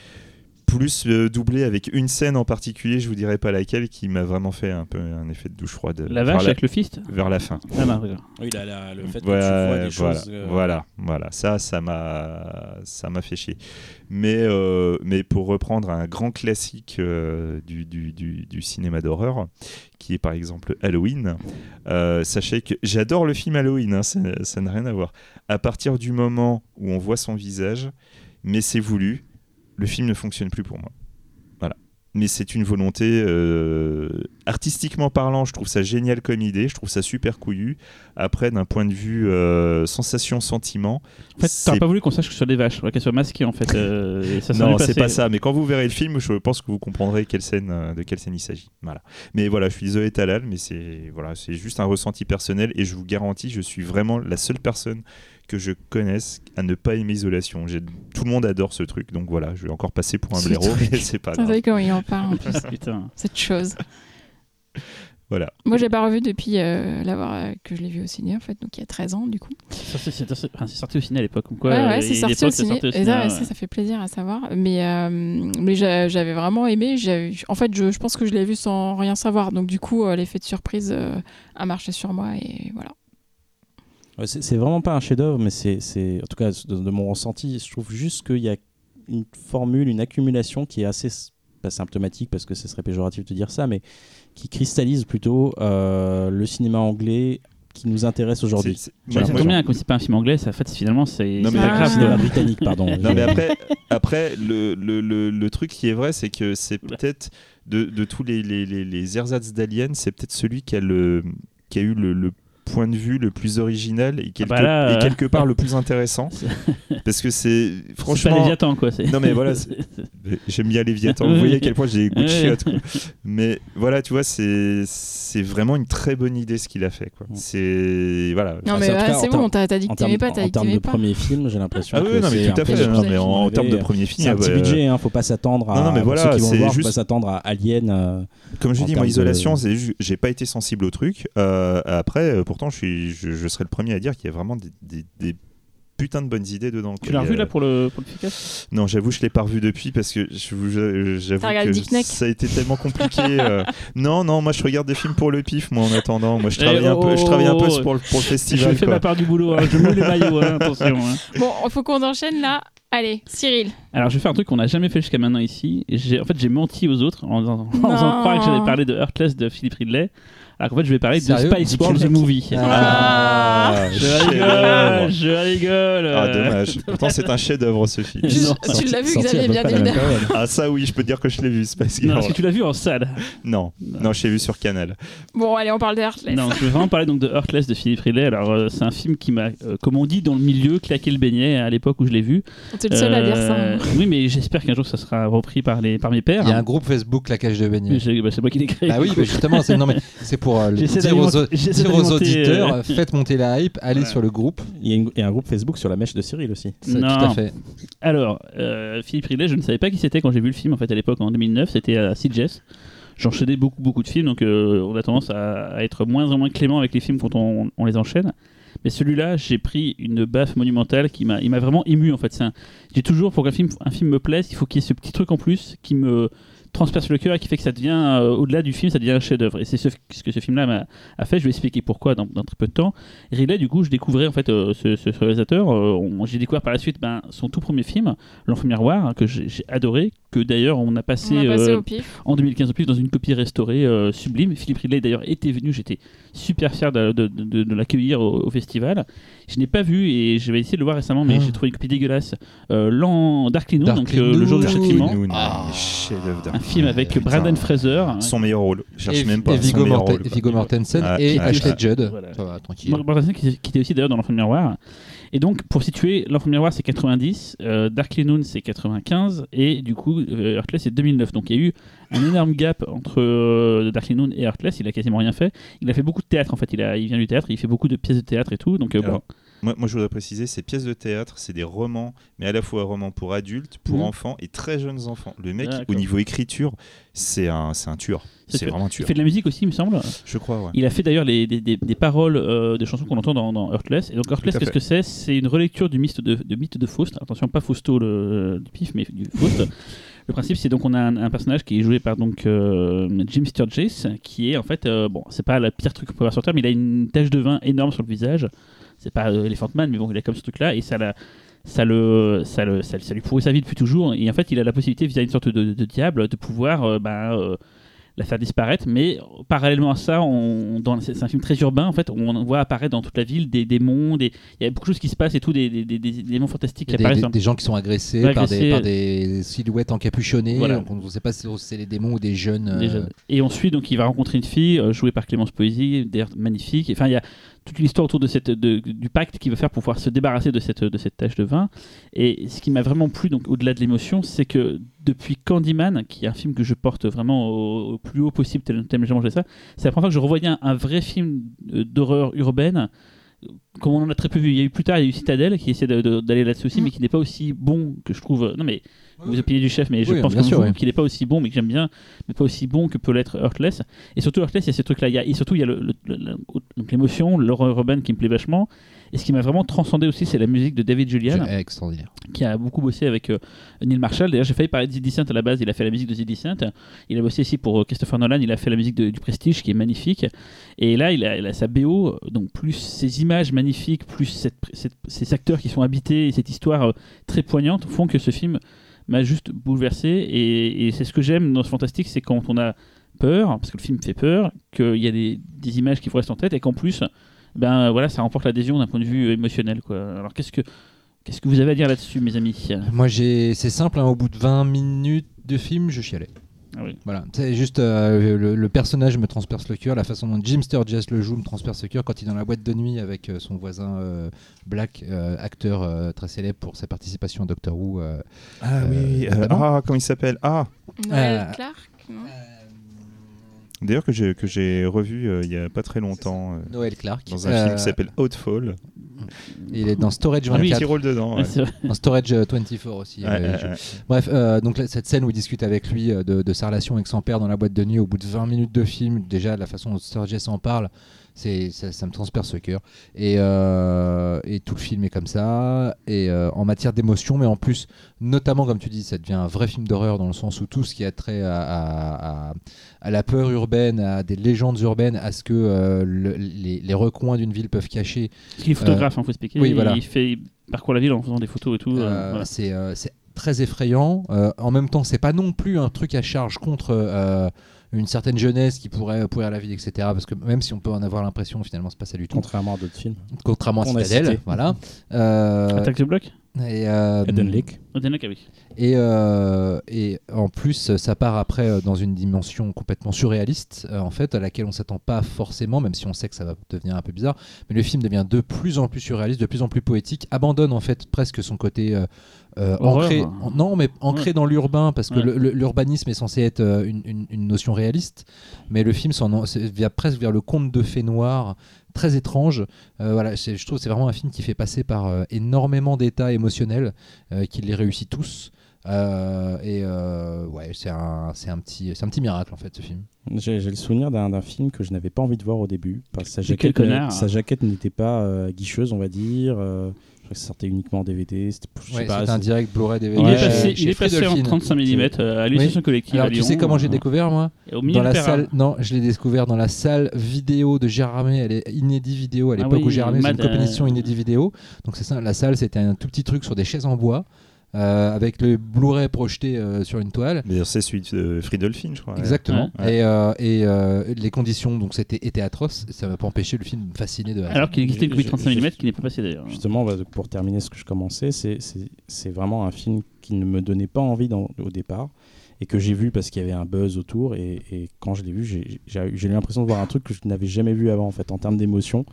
Plus euh, doublé avec une scène en particulier, je vous dirai pas laquelle, qui m'a vraiment fait un peu un effet de douche froide La vers vache la, avec le fist vers la fin. Ah, d'accord. Oui, là, là, le fait que Ouais, tu vois des voilà, choses. euh, voilà, voilà. Ça, ça m'a, ça m'a fait chier. Mais, euh, mais pour reprendre un grand classique euh, du, du, du, du cinéma d'horreur, qui est par exemple Halloween, euh, sachez que j'adore le film Halloween, hein, ça ça n'a rien à voir. À partir du moment où on voit son visage, mais c'est voulu, le film ne fonctionne plus pour moi. Voilà. Mais c'est une volonté euh, artistiquement parlant, je trouve ça génial comme idée, je trouve ça super couillu. Après, d'un point de vue euh, sensation-sentiment, En fait, t'aurais pas voulu qu'on sache que ce soit des vaches, qu'elles soient masquées en fait. euh, ça non, c'est pas ça. Mais quand vous verrez le film, je pense que vous comprendrez quelle scène, euh, de quelle scène il s'agit. Voilà. Mais voilà, je suis désolé Talal, mais c'est voilà, c'est juste un ressenti personnel et je vous garantis, je suis vraiment la seule personne que je connaisse à ne pas aimer Isolation. J'ai- Tout le monde adore ce truc, donc voilà, je vais encore passer pour un Ce blaireau, truc. mais c'est pas Vous grave. savez comment il en parle en plus, Putain. cette chose. Voilà. Moi, j'ai pas revu depuis euh, l'avoir euh, que je l'ai vu au ciné en fait, donc il y a 13 ans du coup. Ça, c'est- c'est c'est- enfin, c'est sorti au ciné à l'époque. comme Quoi, ouais, ouais, c'est sorti, au ciné. sorti au Et ça, ouais. ça, ça fait plaisir à savoir. Mais, euh, mais j'a- j'avais vraiment aimé. J'avais- En fait, je, je pense que je l'ai vu sans rien savoir. Donc, du coup, euh, l'effet de surprise euh, a marché sur moi. Et voilà. Ouais, c'est vraiment pas un chef-d'œuvre, mais c'est, c'est- en tout cas de, de mon ressenti, je trouve juste qu'il y a une formule, une accumulation qui est assez pas symptomatique parce que ce serait péjoratif de dire ça, mais qui cristallise plutôt euh, le cinéma anglais qui nous intéresse aujourd'hui. C'est- c'est- Ouais, moi- ça tombe bien, comme c'est pas un film anglais, ça, en fait, finalement, c'est Non, c'est mais. Ah. cinéma britannique, pardon. Non mais après, après le, le, le, le truc qui est vrai, c'est que c'est peut-être de, de tous les, les, les, les ersatz d'Alien, c'est peut-être celui qui a, le, qui a eu le, le point de vue le plus original et quelque, bah là, et euh, quelque part le plus intéressant. parce que c'est C'est pas franchement... Léviathan, quoi. Non mais voilà, j'aime bien Léviathan, vous voyez à quel point j'ai des goûts de chiottes, quoi. Mais voilà, tu vois, c'est c'est vraiment une très bonne idée ce qu'il a fait. quoi. C'est... Voilà. Non, Ah, mais c'est en en bon. T'as t'as dit que en t'aimais pas. T'as en dit que termes de pas. premier film, j'ai l'impression Ah que oui, non, mais tout à fait. Non, mais en, en termes de premier film, C'est un ah petit bah, budget, hein, faut pas s'attendre à. Non, non, mais voilà, c'est juste- faut pas s'attendre à Alien. euh, Comme je en dis, moi, isolation, j'ai pas été sensible au truc. Euh, après, euh, pourtant, je, suis, je, je serais le premier à dire qu'il y a vraiment des, des, des putains de bonnes idées dedans. Tu l'as revu là pour le, pour le Ficas? Non, j'avoue, je l'ai pas revu depuis parce que je je- j'avoue que ça a été tellement compliqué. euh. Non, non, moi, je regarde des films pour le pif, moi, en attendant. Moi, je travaille Eh, un peu, je travaille un peu oh, pour le, pour le Je festival. fais quoi. ma part du boulot, hein, je mets les maillots, hein, attention. hein. Bon, il faut qu'on enchaîne là. Allez, Cyril. Alors je vais faire un truc qu'on n'a jamais fait jusqu'à maintenant ici. En fait, j'ai menti aux autres en, en- en faisant croire que j'allais parler de Heartless de Philippe Ridley. Alors qu'en fait, je vais parler Sérieux de Spice World the. Movie. Ah. Je chef-d'œuvre. rigole, je rigole. Ah, euh. dommage. Pourtant, c'est un chef-d'œuvre, ce film. Non, tu l'as vu, Xavier, bien évidemment. Ah, ça, oui, je peux te dire que je l'ai vu, Space Non, Girl. parce que tu l'as vu en salle. Non, non, je l'ai vu sur Canal. Bon, allez, on parle de Heartless. Non, je vais vraiment parler donc de Heartless de Philippe Ridley. Alors, euh, c'est un film qui m'a, euh, comme on dit dans le milieu, claqué le beignet à l'époque où je l'ai vu. T'es le seul à dire ça. Euh, hein. Oui, mais j'espère qu'un jour ça sera repris par, les, par mes pères. Il y a un groupe Facebook, la cage de j'ai- bah, c'est moi qui l'ai créé. Ah oui, mais justement, c'est non mais c'est pour euh, J'essaie dire aux, dire auditeurs, euh, faites monter la hype, allez Voilà. sur le groupe. Il y, a une- il y a un groupe Facebook sur la mèche de Cyril aussi. Tout Non. à fait. Alors, euh, Philippe Ridley, je ne savais pas qui c'était quand j'ai vu le film en fait à l'époque en 2009, c'était à CJS. J'enchaînais beaucoup beaucoup de films, donc euh, on a tendance à, à être moins en moins clément avec les films quand on, on les enchaîne. Mais celui-là, j'ai pris une baffe monumentale qui m'a, il m'a vraiment ému en fait. Un- j'ai toujours pour qu'un film, un film me plaise, il faut qu'il y ait ce petit truc en plus qui me transperce le cœur et qui fait que ça devient euh, au-delà du film, ça devient un chef-d'œuvre. Et c'est ce, ce que ce film-là m'a a fait. Je vais expliquer pourquoi dans, dans très peu de temps. Ridley, du coup, je découvrais en fait euh, ce, réalisateur. euh, j'ai découvert par la suite ben, son tout premier film, L'Enfant Miroir, hein, que j'ai adoré, que d'ailleurs on a passé, On euh, au pif. en 2015 en plus dans une copie restaurée euh, sublime. Philippe Ridley d'ailleurs était venu, j'étais super fier de, de- de- de l'accueillir au, au festival. Je n'ai pas vu et je vais essayer de le voir récemment, mais Ah. j'ai trouvé une copie dégueulasse. Euh, l'an Darkly Noon, donc euh, le jour du châtiment. Ah. chef-d'œuvre film avec Brandon Fraser. Son meilleur rôle. Je cherche Et, même pas et meilleur Morten- rôle. Viggo Mortensen Ah, et ah, Ashley ah. Judd. Voilà. Ça va, tranquille. Qui, qui était aussi d'ailleurs dans l'enfant miroir. Et donc, pour situer, l'enfant miroir c'est 90, euh, Darkly Noon c'est 95, et du coup, euh, Heartless c'est 2009. Donc il y a eu un énorme gap entre euh, Darkly Noon et Heartless. Il a quasiment rien fait. Il a fait beaucoup de théâtre en fait. Il, a, il vient du théâtre, il fait beaucoup de pièces de théâtre et tout. Donc euh, bon. Moi, moi, je voudrais préciser, ces pièces de théâtre, c'est des romans, mais à la fois romans pour adultes, pour Mhm. enfants et très jeunes enfants. Le mec, au niveau écriture, c'est un, un tueur. C'est vraiment un Il tueur. fait de la musique aussi, il me semble. Je crois, ouais. Il a fait d'ailleurs les- des, des- paroles euh, de chansons qu'on entend dans, dans Heartless. Et donc Heartless, qu'est-ce que c'est? C'est une relecture du mythe de, de mythe de Faust. Attention, pas Fausto le, du pif, mais du Faust. Le principe, c'est donc on a un, un personnage qui est joué par donc euh, Jim Sturgis, qui est en fait euh, bon, c'est pas le pire truc qu'on peut voir sur Terre, mais il a une tache de vin énorme sur le visage. C'est pas euh, Elephant Man, mais bon, il a comme ce truc-là et ça la- ça le, ça, le, ça, ça lui pourrit sa vie depuis toujours. Et en fait, il a la possibilité, via une sorte de, de diable, de pouvoir euh, bah, euh, la faire disparaître. Mais parallèlement à ça, on, c'est un film très urbain. En fait, on voit apparaître dans toute la ville des démons. Des, il y a beaucoup de choses qui se passent et tout, des, des, des- des éléments fantastiques Il y qui apparaissent. des- dans- gens qui sont agressés, Ouais, par, des, agressés. par des silhouettes encapuchonnées. Voilà. Donc on ne sait pas si c'est les démons ou des jeunes. euh, Déjà. Et ensuite, donc, il va rencontrer une fille euh, jouée par Clémence Poésy, d'ailleurs magnifique. Enfin, il y a toute l'histoire autour de cette, de- du pacte qu'il va faire pour pouvoir se débarrasser de cette, de cette tache de vin. Et ce qui m'a vraiment plu, donc au-delà de l'émotion, c'est que depuis Candyman, qui est un film que je porte vraiment au, au plus haut possible, tel- tellement j'ai mangé ça, c'est la première fois que je revoyais un, un vrai film euh, d'horreur urbaine. Comme on en a très peu vu, il y a eu plus tard, il y a eu Citadel qui essaie d'aller là-dessus aussi, Mm. mais qui n'est pas aussi bon que je trouve. Non, mais vous opinez du chef, mais je Oui, pense sûr, vous qu'il n'est pas aussi bon, mais que j'aime bien, mais pas aussi bon que peut l'être Heartless. Et surtout Heartless, il y a ces trucs-là. Il y a- Et surtout, il y a le- le- le- donc l'émotion, l'horreur urbaine qui me plaît vachement. Et ce qui m'a vraiment transcendé aussi, c'est la musique de David Julian, extraordinaire. qui a beaucoup bossé avec euh, Neil Marshall. D'ailleurs, j'ai failli parler de The Descent à la base. Il a fait la musique de The Descent. Il a bossé ici pour euh, Christopher Nolan. Il a fait la musique de- du Prestige, qui est magnifique. Et là, il a, il a sa BO, donc plus ces images magnifiques, plus cette- cette- ces acteurs qui sont habités et cette histoire euh, très poignante font que ce film m'a juste bouleversé. Et, c'est ce que j'aime dans ce fantastique, c'est quand on a peur, parce que le film fait peur, qu'il y a des, des images qui vous restent en tête et qu'en plus, ben voilà, ça remporte l'adhésion d'un point de vue émotionnel. Quoi. Alors qu'est-ce que qu'est-ce que vous avez à dire là-dessus, mes amis? Moi, j'ai, c'est simple, hein, au bout de 20 minutes de film, je chialais. Ah oui. Voilà, c'est juste euh, le, le personnage me transperce le cœur, la façon dont Jim Sturgis le joue me transperce le cœur quand il est dans la boîte de nuit avec euh, son voisin euh, Black, euh, acteur euh, très célèbre pour sa participation à Doctor Who. euh, Ah oui, ah, comment il s'appelle? Ah Noël Euh, Clark non? D'ailleurs, que j'ai que j'ai revu euh, il y a pas très longtemps euh, Noël Clark. dans un Euh, film qui s'appelle Outfall. Il est dans Storage Ah, oui, 24. petit rôle dedans. Ouais, dans Storage euh, 24 aussi. Ouais, euh, ouais, il joue. ouais. Bref, euh, donc là, cette scène où il discute avec lui euh, de, de sa relation avec son père dans la boîte de nuit au bout de 20 minutes de film, déjà la façon dont Sturgis en parle, c'est ça, ça me transperce le cœur. Et, euh, et tout le film est comme ça. Et euh, en matière d'émotion, mais en plus, notamment comme tu dis, ça devient un vrai film d'horreur dans le sens où tout ce qui a trait à, à- à- à la peur urbaine, à des légendes urbaines, à ce que euh, le- les, les recoins d'une ville peuvent cacher Parce qu'il est photographe, il faut expliquer. oui, voilà. Il fait il parcourt la ville en faisant des photos et tout. voilà. c'est très effrayant. En même temps, c'est pas non plus un truc à charge contre une certaine jeunesse qui pourrait pourrir la vie, etc. Parce que même si on peut en avoir l'impression, finalement, c'est pas ça du tout. Contrairement à d'autres films. Contrairement à Citadel, voilà. Attaque the Block et, euh, Eden Lake. Odenak, ah oui. et, euh, et en plus, ça part après euh, dans une dimension complètement surréaliste, euh, en fait, à laquelle on s'attend pas forcément, même si on sait que ça va devenir un peu bizarre. Mais le film devient de plus en plus surréaliste, de plus en plus poétique, abandonne en fait presque son côté ancré, en- non, mais ancré Ouais. dans l'urbain, parce que Ouais. l'urbanisme est censé être une, une- une notion réaliste, mais le film s'en vient presque vers le conte de fées noires très étrange. Euh, voilà, c'est- je trouve que c'est vraiment un film qui fait passer par euh, énormément d'états émotionnels, euh, qui les réussit tous. Euh, et euh, ouais, c'est un, c'est un petit, c'est un petit miracle en fait ce film. J'ai j'ai le souvenir d'un d'un film que je n'avais pas envie de voir au début. Parce que sa jaquette, n'était pas euh, guicheuse, on va dire. Euh, crois que ça sortait uniquement en DVD. C'était Ouais, un direct Blu-ray DVD. Il Ouais, est passé, il est passé en Friedolfin. 35 mm à l'illustration collective Alors à tu sais comment j'ai euh, découvert moi au milieu Dans la salle, non, je l'ai découvert dans la salle vidéo de Gérardmer, elle est inédit vidéo à Ah l'époque oui, où Gérardmer c'est une euh, compétition inédit vidéo. Donc c'est ça, la salle c'était un tout petit truc sur des chaises en bois euh, avec le Blu-ray projeté euh, sur une toile. C'est celui de Friedolfin, je crois. Exactement. Ouais. Et, euh, et euh, les conditions donc c'était étaient atroces. Ça m'a pas empêché le film de me fasciner de. Alors qu'il existait copie Je- 35 je- mm qui n'est pas passée d'ailleurs. Justement, bah, pour terminer ce que je commençais, c'est- vraiment un film qui ne me donnait pas envie dans- au départ. et que j'ai vu parce qu'il y avait un buzz autour. Et, et quand je l'ai vu, j'ai- eu l'impression de voir un truc que je n'avais jamais vu avant, en fait, en termes d'émotion,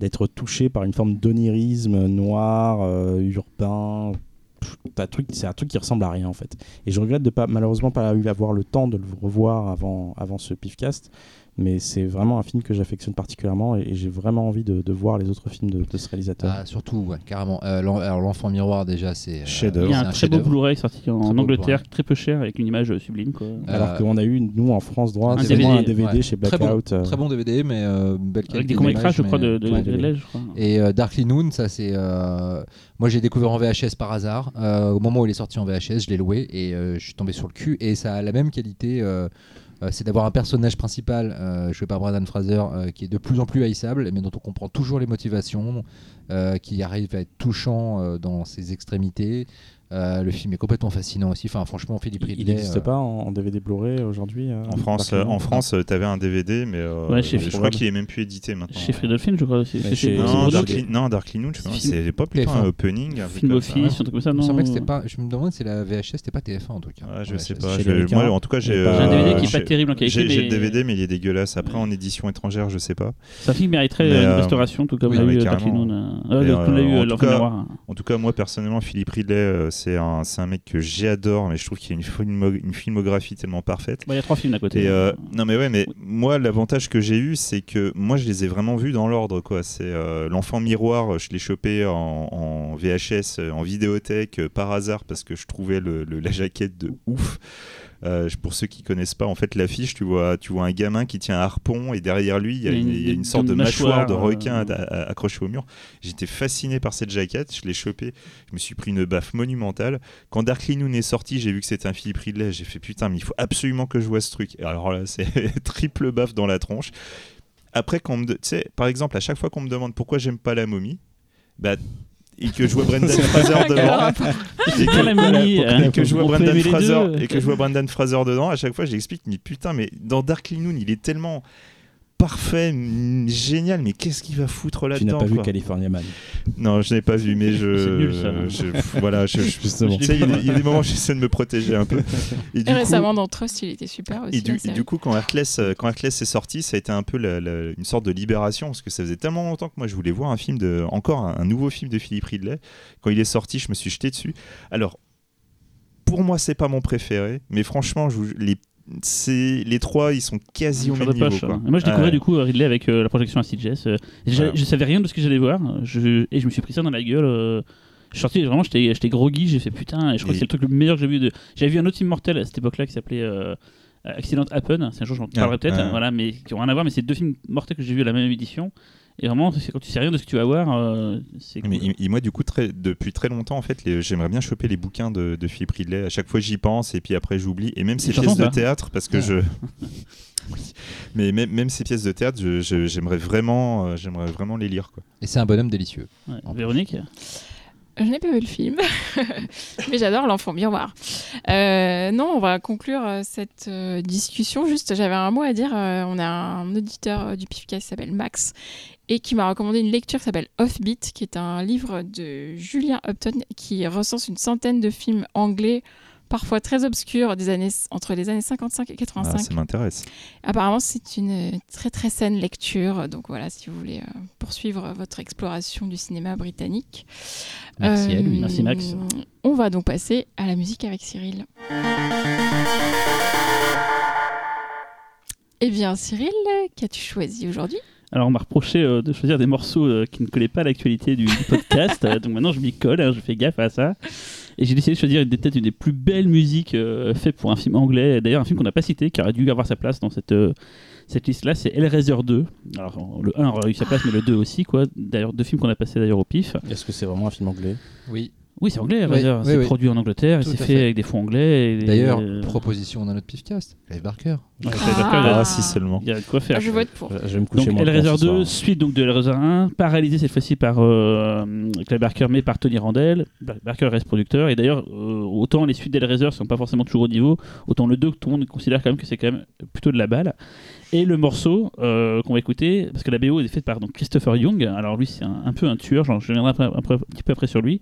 d'être touché par une forme d'onirisme noir, euh, urbain. Truc- C'est un truc qui ressemble à rien, en fait. Et je regrette de pas, malheureusement pas avoir le temps de le revoir avant, avant ce pifcast. Mais c'est vraiment un film que j'affectionne particulièrement et, et j'ai vraiment envie de, de voir les autres films de, de ce réalisateur. Ah, surtout, ouais, carrément. Euh, alors, l'enfant miroir, déjà, c'est. euh. Il y a c'est un très beau. Blu-ray sorti en Angleterre, très peu cher, avec une image sublime. Quoi. Alors Euh, qu'on a eu, nous, en France, droit, un seulement un DVD, DVD ouais. chez Très bon, Blackout. euh, Très bon DVD, mais euh, belle qualité Avec des courts-métrages, je d'image, crois, de, de, DVD. Je. Et euh, Darkly Noon, ça c'est. euh, Moi j'ai découvert en VHS par hasard. Euh, au moment où il est sorti en VHS, je l'ai loué et euh, je suis tombé sur le cul. Et ça a la même qualité. euh, euh, c'est d'avoir un personnage principal euh, joué par Brandon Fraser euh, qui est de plus en plus haïssable, mais dont on comprend toujours les motivations, euh, qui arrive à être touchant euh, dans ses extrémités. Euh, le film est complètement fascinant aussi. Enfin, franchement, Philippe Il Ridley. n'existe euh, pas en, DVD Blu-ray aujourd'hui euh, En France, euh, en France, euh, t'avais un DVD, mais euh, Ouais, chez je crois qu'il est même plus édité maintenant. Chez Friedel Film, je crois chez- c'est- Non, Darkly, non, Darkly Noon, je sais pas, Film- c'est pas plutôt TF1. un opening. Film ça. Office, un truc comme ça, il me non semblait que c'était pas. Je me demande si c'est la VHS, c'était pas TF1 en tout cas. Ouais, je sais je- pas. chez je- moi, en tout cas, j'ai. Un DVD qui est pas terrible en qualité. J'ai le DVD, mais il est dégueulasse. Après, en édition étrangère, je sais pas. C'est un film qui mériterait une restauration, tout comme l'a eu Dark carrément. Knight, Et, comme l'a euh, eu en tout cas, Miroir. En tout cas, moi personnellement, Philippe Ridley, c'est un, un mec que j'adore, mais je trouve qu'il a une, filmo- une filmographie tellement parfaite. Bon, Il y a trois films à côté. Et euh, non mais ouais, mais moi l'avantage que j'ai eu, c'est que moi je les ai vraiment vus dans l'ordre quoi. C'est euh, l'enfant miroir, je l'ai chopé en, en VHS, euh, en vidéothèque euh, par hasard parce que je trouvais le, le- la jaquette de ouf. Euh, pour ceux qui connaissent pas, en fait, l'affiche, tu vois, tu vois un gamin qui tient un harpon et derrière lui, il y a une, il y a une sorte de mâchoire de requin euh, à- accrochée au mur. J'étais fasciné par cette jaquette, je l'ai chopé, je me suis pris une baffe monumentale. Quand Darkly Noon est sorti, j'ai vu que c'était un Philippe Ridley, j'ai fait putain, mais il faut absolument que je vois ce truc. Et alors là, c'est triple baffe dans la tronche. Après, quand me de- par exemple, à chaque fois qu'on me demande pourquoi j'aime pas la momie, bah, et que je vois Brendan Fraser devant, et que, hein. et que je vois Brendan Fraser et que je vois Brendan Fraser dedans, à chaque fois je l'explique, mais putain, mais dans Darkly Noon, il est tellement parfait, génial, mais qu'est-ce qu'il va foutre Tu n'as là-dedans pas vu California Man. Non, je n'ai pas vu, mais je, C'est nul, ça. je- voilà, je, sais, il y, a des- il y a des moments où j'essaie de me protéger un peu. Et, du Et coup- récemment dans Trust, il était super aussi. et du, et coup, quand Herclès, euh, quand Herclès est sorti, ça a été un peu la- la- une sorte de libération parce que ça faisait tellement longtemps que moi je voulais voir un film de, encore un, un nouveau film de Philippe Ridley. Quand il est sorti, je me suis jeté dessus. Alors, pour moi, c'est pas mon préféré, mais franchement, je les, les trois, ils sont quasi au même niveau. poche. quoi. Moi, je découvrais du coup Ridley avec euh, la projection à CGS. euh, Voilà. Je savais rien de ce que j'allais voir. Je, et je me suis pris ça dans la gueule. euh, Je suis sorti, vraiment, j'étais groggy. J'ai fait putain. Et je crois Et- que c'est le truc le meilleur que j'ai vu. De... J'avais vu un autre film mortel à cette époque-là qui s'appelait euh, Accident Happen. C'est un jour, je m'en parlerai peut-être. ouais. Voilà, mais qui ont rien à voir. Mais c'est deux films mortels que j'ai vus à la même édition. Et vraiment, quand tu sais rien de ce que tu vas voir, euh, c'est Mais il- moi, du coup, très, depuis très longtemps, en fait, les- j'aimerais bien choper les bouquins de, de Philippe Ridley. À chaque fois, j'y pense et puis après, j'oublie. Et même ces pièces de théâtre, parce que je. Oui. Mais même, même ces pièces de théâtre, je- je- j'aimerais vraiment, euh, j'aimerais vraiment les lire. Quoi. Et c'est un bonhomme délicieux. Ouais. Véronique Je n'ai pas vu le film, mais j'adore l'enfant miroir. Euh, non, on va conclure euh, cette discussion. Juste, j'avais un mot à dire. On a un auditeur du PIFCAS qui s'appelle Max et qui m'a recommandé une lecture qui s'appelle Offbeat, qui est un livre de Julien Upton qui recense une centaine de films anglais, parfois très obscurs, des années, entre les années 55 et Ah, 85. ça m'intéresse. Apparemment, c'est une euh, très très saine lecture. Donc voilà, si vous voulez euh, poursuivre votre exploration du cinéma britannique. Merci à lui. Euh, Merci, Max. On va donc passer à la musique avec Cyril. Eh bien, Cyril, qu'as-tu choisi aujourd'hui? Alors, on m'a reproché euh, de choisir des morceaux euh, qui ne collaient pas à l'actualité du, du podcast. Euh, donc maintenant, je m'y colle, hein, je fais gaffe à ça. Et j'ai décidé de choisir une des- peut-être une des plus belles musiques euh, faites pour un film anglais. D'ailleurs, un film qu'on n'a pas cité, qui aurait dû avoir sa place dans cette, euh, cette liste-là, c'est Hellraiser 2. Alors, le 1 aurait eu sa place, mais le 2 aussi, quoi. D'ailleurs, deux films qu'on a passés d'ailleurs au pif. Est-ce que c'est vraiment un film anglais? Oui. Oui, c'est anglais, Oui, c'est oui. produit en Angleterre, c'est fait, fait. avec des fonds anglais. D'ailleurs, euh, proposition d'un autre pifcast, Clive Barker. ouais, Ah. Clive Barker, il y a- Ah, si seulement. il y a de quoi faire. Ah, Je vote pour. Je vais me coucher Donc Hellraiser con ce 2, soir. suite donc de Hellraiser 1, pas réalisé cette fois-ci par euh, Clive Barker mais par Tony Randell. Bar- Barker reste producteur et d'ailleurs euh, autant les suites d'Hellraiser sont pas forcément toujours au niveau, autant le 2 tout le monde considère quand même que c'est quand même plutôt de la balle. Et le morceau euh, qu'on va écouter, parce que la BO est faite par donc, Christopher Young, alors lui c'est un, un peu un tueur, genre, je reviendrai après- après- un petit peu après sur lui.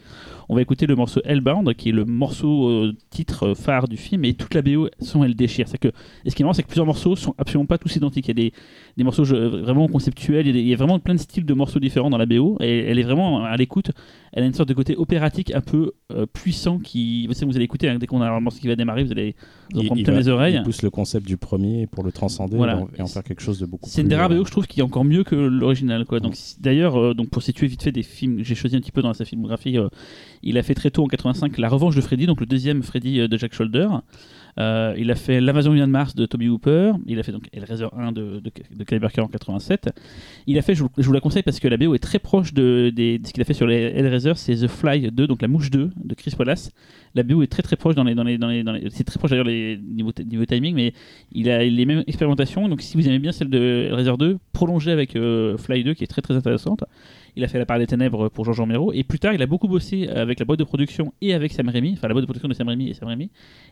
On va écouter le morceau Hellbound, qui est le morceau euh, titre euh, phare du film, et toute la BO, son, elle déchire. C'est que, et ce qui est marrant, c'est que plusieurs morceaux sont absolument pas tous identiques. Il y a des, des morceaux vraiment conceptuels, il y, a des- il y a vraiment plein de styles de morceaux différents dans la BO, et elle est vraiment à l'écoute. Elle a une sorte de côté opératique un peu euh, puissant qui. Vous savez, vous allez écouter, hein, dès qu'on a un morceau qui va démarrer, vous allez vous en prendre il plein va- les oreilles. Il pousse le concept du premier pour le transcender Voilà. Et en faire quelque chose de beaucoup C'est une des rares euh, BO que je trouve qui est encore mieux que l'original. Quoi. Donc, si- D'ailleurs, euh, donc pour situer vite fait des films, j'ai choisi un petit peu dans sa filmographie. euh, il a fait très tôt en 85 La Revanche de Freddy, donc le deuxième Freddy euh, de Jack Shoulder. Euh, il a fait L'invasion de Mars de Toby Hooper. Il a fait donc Hellraiser 1 de, de, de en 87. Il a fait, je, vous- la conseille parce que la BO est très proche de, de ce qu'il a fait sur les Hellraiser, c'est The Fly 2, donc La Mouche 2 de Chris Wallace. La BO est très très proche dans les, dans les, dans les- c'est très proche d'ailleurs les niveau, niveau timing, mais il a les mêmes expérimentations. Donc si vous aimez bien celle de Hellraiser 2, prolongez avec euh, Fly 2 qui est très très intéressante. Il a fait La part des ténèbres pour Jean-Jean Méro et plus tard il a beaucoup bossé avec la boîte de production et avec Sam Raimi, enfin la boîte de production de Sam Raimi et Sam Raimi.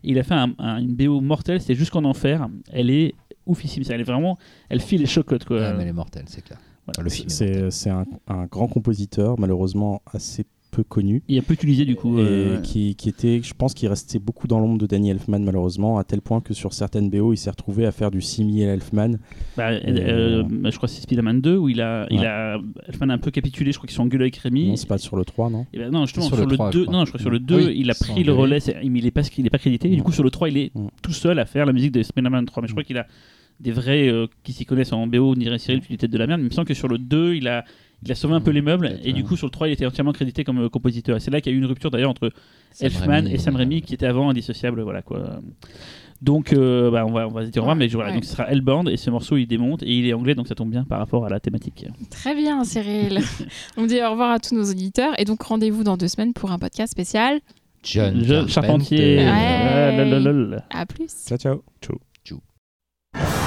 Et il a fait un- un- une BO mortelle, c'est jusqu'en enfer. Elle est oufissime, ça, elle est vraiment, elle file les chocottes quoi. Ah, mais elle est mortelle, c'est clair. Voilà. C'est c'est un, un grand compositeur, malheureusement assez peu connu. Il a peu utilisé du coup. et euh, qui, qui était, je pense qu'il restait beaucoup dans l'ombre de Danny Elfman malheureusement, à tel point que sur certaines BO, il s'est retrouvé à faire du simili Elfman. Bah, Euh, euh, bah, je crois que c'est Spider-Man 2 où il a, il a, Elfman a un peu capitulé. Je crois qu'ils sont engueulés avec Rémi. Non, c'est pas sur le 3, non? Et ben non, justement, sur, sur le le 3, je 2, crois. non, je crois que sur le 2, Oui, il a pris le relais, il est pas, il est pas crédité. Et du coup, sur le 3, il est Mm. tout seul à faire la musique de Spider-Man 3. Mais je crois qu'il a des vrais euh, qui s'y connaissent en BO, Niré Cyril, tu tête de la merde. Mais il me semble que sur le 2, il a, il a sauvé un peu les meubles. Et du coup, sur le 3, il était entièrement crédité comme euh, compositeur. Et c'est là qu'il y a eu une rupture d'ailleurs entre Elfman et Sam Raimi qui étaient avant indissociables. Voilà quoi. Donc, euh, bah, on, va, on va se dire au revoir, mais voilà, Ouais. donc ce sera Hellbound et ce morceau il démonte et il est anglais donc ça tombe bien par rapport à la thématique. Très bien, Cyril. On dit au revoir à tous nos auditeurs et donc rendez-vous dans deux semaines pour un podcast spécial. John Charpentier. Ouais. Ah. À plus. Ciao, ciao. Ciao.